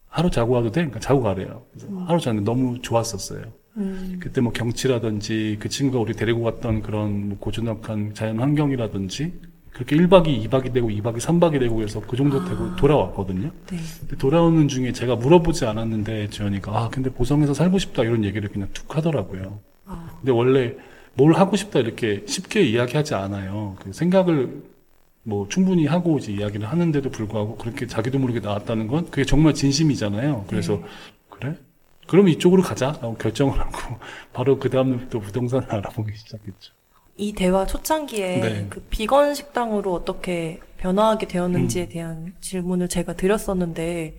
하루 자고 와도 돼? 그러니까 자고 가래요. 그래서 하루 잤는데 너무 좋았었어요. 음, 그때 뭐 경치라든지 그 친구가 우리 데리고 갔던 그런 뭐 고즈넉한 자연 환경이라든지 그렇게 1박이 2박이 되고 2박이 3박이 되고 해서 그 정도 되고 돌아왔거든요. 네. 근데 돌아오는 중에 제가 물어보지 않았는데 지연이가 아 근데 보성에서 살고 싶다 이런 얘기를 그냥 툭 하더라고요. 아, 근데 원래 뭘 하고 싶다 이렇게 쉽게 이야기하지 않아요. 그 생각을 뭐 충분히 하고 이제 이야기를 하는데도 불구하고 그렇게 자기도 모르게 나왔다는 건 그게 정말 진심이잖아요. 그래서 네. 그래? 그럼 이쪽으로 가자라고 결정을 하고 바로 그 다음부터 부동산을 알아보기 시작했죠. 이 대화 초창기에 네. 그 비건 식당으로 어떻게 변화하게 되었는지에 음. 대한 질문을 제가 드렸었는데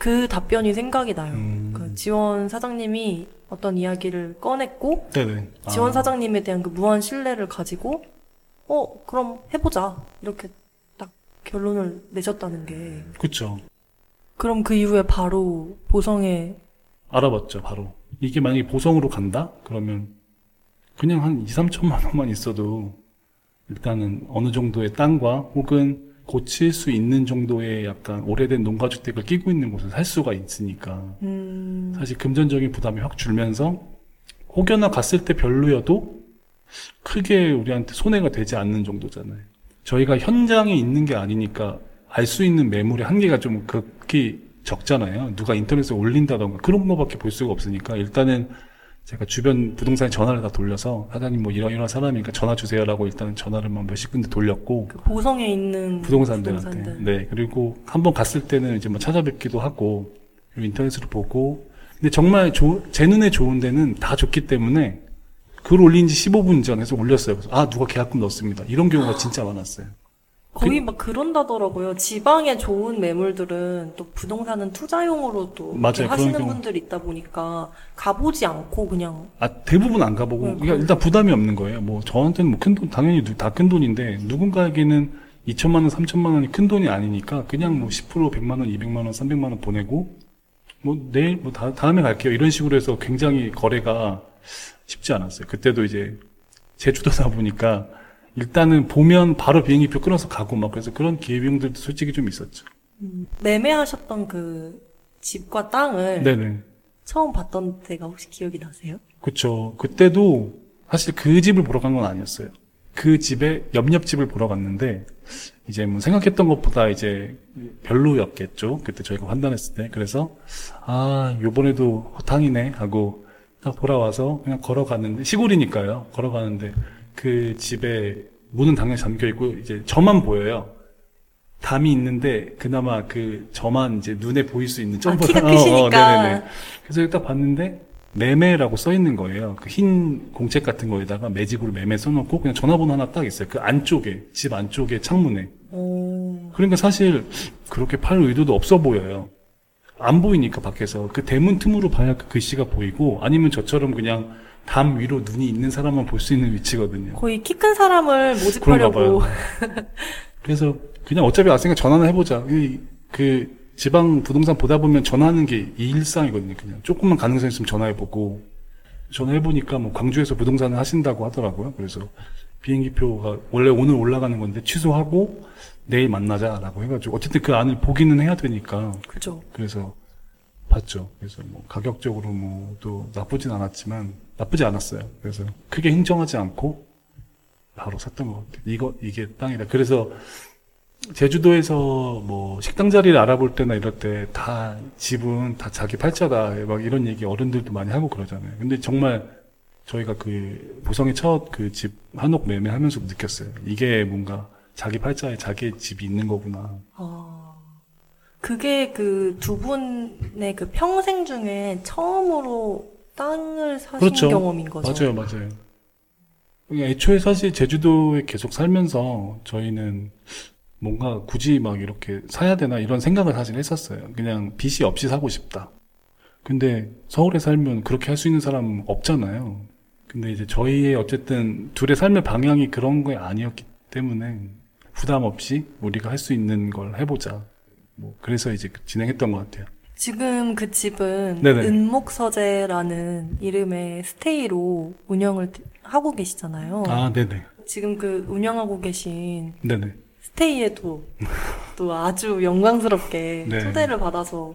그 답변이 생각이 나요. 음. 그 지원 사장님이 어떤 이야기를 꺼냈고 네네. 지원 아, 사장님에 대한 그 무한 신뢰를 가지고 어 그럼 해보자 이렇게 딱 결론을 내셨다는 게 그쵸. 그럼 그 이후에 바로 보성에 알아봤죠, 바로. 이게 만약에 보성으로 간다? 그러면 그냥 한 2, 3천만 원만 있어도 일단은 어느 정도의 땅과 혹은 고칠 수 있는 정도의 약간 오래된 농가주택을 끼고 있는 곳을 살 수가 있으니까 음, 사실 금전적인 부담이 확 줄면서 혹여나 갔을 때 별로여도 크게 우리한테 손해가 되지 않는 정도잖아요. 저희가 현장에 있는 게 아니니까 알 수 있는 매물의 한계가 좀 극히 적잖아요. 누가 인터넷에 올린다던가 그런 거밖에 볼 수가 없으니까 일단은 제가 주변 부동산에 전화를 다 돌려서 사장님 뭐 이런 이런 사람이니까 전화 주세요라고 일단은 전화를 막 몇십 군데 돌렸고 그 보성에 있는 부동산들한테. 부동산들. 네. 그리고 한번 갔을 때는 이제 뭐 찾아뵙기도 하고, 인터넷으로 보고. 근데 정말 조- 제 눈에 좋은 데는 다 좋기 때문에 글 올린 지 15분 전에서 올렸어요. 그래서 아, 누가 계약금 넣었습니다. 이런 경우가 진짜 많았어요. 거의 막 그런다더라고요. 지방에 좋은 매물들은 또 부동산은 투자용으로도 맞아요. 하시는. 분들이 있다 보니까 가보지 않고 그냥 아, 대부분 안 가보고, 네, 그러니까 일단 부담이 없는 거예요. 뭐, 저한테는 뭐 큰 돈, 당연히 다 큰 돈인데, 누군가에게는 2천만 원, 3천만 원이 큰 돈이 아니니까, 그냥 뭐 10%, 100만 원, 200만 원, 300만 원 보내고, 뭐, 내일, 뭐, 다, 다음에 갈게요. 이런 식으로 해서 굉장히 거래가 쉽지 않았어요. 그때도 이제, 제주도다 보니까, 일단은 보면 바로 비행기표 끊어서 가고 막, 그래서 그런 기회비용들도 솔직히 좀 있었죠. 매매하셨던 그 집과 땅을 네네. 처음 봤던 때가 혹시 기억이 나세요? 그쵸. 그때도 사실 그 집을 보러 간 건 아니었어요. 그 집에 옆옆 집을 보러 갔는데 이제 뭐 생각했던 것보다 이제 별로였겠죠. 그때 저희가 판단했을 때. 그래서 아 요번에도 호탕이네 하고 딱 돌아와서 그냥 걸어갔는데 시골이니까요. 걸어가는데 그 집에 문은 당연히 잠겨 있고 이제 저만 보여요. 담이 있는데 그나마 그 저만 이제 눈에 보일 수 있는 아, 점퍼 키가 어, 어, 크시니까. 네네네. 그래서 딱 봤는데 매매라고 써 있는 거예요. 그 흰 공책 같은 거에다가 매직으로 매매 써놓고 그냥 전화번호 하나 딱 있어요. 그 안쪽에 집 안쪽에 창문에. 오, 그러니까 사실 그렇게 팔 의도도 없어 보여요. 안 보이니까 밖에서 그 대문 틈으로 봐야 그 글씨가 보이고 아니면 저처럼 그냥 담 위로 눈이 있는 사람만 볼 수 있는 위치거든요. 거의 키 큰 사람을 모집하려고 봐요. 그래서 그냥 어차피 왔으니까 전화나 해보자. 이- 그 지방 부동산 보다 보면 전화하는 게 일상이거든요. 그냥 조금만 가능성 있으면 전화해보고 전화해보니까 뭐 광주에서 부동산을 하신다고 하더라고요. 그래서 비행기표가 원래 오늘 올라가는 건데 취소하고 내일 만나자라고 해가지고 어쨌든 그 안을 보기는 해야 되니까 그죠. 그래서 봤죠. 그래서 뭐 가격적으로 뭐 또 나쁘진 않았지만 나쁘지 않았어요. 그래서 크게 흥정하지 않고 바로 샀던 것 같아요. 이거 이게 땅이다. 그래서 제주도에서 뭐 식당 자리를 알아볼 때나 이럴 때 다 집은 다 자기 팔자다 막 이런 얘기 어른들도 많이 하고 그러잖아요. 근데 정말 저희가 그 보성의 첫 그 집 한옥 매매하면서 느꼈어요. 이게 뭔가 자기 팔자에 자기 집이 있는 거구나. 아, 그게 그 두 분의 그 평생 중에 처음으로 땅을 사신 그렇죠. 경험인 거죠. 맞아요, 맞아요. 애초에 사실 제주도에 계속 살면서 저희는 뭔가 굳이 막 이렇게 사야 되나 이런 생각을 사실 했었어요. 그냥 빚이 없이 사고 싶다. 근데 서울에 살면 그렇게 할 수 있는 사람 없잖아요. 근데 이제 저희의 어쨌든 둘의 삶의 방향이 그런 게 아니었기 때문에 부담 없이 우리가 할 수 있는 걸 해보자. 뭐 그래서 이제 진행했던 것 같아요. 지금 그 집은 네네. 은목서재라는 이름의 스테이로 운영을 하고 계시잖아요. 아, 네네. 지금 그 운영하고 계신 네네. 스테이에도 또 아주 영광스럽게 네. 초대를 받아서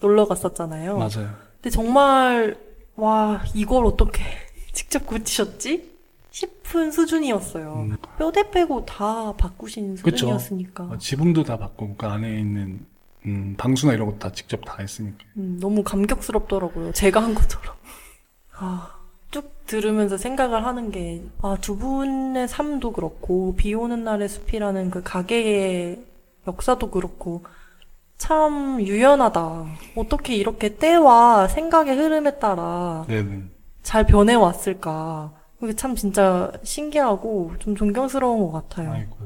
놀러 갔었잖아요. 맞아요. 근데 정말 와 이걸 어떻게 직접 고치셨지? 싶은 수준이었어요. 음. 뼈대 빼고 다 바꾸신 그쵸. 수준이었으니까 어, 지붕도 다 바꾸고 그 안에 있는 음, 방수나 이런 것도 다 직접 다 했으니까. 음, 너무 감격스럽더라고요. 제가 한 것처럼. 아, 쭉 들으면서 생각을 하는 게, 아, 두 분의 삶도 그렇고, 비 오는 날의 숲이라는 그 가게의 역사도 그렇고, 참 유연하다. 어떻게 이렇게 때와 생각의 흐름에 따라 네네. 잘 변해왔을까. 그게 참 진짜 신기하고 좀 존경스러운 것 같아요. 아이고.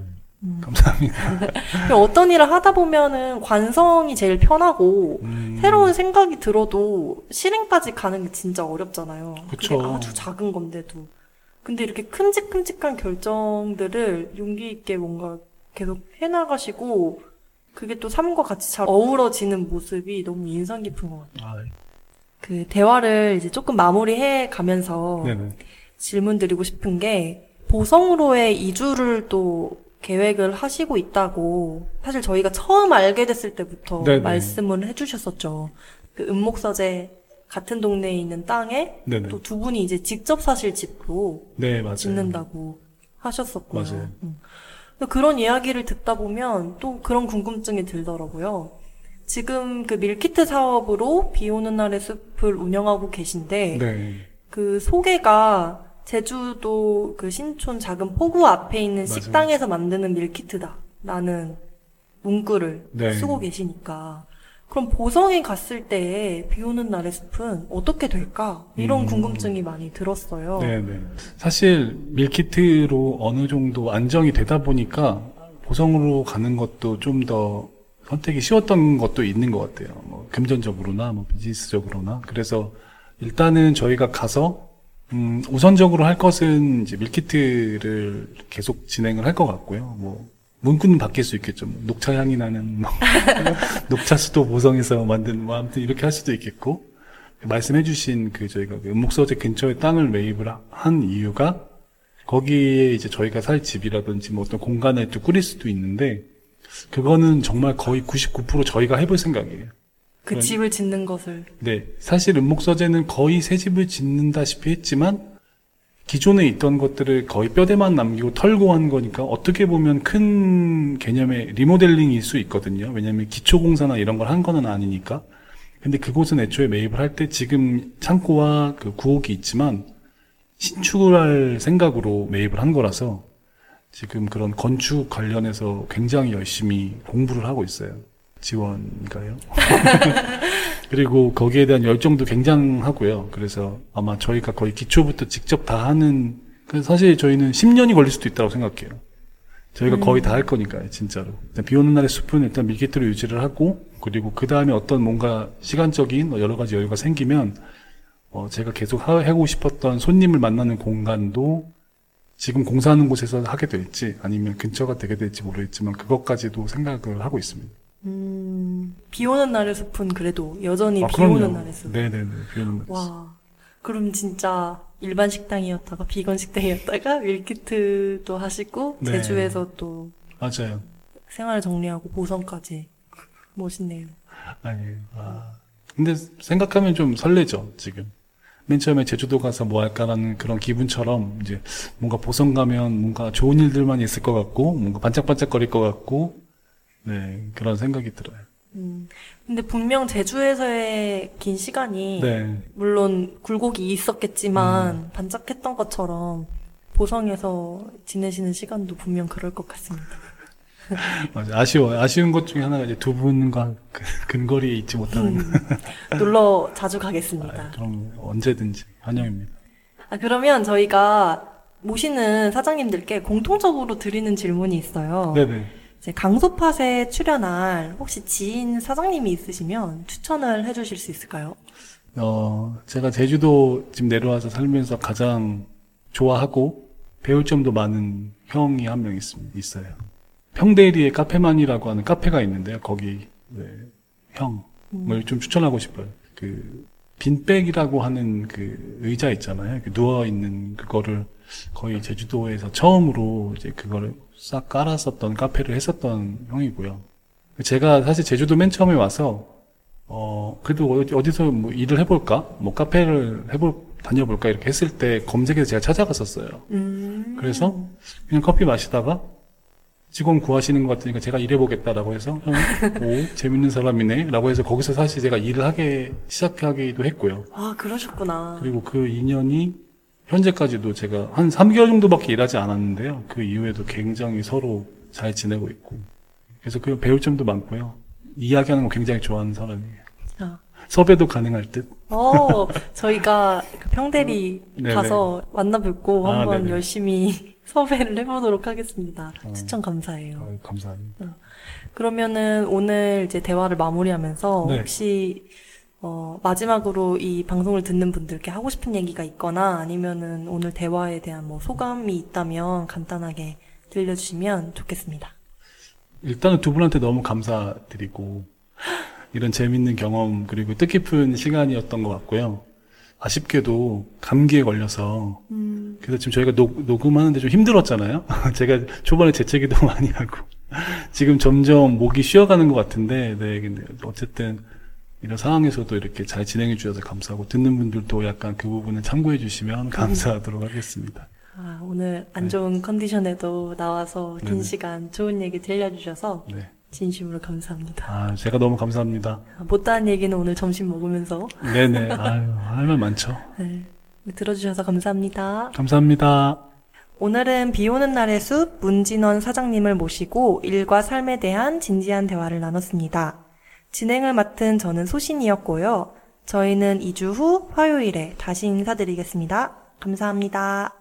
음. 감사합니다. 어떤 일을 하다 보면은 관성이 제일 편하고, 음, 새로운 생각이 들어도 실행까지 가는 게 진짜 어렵잖아요. 그쵸. 게 아주 작은 건데도. 근데 이렇게 큼직큼직한 결정들을 용기 있게 뭔가 계속 해나가시고, 그게 또 삶과 같이 잘 어우러지는 모습이 너무 인상 깊은 것 같아요. 아, 그 대화를 이제 조금 마무리해 가면서. 질문 드리고 싶은 게 보성으로의 이주를 또 계획을 하시고 있다고 사실 저희가 처음 알게 됐을 때부터 네네. 말씀을 해주셨었죠. 그 은목서재 같은 동네에 있는 땅에 네네. 또두 분이 이제 직접 사실 집도 네. 짓는다고 하셨었고요. 맞아요. 음. 그런 이야기를 듣다 보면 또 그런 궁금증이 들더라고요. 지금 그 밀키트 사업으로 비 오는 날의 숲을 운영하고 계신데 네. 그 소개가 제주도 그 신촌 작은 포구 앞에 있는 맞아요. 식당에서 만드는 밀키트다라는 문구를 네. 쓰고 계시니까 그럼 보성에 갔을 때 비 오는 날의 숲은 어떻게 될까? 이런 음. 궁금증이 많이 들었어요. 네네. 사실 밀키트로 어느 정도 안정이 되다 보니까 보성으로 가는 것도 좀 더 선택이 쉬웠던 것도 있는 것 같아요. 뭐 금전적으로나 뭐 비즈니스적으로나. 그래서 일단은 저희가 가서 음, 우선적으로 할 것은 이제 밀키트를 계속 진행을 할 것 같고요. 뭐 문구는 바뀔 수 있겠죠. 뭐 녹차 향이 나는 뭐 녹차 수도 보성에서 만든 뭐 아무튼 이렇게 할 수도 있겠고 말씀해주신 그 저희가 그 은목서재 근처에 땅을 매입을 하- 한 이유가 거기에 이제 저희가 살 집이라든지 뭐 어떤 공간을 또 꾸릴 수도 있는데 그거는 정말 거의 99% 저희가 해볼 생각이에요. 그 그런- 집을 짓는 것을 네, 사실 은목서재는 거의 새 집을 짓는다시피 했지만 기존에 있던 것들을 거의 뼈대만 남기고 털고 한 거니까 어떻게 보면 큰 개념의 리모델링일 수 있거든요. 왜냐하면 기초공사나 이런 걸 한 거는 아니니까. 근데 그곳은 애초에 매입을 할 때 지금 창고와 그 구옥이 있지만 신축을 할 생각으로 매입을 한 거라서 지금 그런 건축 관련해서 굉장히 열심히 공부를 하고 있어요. 지원인가요? 그리고 거기에 대한 열정도 굉장하고요. 그래서 아마 저희가 거의 기초부터 직접 다 하는, 그 사실 저희는 10년이 걸릴 수도 있다고 생각해요. 저희가 거의 다 할 거니까요, 진짜로. 비 오는 날의 숲은 일단 밀키트로 유지를 하고, 그리고 그 다음에 어떤 뭔가 시간적인 뭐 여러 가지 여유가 생기면, 어, 제가 계속 하- 하고 싶었던 손님을 만나는 공간도 지금 공사하는 곳에서 하게 될지, 아니면 근처가 되게 될지 모르겠지만, 그것까지도 생각을 하고 있습니다. 음, 비 오는 날의 숲은 그래도 여전히 아, 비 그럼요. 오는 날의 숲. 네네네, 비 오는 날의 숲. 와, 그럼 진짜 일반 식당이었다가 비건 식당이었다가 밀키트도 하시고 네. 제주에서 또 맞아요. 생활 정리하고 보성까지 멋있네요. 아니에요. 아. 근데 생각하면 좀 설레죠, 지금. 맨 처음에 제주도 가서 뭐 할까라는 그런 기분처럼 이제 뭔가 보성 가면 뭔가 좋은 일들만 있을 것 같고 뭔가 반짝반짝거릴 것 같고 네, 그런 생각이 들어요. 음, 근데 분명 제주에서의 긴 시간이 네. 물론 굴곡이 있었겠지만 음. 반짝했던 것처럼 보성에서 지내시는 시간도 분명 그럴 것 같습니다. 맞아요. 아쉬워요. 아쉬운 것 중에 하나가 이제 두 분과 그 근거리에 있지 못하는 거. 놀러 자주 아, 가겠습니다. 그럼 언제든지 환영입니다. 아, 그러면 저희가 모시는 사장님들께 공통적으로 드리는 질문이 있어요. 네네. 강소팟에 출연할 혹시 지인 사장님이 있으시면 추천을 해주실 수 있을까요? 어, 제가 제주도 지금 내려와서 살면서 가장 좋아하고 배울 점도 많은 형이 한 명 있어요. 평대리에 카페만이라고 하는 카페가 있는데요. 거기 네, 형을 좀 추천하고 싶어요. 그 빈백이라고 하는 그 의자 있잖아요. 그 누워 있는 그거를 거의 제주도에서 처음으로 이제 그거를 싹 깔았었던 카페를 했었던 형이고요. 제가 사실 제주도 맨 처음에 와서 어, 그래도 어디- 어디서 뭐 일을 해볼까? 뭐 카페를 해볼, 다녀볼까? 이렇게 했을 때 검색해서 제가 찾아갔었어요. 음. 그래서 그냥 커피 마시다가 직원 구하시는 것 같으니까 제가 일해보겠다라고 해서 형, 오, 재밌는 사람이네. 라고 해서 거기서 사실 제가 일을 하게, 시작하기도 했고요. 아, 그러셨구나. 그리고 그 인연이 현재까지도 제가 한 3개월 정도밖에 일하지 않았는데요. 그 이후에도 굉장히 서로 잘 지내고 있고. 그래서 그 배울 점도 많고요. 이야기하는 거 굉장히 좋아하는 사람이에요. 아. 섭외도 가능할 듯. 어, 저희가 그 평대리 네네. 가서 만나 뵙고 아, 한번 네네. 열심히 섭외를 해보도록 하겠습니다. 어. 추천 감사해요. 아유, 감사합니다. 그러면은 오늘 이제 대화를 마무리하면서 네. 혹시 어, 마지막으로 이 방송을 듣는 분들께 하고 싶은 얘기가 있거나 아니면은 오늘 대화에 대한 뭐 소감이 있다면 간단하게 들려주시면 좋겠습니다. 일단은 두 분한테 너무 감사드리고 이런 재밌는 경험 그리고 뜻깊은 시간이었던 것 같고요. 아쉽게도 감기에 걸려서 그래서 지금 저희가 녹, 녹음하는데 좀 힘들었잖아요. 제가 초반에 재채기도 많이 하고 지금 점점 목이 쉬어가는 것 같은데 네 근데 어쨌든 이런 상황에서도 이렇게 잘 진행해 주셔서 감사하고 듣는 분들도 약간 그 부분을 참고해 주시면 감사하도록 하겠습니다. 아, 오늘 안 좋은 컨디션에도 나와서 긴 네네. 시간 좋은 얘기 들려주셔서 네. 진심으로 감사합니다. 아 제가 너무 감사합니다. 아, 못다한 얘기는 오늘 점심 먹으면서 네네. 아유 할말 많죠. 네, 들어주셔서 감사합니다. 감사합니다. 오늘은 비 오는 날의 숲 문진원 사장님을 모시고 일과 삶에 대한 진지한 대화를 나눴습니다. 진행을 맡은 저는 소신이었고요. 저희는 2주 후 화요일에 다시 인사드리겠습니다. 감사합니다.